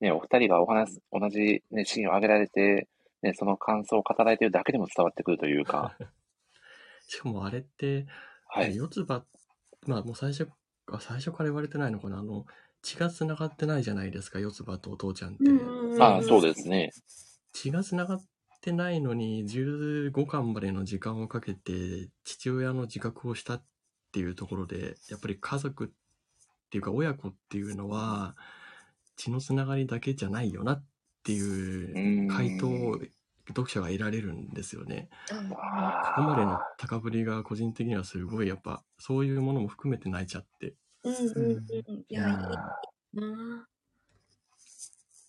ね、お二人がお話す、同じ、ね、シーンを挙げられて、ね、その感想を語られてるだけでも伝わってくるというか、しかもあれって、はい。四つ葉、まあもう最初、あ最初から言われてないのかな？あの、血が繋がってないじゃないですか、四つ葉とお父ちゃんって。ああ、そうですね。血が繋がってないのに15巻までの時間をかけて父親の自覚をしたっていうところでやっぱり家族っていうか親子っていうのは血のつながりだけじゃないよなっていう回答を読者が得られるんですよね。あここまでの高ぶりが個人的にはすごいやっぱそういうものも含めて泣いちゃって。っうんうん。うん。いや、いいな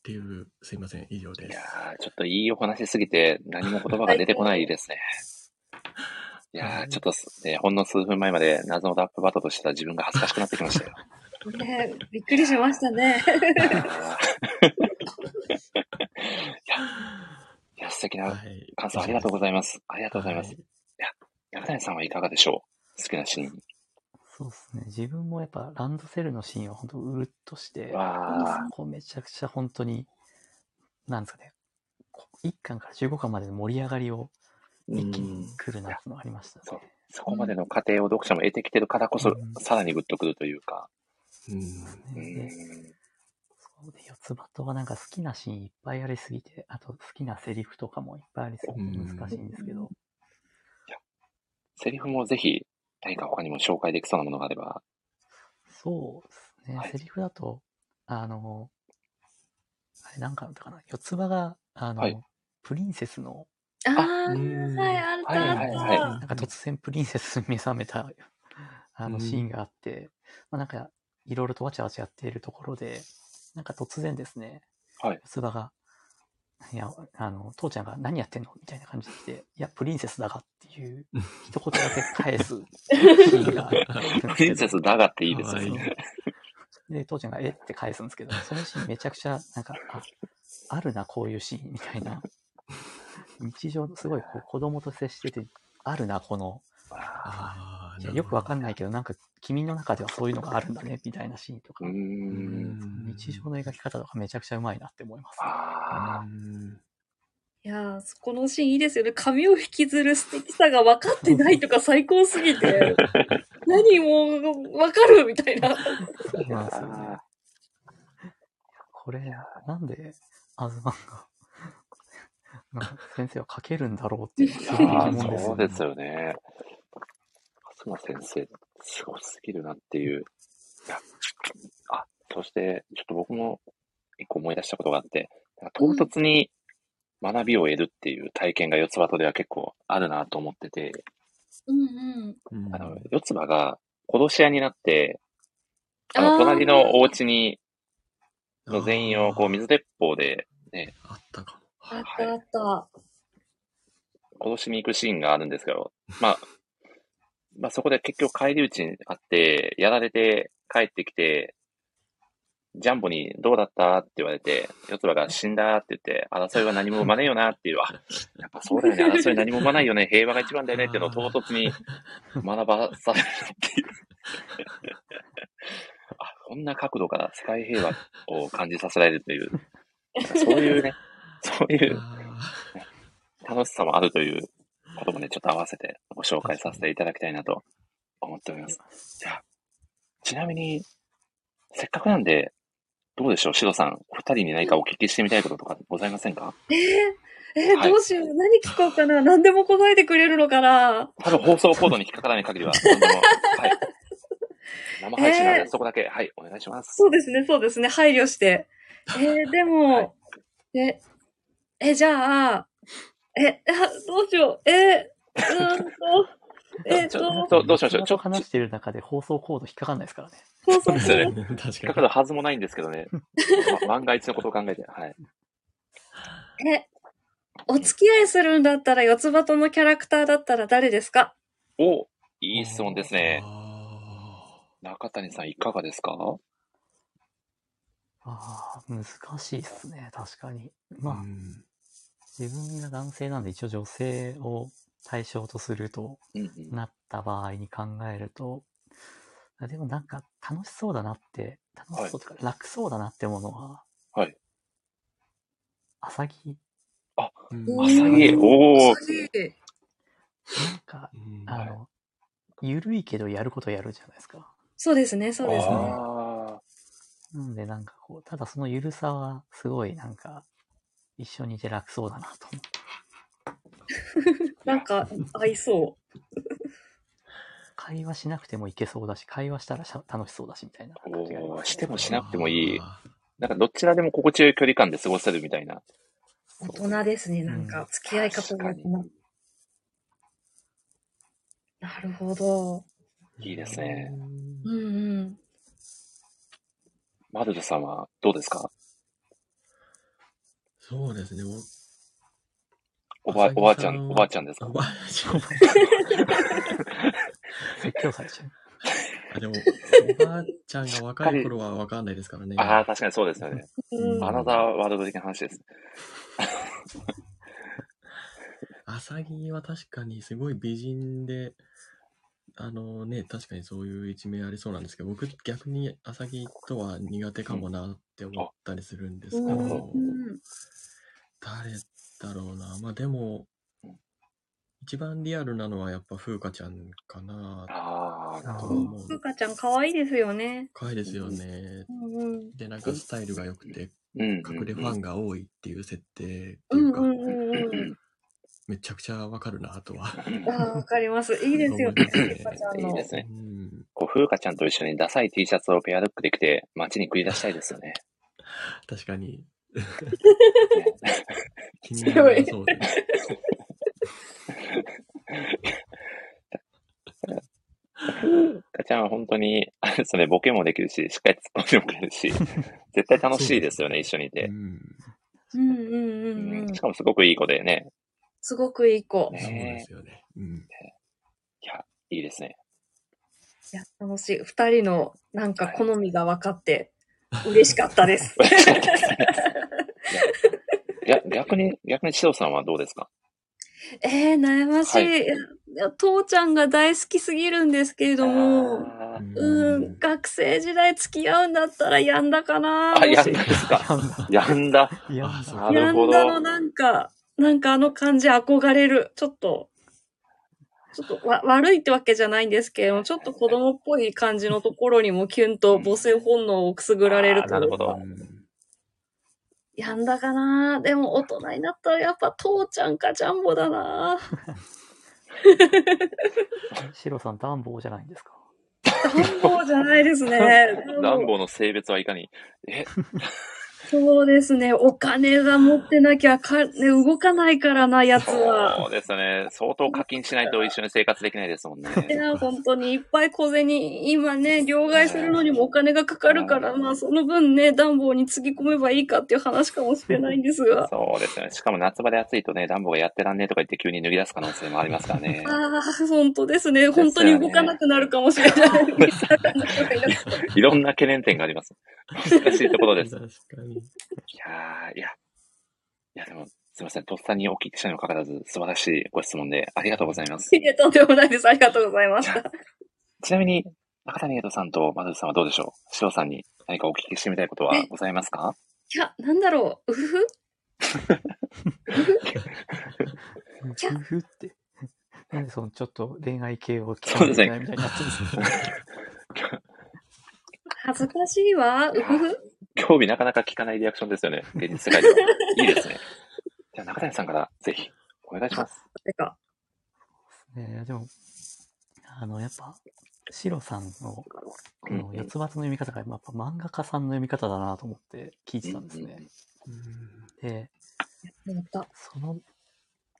ていうすいません以上ですいや。ーちょっといいお話すぎて何も言葉が出てこないですね。いやーちょっとす、ね、ほんの数分前まで謎のラップバトとしてた自分が恥ずかしくなってきましたよ。ねびっくりしましたね。いや、いや、素敵なはい感想ありがとうございます。ありがとうございますは。山谷さんはいかがでしょう？好きなシーン。そうですね。自分もやっぱランドセルのシーンは本当うるっとして、わこうめちゃくちゃ本当に、なんですかね、こう1巻から15巻までの盛り上がりをー一気にうん。来るなっていうのがありましたそう。ね。そこまでの過程を読者も得てきてるからこそうん、さらにグッとくるというか。うん。うねでんそうで、四つ葉とはなんか好きなシーンいっぱいありすぎて、あと好きなセリフとかもいっぱいありすぎて難しいんですけど、セリフもぜひ、何か他にも紹介できそうなものがあれば。そうですね、はい。セリフだと、あの、あれなんかだったかな、四つ葉が、あの、はい。プリンセスの、ああ、うんはい、あったはいあはい。なんか突然プリンセスに目覚めた、あうん。のシーンがあって、まあ、なんかいろいろとわちゃわちゃやっているところで、なんか突然ですね、はい。四つ葉が、いや、あの、父ちゃんが何やってんのみたいな感じで来て、いや、プリンセスだがっていう一言だけ返すシーンがあるんですけどプリンセスだがっていいですね。いで、父ちゃんがえって返すんですけど、そのシーンめちゃくちゃ、なんか、あ、あるな、こういうシーンみたいな。日常、すごいこう子供と接してて、あるな、この、あーいやよくわかんなないけど、なんか君の中ではそういうのがあるんだね、みたいなシーンとか。日常の描き方とかめちゃくちゃうまいなって思います。あいやー、このシーンいいですよね。髪を引きずる素敵さが分かってないとか最高すぎて、何もう分かるみたいな。そうなんですよねあ。これ、なんで、アズマンが、先生は書けるんだろうっていうね。そうですよね。勝間先生、すごすぎるなっていう。いやあ、そして、ちょっと僕も一個思い出したことがあって、なんか唐突に学びを得るっていう体験が四つ葉とでは結構あるなと思ってて、うんうん。うんあの、四つ葉が殺し屋になって、あの、隣のお家に、の全員をこう水鉄砲であったかも。あったあった。殺しに行くシーンがあるんですけど、まあ、まあそこで結局帰り討ちにあって、やられて帰ってきて、ジャンボにどうだったって言われて、四つ葉が死んだって言って、争いは何も生まねえよなっていう、あ、やっぱそうだよね、争い何も生まないよね、平和が一番だよねっていうのを唐突に学ばされるっていう。あ、こんな角度から世界平和を感じさせられるという、そういうね、そういうあ楽しさもあるということもね、ちょっと合わせてご紹介させていただきたいなと思っております。じゃあ、ちなみに、せっかくなんで、どうでしょう、シドさん、お二人に何かお聞きしてみたいこととかございませんか？えー、えーはいどうしよう？何聞こうかな？何でも答えてくれるのかな？多分放送コードに引っかからない限りは、何でも はい。生配信なので、えーそこだけ、はい、お願いします。そうですね、そうですね。配慮して。えーでも、え、え、じゃあ、え、あ どうしよう。えー、うーんと、えっちょと、どどうしましょう。ちょっと、話してる中で放送コード引っかかんないですからね。そうそうですよそう。ね。引っ確かかかるはずもないんですけどね。ま万が一のことを考えて、はい。え、お付き合いするんだったら、四つ葉とのキャラクターだったら誰ですか？おいに。い質問ですね。あ中谷さん、いかがですか？ああ、難しいっすね、確かに。ーまあ、うん自分が男性なんで一応女性を対象とするとうんうん。なった場合に考えると、あでもなんか楽しそうだなって、楽しそうとか楽そうだなってものは、はい。アサギ、うんおまさに、おー。なんか、うんあの、ゆるいけどやることやるじゃないですか。そうですね、そうですね。あなのでなんかこう、ただそのゆるさはすごいなんか、一緒にいて楽そうだなと思って。なんか、合いそう。会話しなくてもいけそうだし、会話したらしゃ楽しそうだしみたいなー感じがありますおーしてもしなくてもいい。あなんかどちらでも心地よい距離感で過ごせるみたいな。大人ですね、なんか、付き合い方が。確かになるほど。ーいいですね。うんうん。マルルさんはどうですか？そうですね。おばおばあちゃん、おばあちゃんですか？おばあちゃん。説教されちゃう。あ でも、おばあちゃんが若い頃は分かんないですからね。ああ、確かにそうですよね。うんアナザーワールド的な話です。アサギは確かにすごい美人で、あのね、確かにそういう一面ありそうなんですけど、僕逆にアサギとは苦手かもなって思ったりするんですけど、うんうん誰だろうな。まあでも、一番リアルなのはやっぱ風花ちゃんかなああ、とは思う。ふうかちゃん可愛いですよね。可愛いですよね。うんうん。で、なんかスタイルが良くて、隠れファンが多いっていう設定ってうんいうか、うんうんうん。めちゃくちゃわかるなとは。ああ、わかります。いいですよね、思いますねふうかちゃんの。いいですね。うん、こう、風花ちゃんと一緒にダサい T シャツをペアルックで着て街に繰り出したいですよね。確かに。ね気になりそうで。風花ちゃんは本当に、あれですね、ボケもできるし、しっかり突っ込んでもくれるし、絶対楽しいですよね、一緒にいて。うん、うんうんうんうんし。かもすごくいい子でね。すごくいい子。ねそうですよね。うん。いや、いいですね。いや、楽しい。二人のなんか好みが分かって、嬉しかったです。いや、逆に、逆に、シドさんはどうですか？えー、悩ましい。はい父ちゃんが大好きすぎるんですけれども、うーん、学生時代付き合うんだったらやんだかなあ、やんだですか？やんだ。やん。だのなんか、なんかあの感じ憧れる。ちょっと、ちょっとわ悪いってわけじゃないんですけれども、ちょっと子供っぽい感じのところにもキュンと母性本能をくすぐられるというかなるほど。やんだかなでも大人になったらやっぱ父ちゃんかジャンボだなシロさん、ダンボーじゃないんですか？ダンボじゃないですね。ダンボの性別はいかに？え、そうですね。お金が持ってなきゃか、ね、動かないからな、やつは。そうですね。相当課金しないと一緒に生活できないですもんね。いや、本当にいっぱい小銭、今ね、両替するのにもお金がかかるから、まあその分ね、暖房につぎ込めばいいかっていう話かもしれないんですが。そうですね。しかも夏場で暑いとね、暖房がやってらんねえとか言って急に脱ぎ出す可能性もありますからね。ああ、本当ですね。本当に動かなくなるかもしれない。いろんな懸念点があります。難しいところです。い確かに。やー、いや、いやでも、すいません。とっさにお聞きしたにもかかわらず、素晴らしいご質問でありがとうございます。いえ、とんでもないです。ありがとうございました。ちなみに、中谷エイトさんとマドルさんはどうでしょう？シロさんに何かお聞きしてみたいことはございますか？いや、なんだろう。うふふ？キャ夫婦って。なんでそのちょっと恋愛系を聞そうですねないみたいになってるんですか？恥ずかしいわ。うふふ興味なかなか聞かないリアクションですよね。現実世界では。いいですね。じゃあ中谷さんからぜひお願いします。てか、ねでも、あの、やっぱ、シロさんの、こうんの四つ葉の読み方が、やっぱ漫画家さんの読み方だなと思って聞いてたんですね。で、やった。その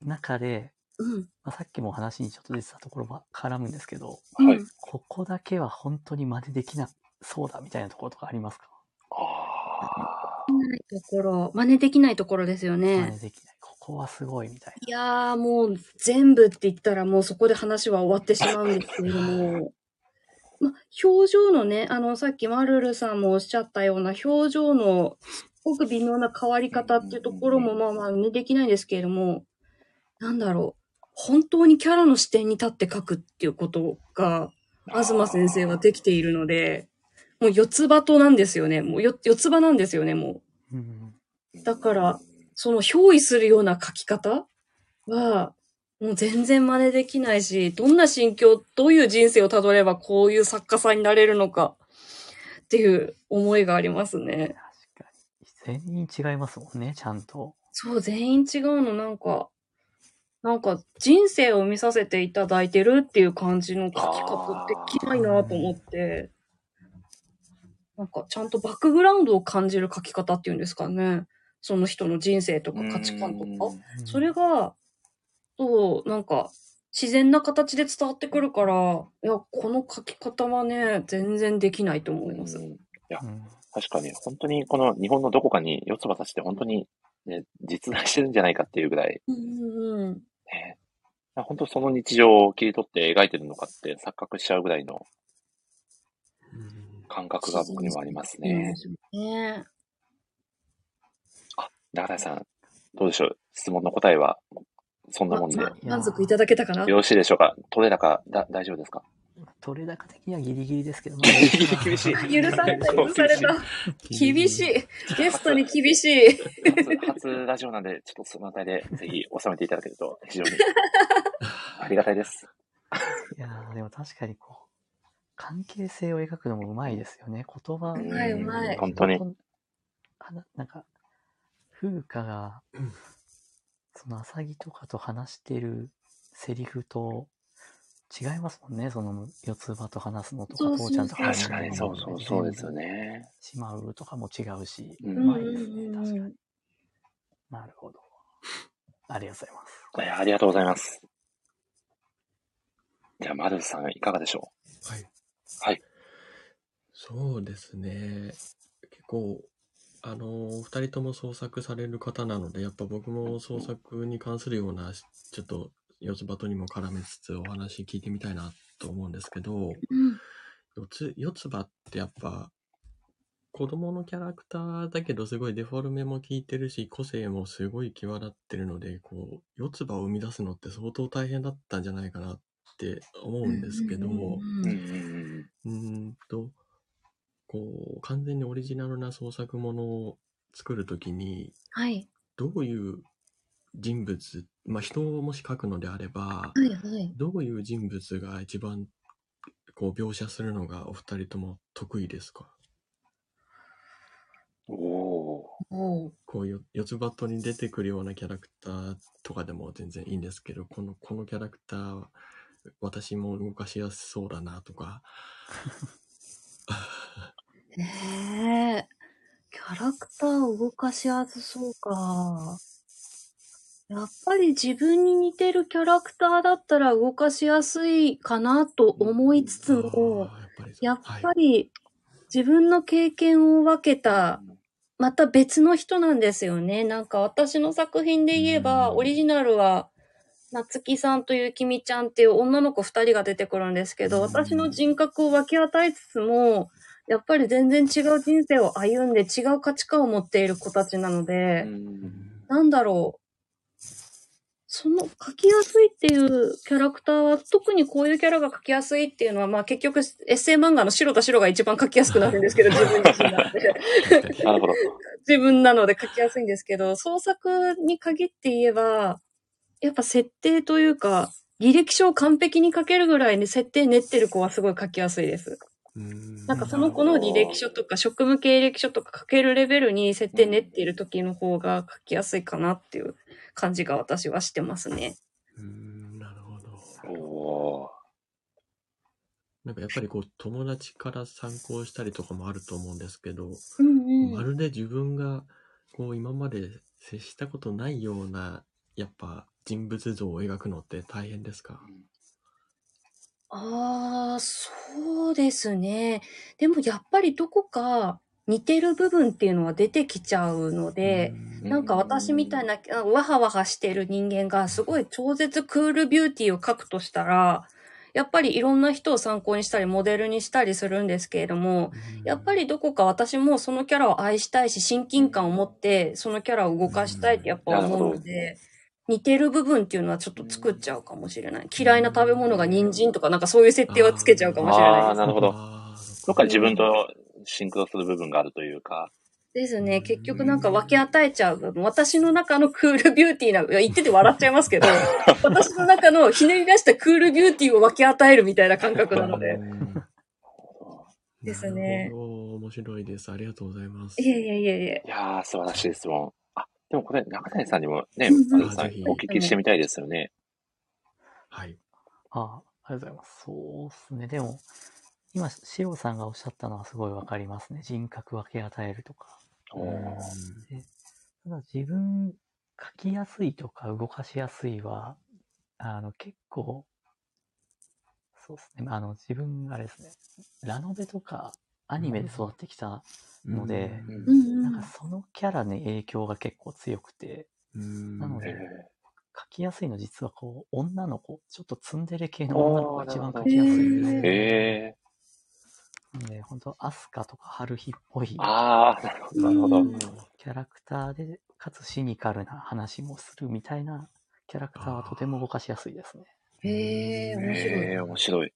中で、うん。まあ、さっきも話にちょっと出てたところは絡むんですけど、はいうんここだけは本当に真似できなそうだみたいなところとかありますか？あないところ、真似できないところですよ真ね似。できない。ここはすごいみたいいやーもう全部って言ったらもうそこで話は終わってしまうんですけれども、ま、表情のね、あのさっきマルルさんもおっしゃったような表情のすごく微妙な変わり方っていうところもまあまあねできないんですけれども、なんだろう。本当にキャラの視点に立って書くっていうことが、東先生はできているので、もう四つ葉となんですよね。もうよ四つ葉なんですよね、もう。な。うん。だから、その憑依するような書き方は、もう全然真似できないし、どんな心境、どういう人生をたどればこういう作家さんになれるのかっていう思いがありますね。確かに。全員違いますもんね、ちゃんと。そう、全員違うの、なんか、なんか人生を見させていただいてるっていう感じの書き方できないなと思って、なんかちゃんとバックグラウンドを感じる書き方っていうんですかね。その人の人生とか価値観とか。うんそれが、そう、なんか、自然な形で伝わってくるから、いや、この書き方はね、全然できないと思います。うんうん確かに、本当にこの日本のどこかに四つ葉たちって本当に、ね、実在してるんじゃないかっていうぐらい、うん。ね、本当その日常を切り取って描いてるのかって錯覚しちゃうぐらいの感覚が僕にもありますね。ね中谷さん、どうでしょう？質問の答えは、そんなもんで、ま満足いただけたかな？よろしいでしょうか？取れ高、だ、大丈夫ですか？取れ高的にはギリギリですけど、ま厳しい。許された、許された。厳しい。ゲストに厳しい。初、初ラジオなんで、ちょっとそのあたりでぜひ収めていただけると非常にありがたいです。いやーでも確かにこう、関係性を描くのもうまいですよね。言葉。うまいうまい本当に。あななんか、風花が、その浅木とかと話してるセリフと違いますもんね。その四つ葉と話すのとか、父ちゃんと話すの確かに、そうそう、そうですよ。ね。しまうとかも違うし、ううんまいですね、うん確かに。なるほど。ありがとうございます。いやありがとうございます。じゃあ、マルさん、いかがでしょはい。はい。そうですね。結構、あの、お二人とも創作される方なので、やっぱ僕も創作に関するような、ちょっと、四つ葉とにも絡めつつお話聞いてみたいなと思うんですけど、うん。四つ、四つ葉ってやっぱ、子供のキャラクターだけどすごいデフォルメも効いてるし、個性もすごい際立ってるので、こう、四つ葉を生み出すのって相当大変だったんじゃないかなって思うんですけど、うんと、こう、完全にオリジナルな創作ものを作るときに、はい。どういう人物、まあ人をもし描くのであれば、はいはい。どういう人物が一番こう描写するのがお二人とも得意ですか？こういう四つ葉とに出てくるようなキャラクターとかでも全然いいんですけど、この、このキャラクターは私も動かしやすそうだなとか、へえ。キャラクターを動かしやすそうか。やっぱり自分に似てるキャラクターだったら動かしやすいかなと思いつつも、やっぱり自分の経験を分けた、また別の人なんですよね。なんか私の作品で言えば、うんオリジナルは、夏木さんとゆきみちゃんっていう女の子二人が出てくるんですけど、うん私の人格を分け与えつつも、やっぱり全然違う人生を歩んで違う価値観を持っている子たちなので、うんなんだろう。その書きやすいっていうキャラクターは、特にこういうキャラが書きやすいっていうのは、まあ結局エッセイ漫画の白と白が一番書きやすくなるんですけど、自分自身なんで。自分なので書きやすいんですけど、創作に限って言えば、やっぱ設定というか、履歴書を完璧に書けるぐらいに設定練ってる子はすごい書きやすいです。うんなんかその子の履歴書とか職務経歴書とか書けるレベルに設定練っている時の方が書きやすいかなっていう感じが私はしてますね。うんなるほど。なんかやっぱりこう友達から参考したりとかもあると思うんですけど、うんまるで自分がこう今まで接したことないようなやっぱ人物像を描くのって大変ですか？ああ、そうですね。でもやっぱりどこか似てる部分っていうのは出てきちゃうので、うん。なんか私みたいなあわはわはしてる人間がすごい超絶クールビューティーを描くとしたら、やっぱりいろんな人を参考にしたりモデルにしたりするんですけれども、やっぱりどこか私もそのキャラを愛したいし親近感を持ってそのキャラを動かしたいってやっぱ思うので、似てる部分っていうのはちょっと作っちゃうかもしれない。嫌いな食べ物が人参とかなんかそういう設定はつけちゃうかもしれあないーなるほどどっか自分とシンクロする部分があるというか。です。ね。結局なんか分け与えちゃう。私の中のクールビューティーな、言ってて笑っちゃいますけど、私の中のひねり出したクールビューティーを分け与えるみたいな感覚なので。うんですね面白いです。ありがとうございます。いえいえいえいえ。いやー、素晴らしい質問。あ、でもこれ、中谷さんにもね、さんお聞きしてみたいですよね。はい。あありがとうございます。そうですね。でも、今、シオさんがおっしゃったのはすごいわかりますね。人格分け与えるとか。ただ自分、書きやすいとか動かしやすいは、あの、結構、そうですね。あの、自分、あれですね。ラノベとかアニメで育ってきたので、うんうんうんなんかそのキャラに影響が結構強くて、うんなのでえ書きやすいの実はこう、女の子、ちょっとツンデレ系の女の子が一番書きやすいんですーよ。えなので、本当アスカとか春日っぽいー、あー、なるほど、なるほど。うんキャラクターで、かつシニカルな話もするみたいなキャラクターはとても動かしやすいですね。へえ、面白い。えー、面白い。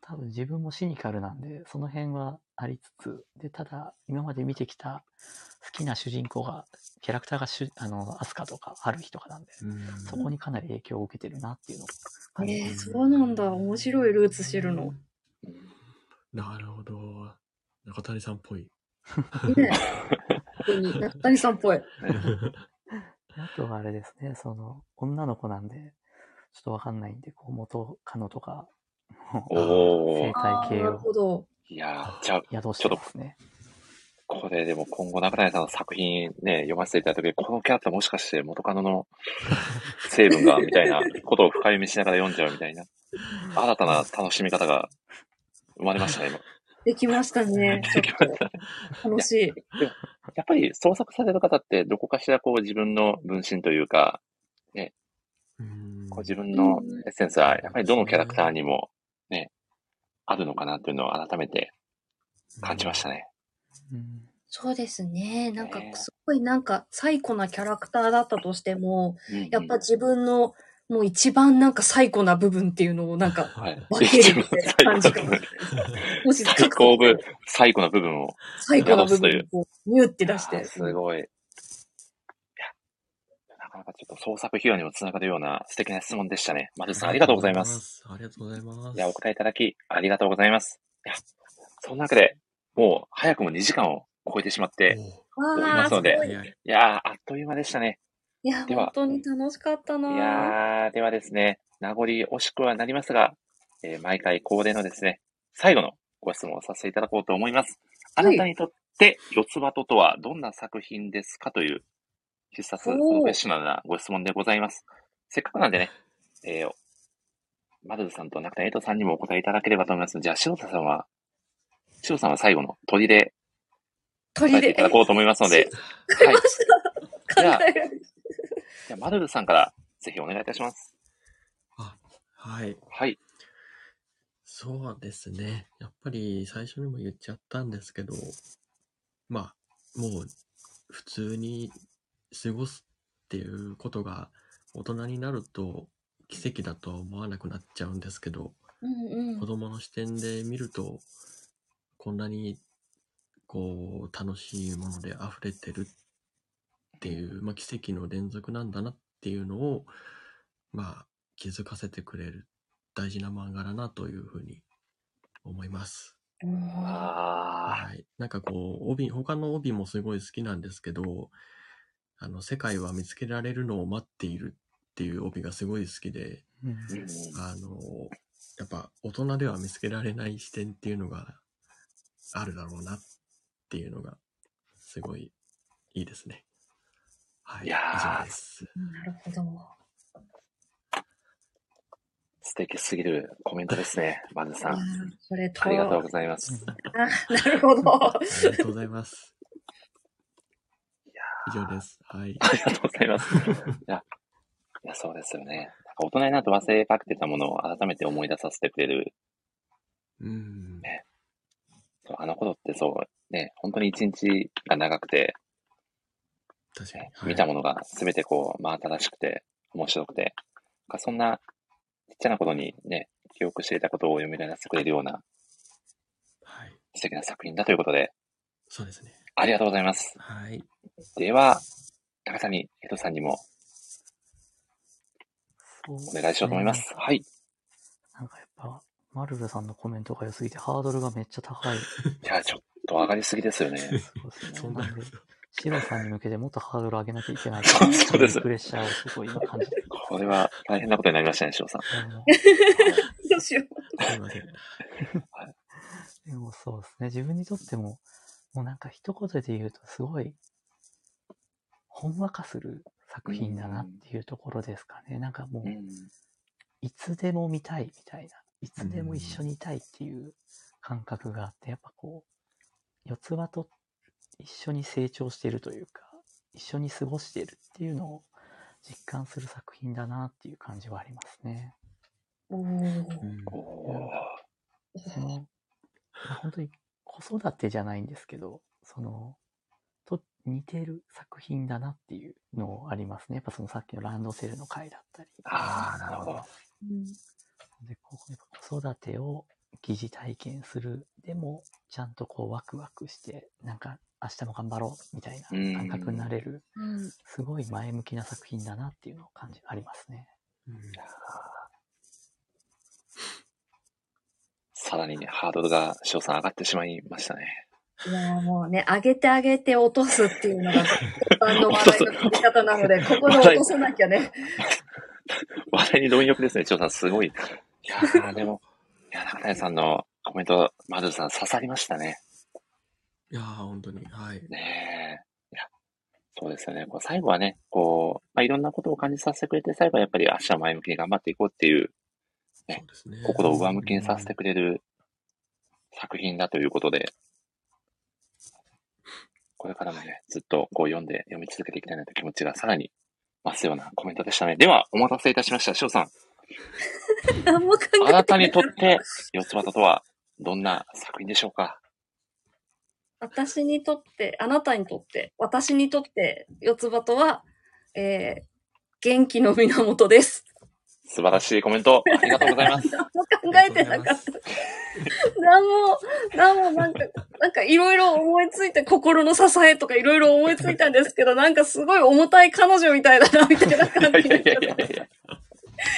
多分自分もシニカルなんで、その辺はありつつ、で、ただ、今まで見てきた好きな主人公が、キャラクターがしゅ、あの、アスカとか春日とかなんで、うんそこにかなり影響を受けてるなっていうのを感じえー。そうなんだ。面白いルーツ知るの。なるほど。中谷さんっぽい。ね本当に中谷さんっぽい。あとはあれですね、その、女の子なんで、ちょっとわかんないんで、こう、元カノとか、生態系をほど。いやー、じゃあ、宿してますね。これでも今後中谷さんの作品ね、読ませていただいた時このキャラクターもしかして元カノの成分が、みたいなことを深読みしながら読んじゃうみたいな、新たな楽しみ方が生まれましたね、今。できましたね。ちょっと楽しい。やっぱり創作される方ってどこかしらこう自分の分身というか、うんこう自分のエッセンスはやっぱりどのキャラクターにもね、あるのかなっていうのを改めて感じましたね。うんそうですね。なんかね、すごいなんか、最古なキャラクターだったとしても、うんうんやっぱ自分の、もう一番なんか最古な部分っていうのをなんか、はい。分けるみたいな感じかもしれないもし最高部、最古な部分を。最古な部分をこう、ニューって出して。すごい。かなかちょっと創作費用にもつながるような素敵な質問でしたね。まずさんありがとうございます。。ありがとうございます。いや、お答えいただきありがとうございます。いや、そんなわけで、もう早くも2時間を超えてしまって、お思いわあ、ますのでい。やー、あっという間でしたね。いや、本当に楽しかったないやー、ではですね、名残惜しくはなりますが、えー毎回恒例のですね、最後のご質問をさせていただこうと思います。あはないたにとって、四つ葉ととはどんな作品ですか？という、必殺おープロフェッショナルなご質問でございます。せっかくなんでね、えー、マルルさんと中田エイトさんにもお答えいただければと思います。じゃあ、白田さんは、白さんは最後の鳥で答鳥で。えていただこうと思いますので、はい。じゃあ。じゃあ、マルルさんからぜひお願いいたします。あ、はい。はい。そうですね。やっぱり最初にも言っちゃったんですけど、まあ、もう普通に過ごすっていうことが大人になると奇跡だとは思わなくなっちゃうんですけど、うんうん子。供の視点で見ると、こんなにこう楽しいもので溢れてるっていう、まあ、奇跡の連続なんだなっていうのを、まあ、気づかせてくれる大事な漫画だなというふうに思います。あはい。なんかこう、帯、他の帯もすごい好きなんですけど、あの、世界は見つけられるのを待っているっていう帯がすごい好きで、うんあの、やっぱ大人では見つけられない視点っていうのがあるだろうなっていうのが、すごいいいですね。はい。いやー以上です。なるほど。素敵すぎるコメントですね、バズさん。ありがとうございます。あ、なるほど。ありがとうございます。以上です。はい。ありがとうございます。いや、いやそうですよね。大人になると忘れかけてたものを改めて思い出させてくれる。うん。そうあの頃ってそう、ね、本当に一日が長くて、確かにね。見たものが全てこう、真新しくて、面白くて、かそんなちっちゃな頃にね、記憶していたことを蘇らせてくれるようなはい。素敵な作品だということで、そうですね。ありがとうございます。はい。では、高谷ヘトさんにもお願いしようと思います。はい。なんかやっぱ、マルルさんのコメントが良すぎて、ハードルがめっちゃ高い。いや、ちょっと上がりすぎですよね。そうですシロさんに向けてもっとハードル上げなきゃいけないそうですプレッシャーをすごい今感じてる。これは大変なことになりましたね、翔さん。どうしよう。すいません。でもそうですね。自分にとっても、もうなんか一言で言うとすごい、ほんわかする作品だなっていうところですかね。なんかもうう、ん。いつでも見たいみたいな、いつでも一緒にいたいっていう感覚があって、やっぱこう、四つ葉と一緒に成長しているというか、一緒に過ごしているっていうのを実感する作品だなっていう感じはありますね。おーうんおーその、まあ本当に子育てじゃないんですけど、その、と似てる作品だなっていうのありますね。やっぱそのさっきのランドセルの回だったり。ああ、なるほど。でこうやっぱ子育てを疑似体験する。でも、ちゃんとこうワクワクして、なんか明日も頑張ろうみたいな感覚になれる、うんすごい前向きな作品だなっていうのを感じ、ありますね。うんさらにね、ハードルが翔さん上がってしまいましたね。いやーもうね、上げて上げて落とすっていうのが、一般の笑いの取り方なので、ここで落とさなきゃね。話題に貪欲ですね、翔さん。すごい。いやー、でも、いや、中谷さんのコメント、マルさん刺さりましたね。いやー、本当に。はい。ねえ。いや、そうですよね。こう最後はね、こう、まあ、いろんなことを感じさせてくれて、最後はやっぱり明日は前向きに頑張っていこうっていう、ねそうですね。心を上向きにさせてくれる作品だということで、これからもね、ずっとこう読んで読み続けていきたいなという気持ちがさらに増すようなコメントでしたね。では、お待たせいたしました。翔さん、何も考えてないあなたにとって、四つ葉とはどんな作品でしょうか？私にとって、あなたにとって、私にとって、四つ葉とは、えー、元気の源です。素晴らしいコメント、ありがとうございます。何も考えてなかった。何も、何もなんか、なんかいろいろ思いついて心の支えとかいろいろ思いついたんですけど、なんかすごい重たい彼女みたいだな、みたいない感やじいやいやいで。やいや。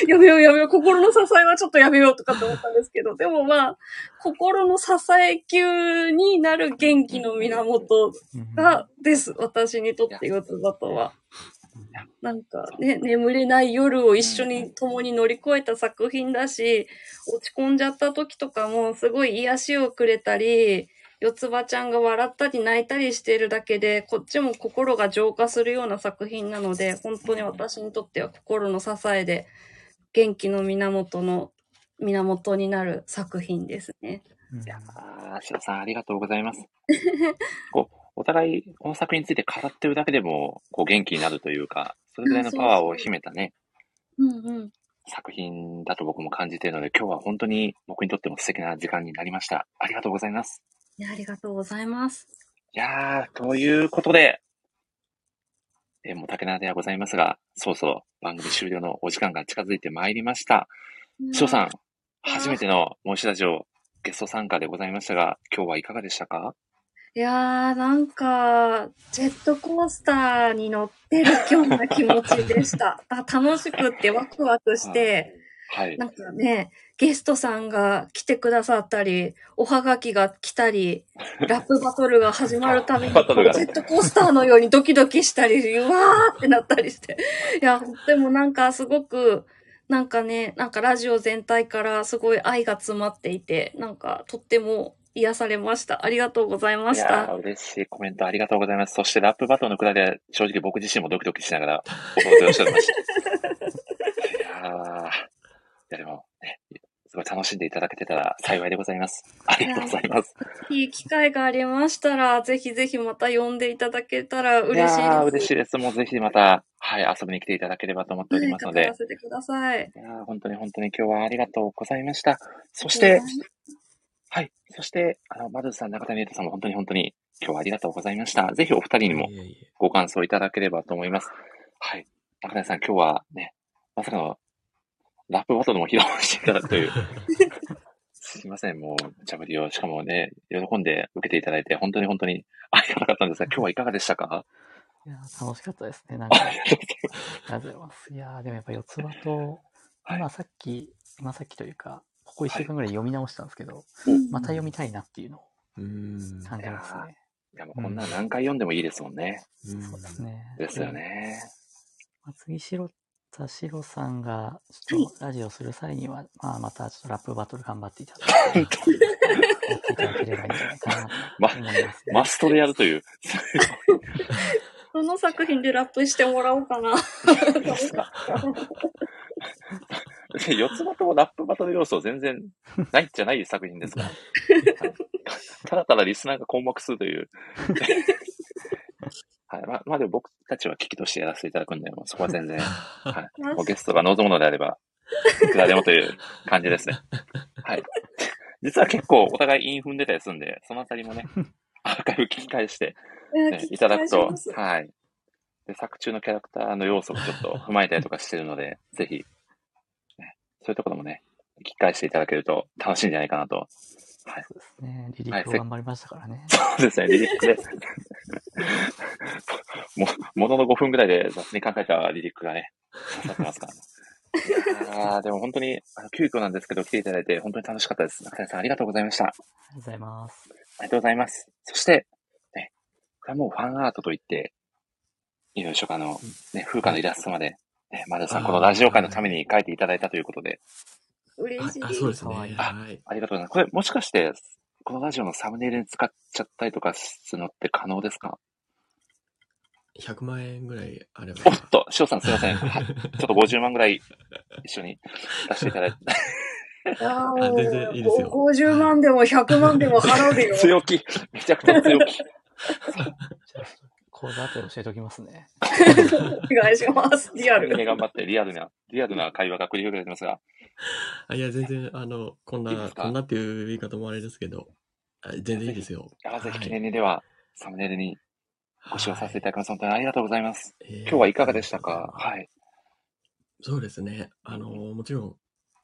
やめようやめよう、心の支えはちょっとやめようとかって思ったんですけど、でもまあ、心の支え級になる元気の源うんが、です。私にとって四つ葉とは。なんかね、眠れない夜を一緒に共に乗り越えた作品だし、落ち込んじゃった時とかもすごい癒しをくれたり、四つ葉ちゃんが笑ったり泣いたりしているだけで、こっちも心が浄化するような作品なので、本当に私にとっては心の支えで、元気の源の源になる作品ですね。うんいやー、白さんありがとうございます。こう、お互いこの作品について語ってるだけでも、こう元気になるというか、それぐらいのパワーを秘めたね、うんうん。作品だと僕も感じているので、今日は本当に僕にとっても素敵な時間になりました。ありがとうございます。いやありがとうございます。いやー、ということで、えーもう竹縄ではございますが、そろそろ番組終了のお時間が近づいてまいりました。翔さん、初めてのモーシラジオゲスト参加でございましたが、今日はいかがでしたか？いやー、なんか、ジェットコースターに乗ってるような気持ちでした。あ楽しくってワクワクして、はい。なんかね、ゲストさんが来てくださったり、おはがきが来たり、ラップバトルが始まるために、ジェットコースターのようにドキドキしたり、うわーってなったりして。いや、でもなんかすごく、なんかね、なんかラジオ全体からすごい愛が詰まっていて、なんかとっても癒されました。ありがとうございましいや。嬉しいコメントありがとうございます。そしてラップバトルのくだりは正直僕自身もドキドキしながらお届けをしておりました。いやー、いやでもね、すごい楽しんでいただけてたら幸いでございます。ありがとうございます。いい機会がありましたら、ぜひぜひまた呼んでいただけたらい嬉しいです。嬉しいです。もうぜひまた、はい、遊びに来ていただければと思っておりますので。はい、せてください。いやー本当に本当に今日はありがとうございました。そして、はい。そして、あの、マルさん、中谷瑛太さんも本当に本当に今日はありがとうございました。ぜひお二人にもご感想いただければと思います。はい。中谷さん、今日はね、まさかのラップバトルも披露していただくという。すいません、もう、無茶ぶりを、しかもね、喜んで受けていただいて、本当に本当にありがたかったんですが、今日はいかがでしたか？いやー、楽しかったですね。なんか、あありがとうございます。いやー、でもやっぱ四つ葉と、はい今さっき、今さっきというか、ここ一週間ぐらい読み直したんですけど、うんまた読みたいなっていうのを。感じますね。いや、もうこんなの何回読んでもいいですもんね。うんそうですね。ですよね。まあ、次、白田白さんが、ちょっとラジオする際には、まあ、またちょっとラップバトル頑張っていただいて、やっていただければいいんじゃないかなとま 思います、マストでやるという。どの作品でラップしてもらおうかな。四つ葉とラップバトル要素全然ないじゃない作品ですから。ただただリスナーが困惑するという。はい。まあ、まあでも僕たちは危機としてやらせていただくんで、もうそこは全然、はい。もうゲストが望むのであれば、いくらでもという感じですね。はい。実は結構お互い韻踏んでたりするんで、そのあたりもね、アーカイブ聞き返して、ね、いただくと、はい。で、作中のキャラクターの要素もちょっと踏まえたりとかしてるので、ぜひ、ね、そういうところもね、聞き返していただけると楽しいんじゃないかなと。はい。そうですね。リリックを頑張りましたからね。そうですね、リリックで。も、ものの5分ぐらいで雑に考えたリリックがね、刺さってますからね。いやーでも本当に、あの、急遽なんですけど、来ていただいて本当に楽しかったです。中谷さんありがとうございました。ありがとうございます。ありがとうございます。そして、ね、これはもうファンアートといって、いいのでしょうか、あの、ね、風花のイラストまで、ね、マルさん、このラジオ会のために書いていただいたということで、嬉しい。あ、そうですね。はい。ありがとうございます。これ、もしかして、このラジオのサムネイルに使っちゃったりとかするのって可能ですか？100万円ぐらいあれば。おっと、塩さんすいません。は いちょっと50万ぐらい一緒に出していただいて。いやーあ全然いいですよもう50万でも100万でも払うでよ。強気。めちゃくちゃ強気。講座後で教えておきますね。お願いします。リアル。ね、頑張って、リアルな、リアルな会話が繰り広げられてますが。あいや、全然、あの、こんな、こんなっていう言い方もあれですけど、あ全然いいですよ。あぜひ記はい念にでは、サムネイルにご使用させていただきます。本当にありがとうございます。今今日はいかがでしたか？はい。そうですね。あの、もちろん、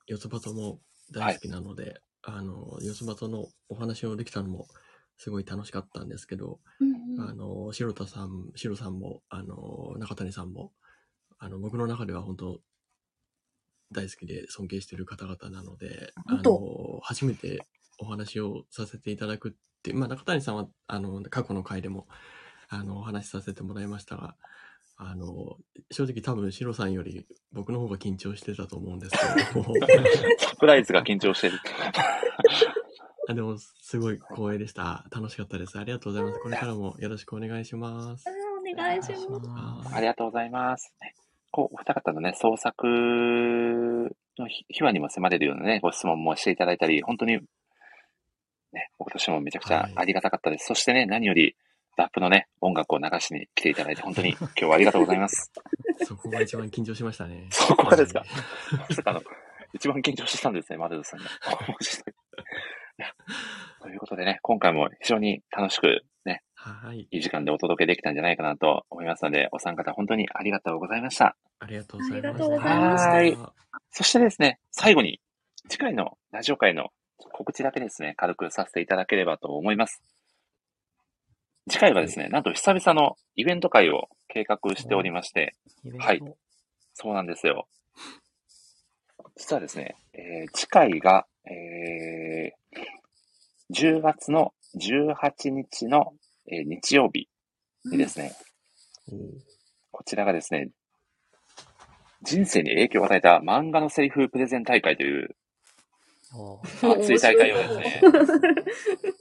四つ葉とも大好きなので、あの、四つ葉とのお話をできたのも、すごい楽しかったんですけど、あの、白田さん、白さんも、あの、中谷さんも、あの、僕の中では本当、大好きで尊敬している方々なので、あの、初めてお話をさせていただくって、まあ、中谷さんは、あの、過去の回でも、あの、お話しさせてもらいましたが、あの、正直多分、シロさんより僕の方が緊張してたと思うんですけども、サプライズが緊張してる。あでも、すごい光栄でした。楽しかったです。ありがとうございます。これからもよろしくお願いします。お願いします。ありがとうございます。ねこう、お二方のね、創作の秘秘話にも迫れるようなね、ご質問もしていただいたり、本当に、ね、僕としてもめちゃくちゃありがたかったです。そしてね、何より、ラップのね、音楽を流しに来ていただいて、本当に今日はありがとうございます。そこが一番緊張しましたね。そこがですか？はいまさかあの、一番緊張してたんですね、マルドさんが。ということでね、今回も非常に楽しくね、はい。いい時間でお届けできたんじゃないかなと思いますので、お三方本当にありがとうございました。ありがとうございました。ありがとうございましたはそしてですね、最後に、次回のラジオ会の告知だけですね、軽くさせていただければと思います。次回はですね、なんと久々のイベント会を計画しておりまして、はいそうなんですよ。実はですね、えー次回が、えー10月の18日の、えー日曜日にですね、おーこちらがですね、人生に影響を与えた漫画のセリフプレゼン大会という熱い大会をですね、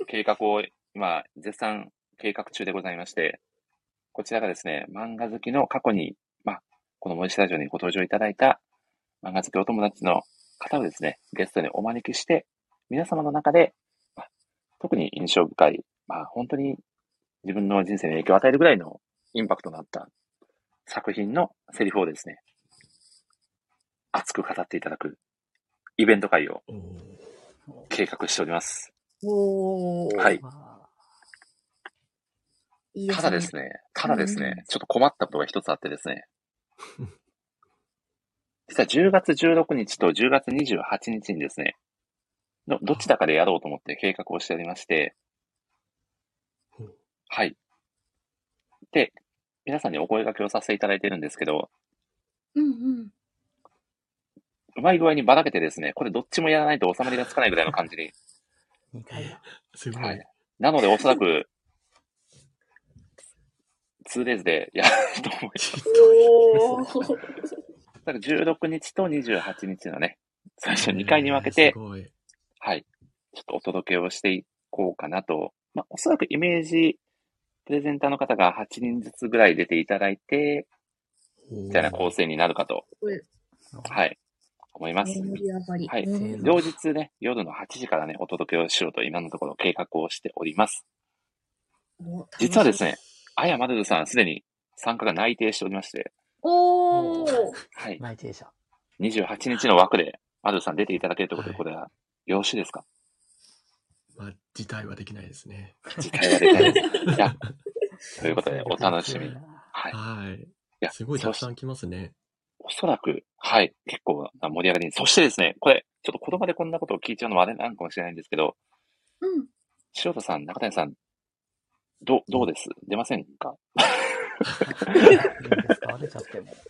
計画を今、絶賛計画中でございまして、こちらがですね、漫画好きの過去に、まあ、この森下ラジオにご登場いただいた漫画好きお友達の方をですね、ゲストにお招きして、皆様の中で、まあ、特に印象深い、まあ、本当に自分の人生に影響を与えるぐらいのインパクトのあった作品のセリフをですね、熱く語っていただくイベント会を計画しております。はい。ただですね、ただですうん。ね、ちょっと困ったことが一つあってですね、実は10月16日と10月28日にですね、どどちらかでやろうと思って計画をしておりましてはい。で、皆さんにお声掛けをさせていただいてるんですけど、うんうん。うまい具合にばらけてですね、これどっちもやらないと収まりがつかないぐらいの感じに。あ、2回だ。すごい。はい。なのでおそらく、2days でやると思います。だから16日と28日のね、最初2回に分けてす、ごい。はい。ちょっとお届けをしていこうかなと。まあ、おそらくイメージ、プレゼンターの方が8人ずつぐらい出ていただいて、みたいな構成になるかと、はい、思います。はいうん両日ね、夜の8時からね、お届けをしようと今のところ計画をしております。お実はですね、あやまるるさんすでに参加が内定しておりまして、おー。はい。内定者。28日の枠で、まるるさん出ていただけるということで、はいこれはよろしいですか？まあ、辞退はできないですね。次回は出たいです。いや、ということで、お楽しみに。強いなはい。いはい。や、すごいそたくさん来ますね。おそらく、はい、結構な盛り上がりに。そしてですね、これ、ちょっと言葉でこんなことを聞いちゃうのはあれなんかもしれないんですけど、うん。塩田さん、中谷さん、どう、どうです？出ませんか？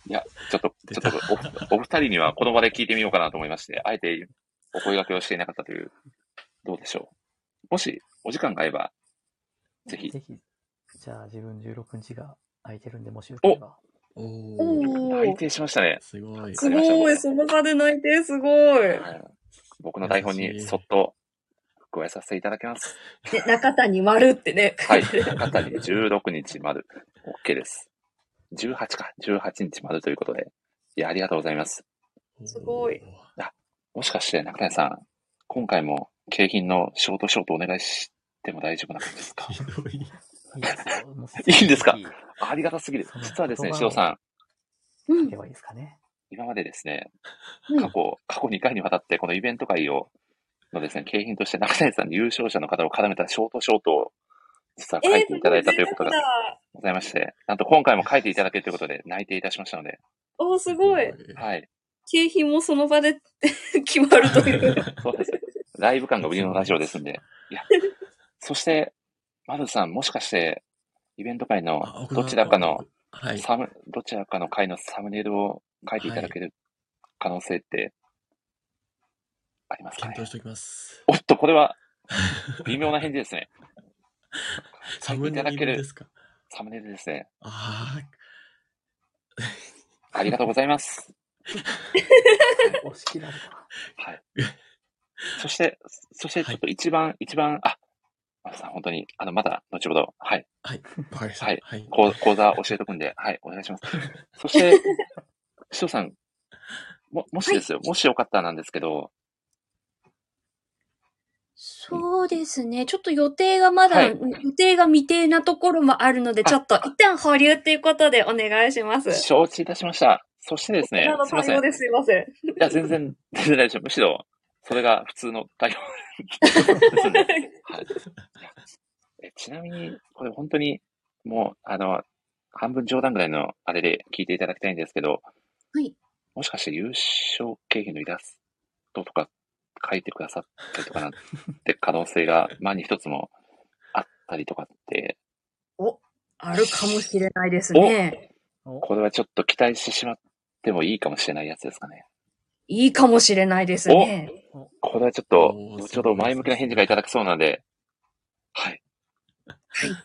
いや、ちょっと、ちょっとお、お二人にはこの場で聞いてみようかなと思いまして、あえてお声掛けをしていなかったという、どうでしょうもし、お時間が合えば、ぜひ、ぜひ、じゃあ自分16日が空いてるんで、もしよければ。おー。お内ー。定しましたね。すごい。すごい、その場で泣いて、すごい僕の台本にそっと加えさせていただきます。で、中谷丸ってね。はい。中谷16日丸。OK です。18か。18日丸ということで。いや、ありがとうございます。すごいもしかして中谷さん、今回も景品のショートショートお願いしても大丈夫な感じですか？ひどい。いんですか？ありがたすぎる実はですね、塩さん、うん書け。ばいいですかね。今までですね、うん過去、過去2回にわたってこのイベント会を、のですね、景品として中谷さんに優勝者の方を絡めたショートショートを、実は書いていただいたということがだ。ございまして、なんと今回も書いていただけるということで内定いたしましたので、おー、すごい。はい。景品もその場で 決まるという。そうです。ライブ感が売りのラジオですんで。いや、そして、まるさん、もしかして、イベント会のどちらかの、はい。サム、どちらかの回のサムネイルを書いていただける可能性って、ありますかね検討しておきます。おっと、これは、微妙な返事ですね。サムネイルですか？サムネイルですね。あ ありがとうございます。押し切られた。はい。そして、そしてちょっと一番、一番、あ、まるさん、本当に、あの、まだ、後ほど、はい、あ、はい。わかりました。はいはい。講講座教えとくんで、はい、お願いします。そして、しとさん、も、もしですよ、もしよかったらなんですけど、そうですね。ちょっと予定がまだ、はい予定が未定なところもあるので、あちょっと一旦保留っていうことでお願いします。承知いたしました。そしてですねすいません。すいません。や、全然、全然大丈夫。むしろ、それが普通の対応。はい。ちなみに、これ本当に、もう、あの、半分冗談ぐらいのあれで聞いていただきたいんですけど、はい。もしかして優勝経費のイラストとか書いてくださったりとかなんて可能性が万に一つもあったりとかって、あるかもしれないですね。おこれはちょっと期待してしまってもいいかもしれないやつですかね。いいかもしれないですね。これはちょっと後ほど前向きな返事がいただきそうなので、はい。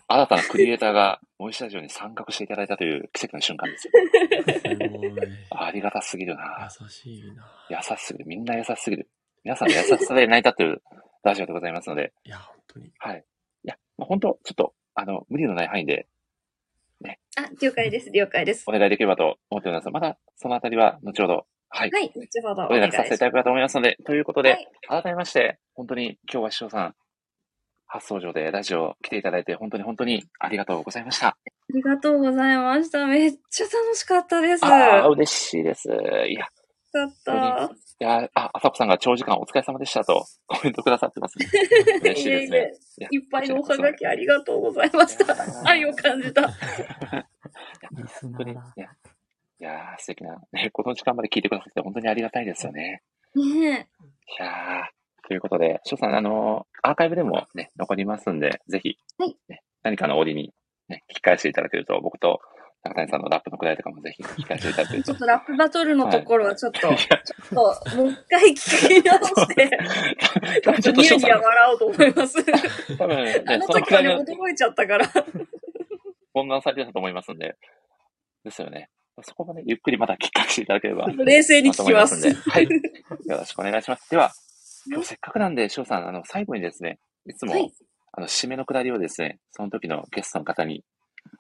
新たなクリエイターが、モイスタジオに参画していただいたという奇跡の瞬間ですよ。すごい。ありがたすぎるな。優しいな。優しすぎる。みんな優しすぎる。皆さんの優しさで成り立っているラジオでございますので、いや、本当に。はい。いや、まあ、本当ちょっと、あの、無理のない範囲であ、了解です、了解です。お願いできればと思っております。まだ、そのあたりは、後ほど、はい。はい、後ほどおお願いさせていた。だければと思いますので、ということで、はい改めまして、本当に今日は師匠さん、初登場でラジオ来ていただいて、本当に本当にありがとうございました。ありがとうございました。めっちゃ楽しかったです。あ嬉しいです。いや、かった。いや、あ、あさこさんが長時間お疲れ様でしたとコメントくださってますね。嬉しいですね。いやいっぱいのおはがきありがとうございました。愛を感じた。リスナ本当に、いーだ。や、いやー素敵な、ね、この時間まで聞いてくださって本当にありがたいですよね。ねいやーということで、翔さん、あのーアーカイブでもね、残りますんで、ぜひ、はいね、何かの折に、ね、聞き返していただけると、僕と中谷さんのラップのくらいとかもぜひ聞き返していただけるとちょっ。とラップバトルのところはちょっと、いやちょっと、もう一回聞き直して、ちょっとニヤニヤ笑おうと思います。多分ねあ、の時はね、驚いちゃったから。混乱されてたと思いますんで、ですよね。そこもね、ゆっくりまた聞き返していただければ。冷静に聞きます。ます。はい。よろしくお願いします。では、今日せっかくなんで、翔さん、あの、最後にですね、いつも、はいあの、締めのくだりをですね、その時のゲストの方に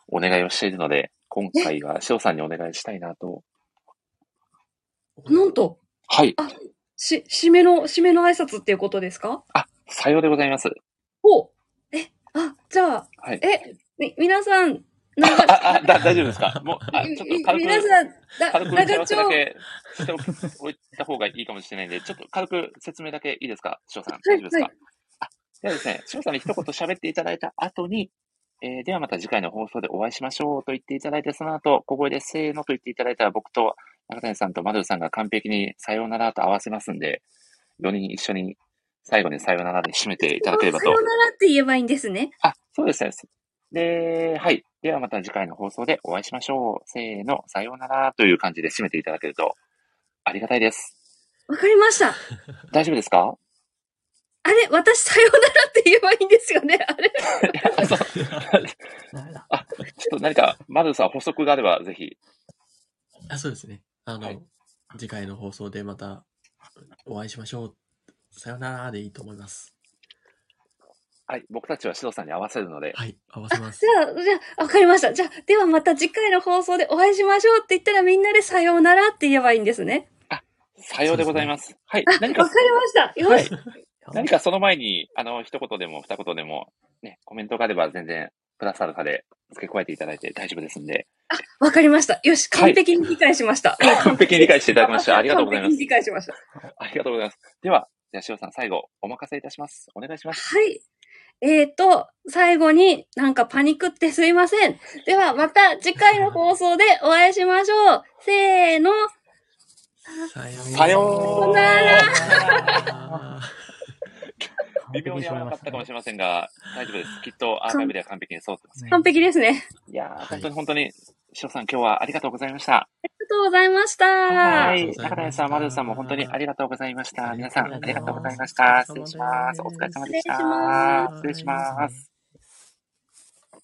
お願いをしているので、今回は翔さんにお願いしたいなと。なんと、はい。し、締めの、締めの挨拶っていうことですか？あ、さようでございます。おえ、あ、じゃあ、はい。え、み、皆さん、あ、長あ、あだ大丈夫ですか？もう、あ、ちょっと軽く、皆さん、だ軽く打ち合長わせだ丁、けしておいた方がいいかもしれないんで、ちょっと軽く説明だけいいですか？翔さん。い大丈夫ですか、はいあ、ではですね、翔さんに一言喋っていただいた後に、えー、ではまた次回の放送でお会いしましょうと言っていただいて、その後、小声でせーのと言っていただいたら、僕と中谷さんとマドルさんが完璧にさようならと合わせますんで、4人一緒に最後にさようならで締めていただければとさよ。ならって言えばいいんですね。あ、そうですね。で、はい。ではまた次回の放送でお会いしましょう。せーの、さようならという感じで締めていただけるとありがたいです。わかりました。大丈夫ですか？あれ私さよならって言えばいいんですよね？あれ？あ そうダメだ。ちょっと何か、マルさん補足があればぜひ。あそうですね。あの、はい次回の放送でまたお会いしましょう。さよならでいいと思います。はい。僕たちはシドさんに合わせるので、はい、合わせますじ。ゃあ、じゃあ、わかりました。じゃあ、ではまた次回の放送でお会いしましょうって言ったらみんなでさようならって言えばいいんですね。さようでございます。はいあ、。何かわか、りました。よはいし。。何かその前に、あの、一言でも二言でも、ね、コメントがあれば全然、プラスアルファで付け加えていただいて大丈夫ですんで、わかりました。よし、完璧に理解しました。もう完璧に理解していただきました。ありがとうございます完璧に。理解しました。ありがとうございます。では、じゃあ、しおさん、最後、お任せいたします。お願いします。はい。えーと、最後になんかパニックってすいません。ではまた次回の放送でお会いしましょう。せーの。さよさようなら。微妙に合わなかったかもしれませんが、大丈夫です。きっとアーカイブでは完璧にそうってますね。完璧ですね。いやー、はい本当に本当に、しおさん、今日はありがとうございました。ありがとうございました。はい。中谷さん、まるさんも本当にありがとうございました。皆さん、ありがとうございました。失礼しますます。お疲れ様でした。失礼します失礼します。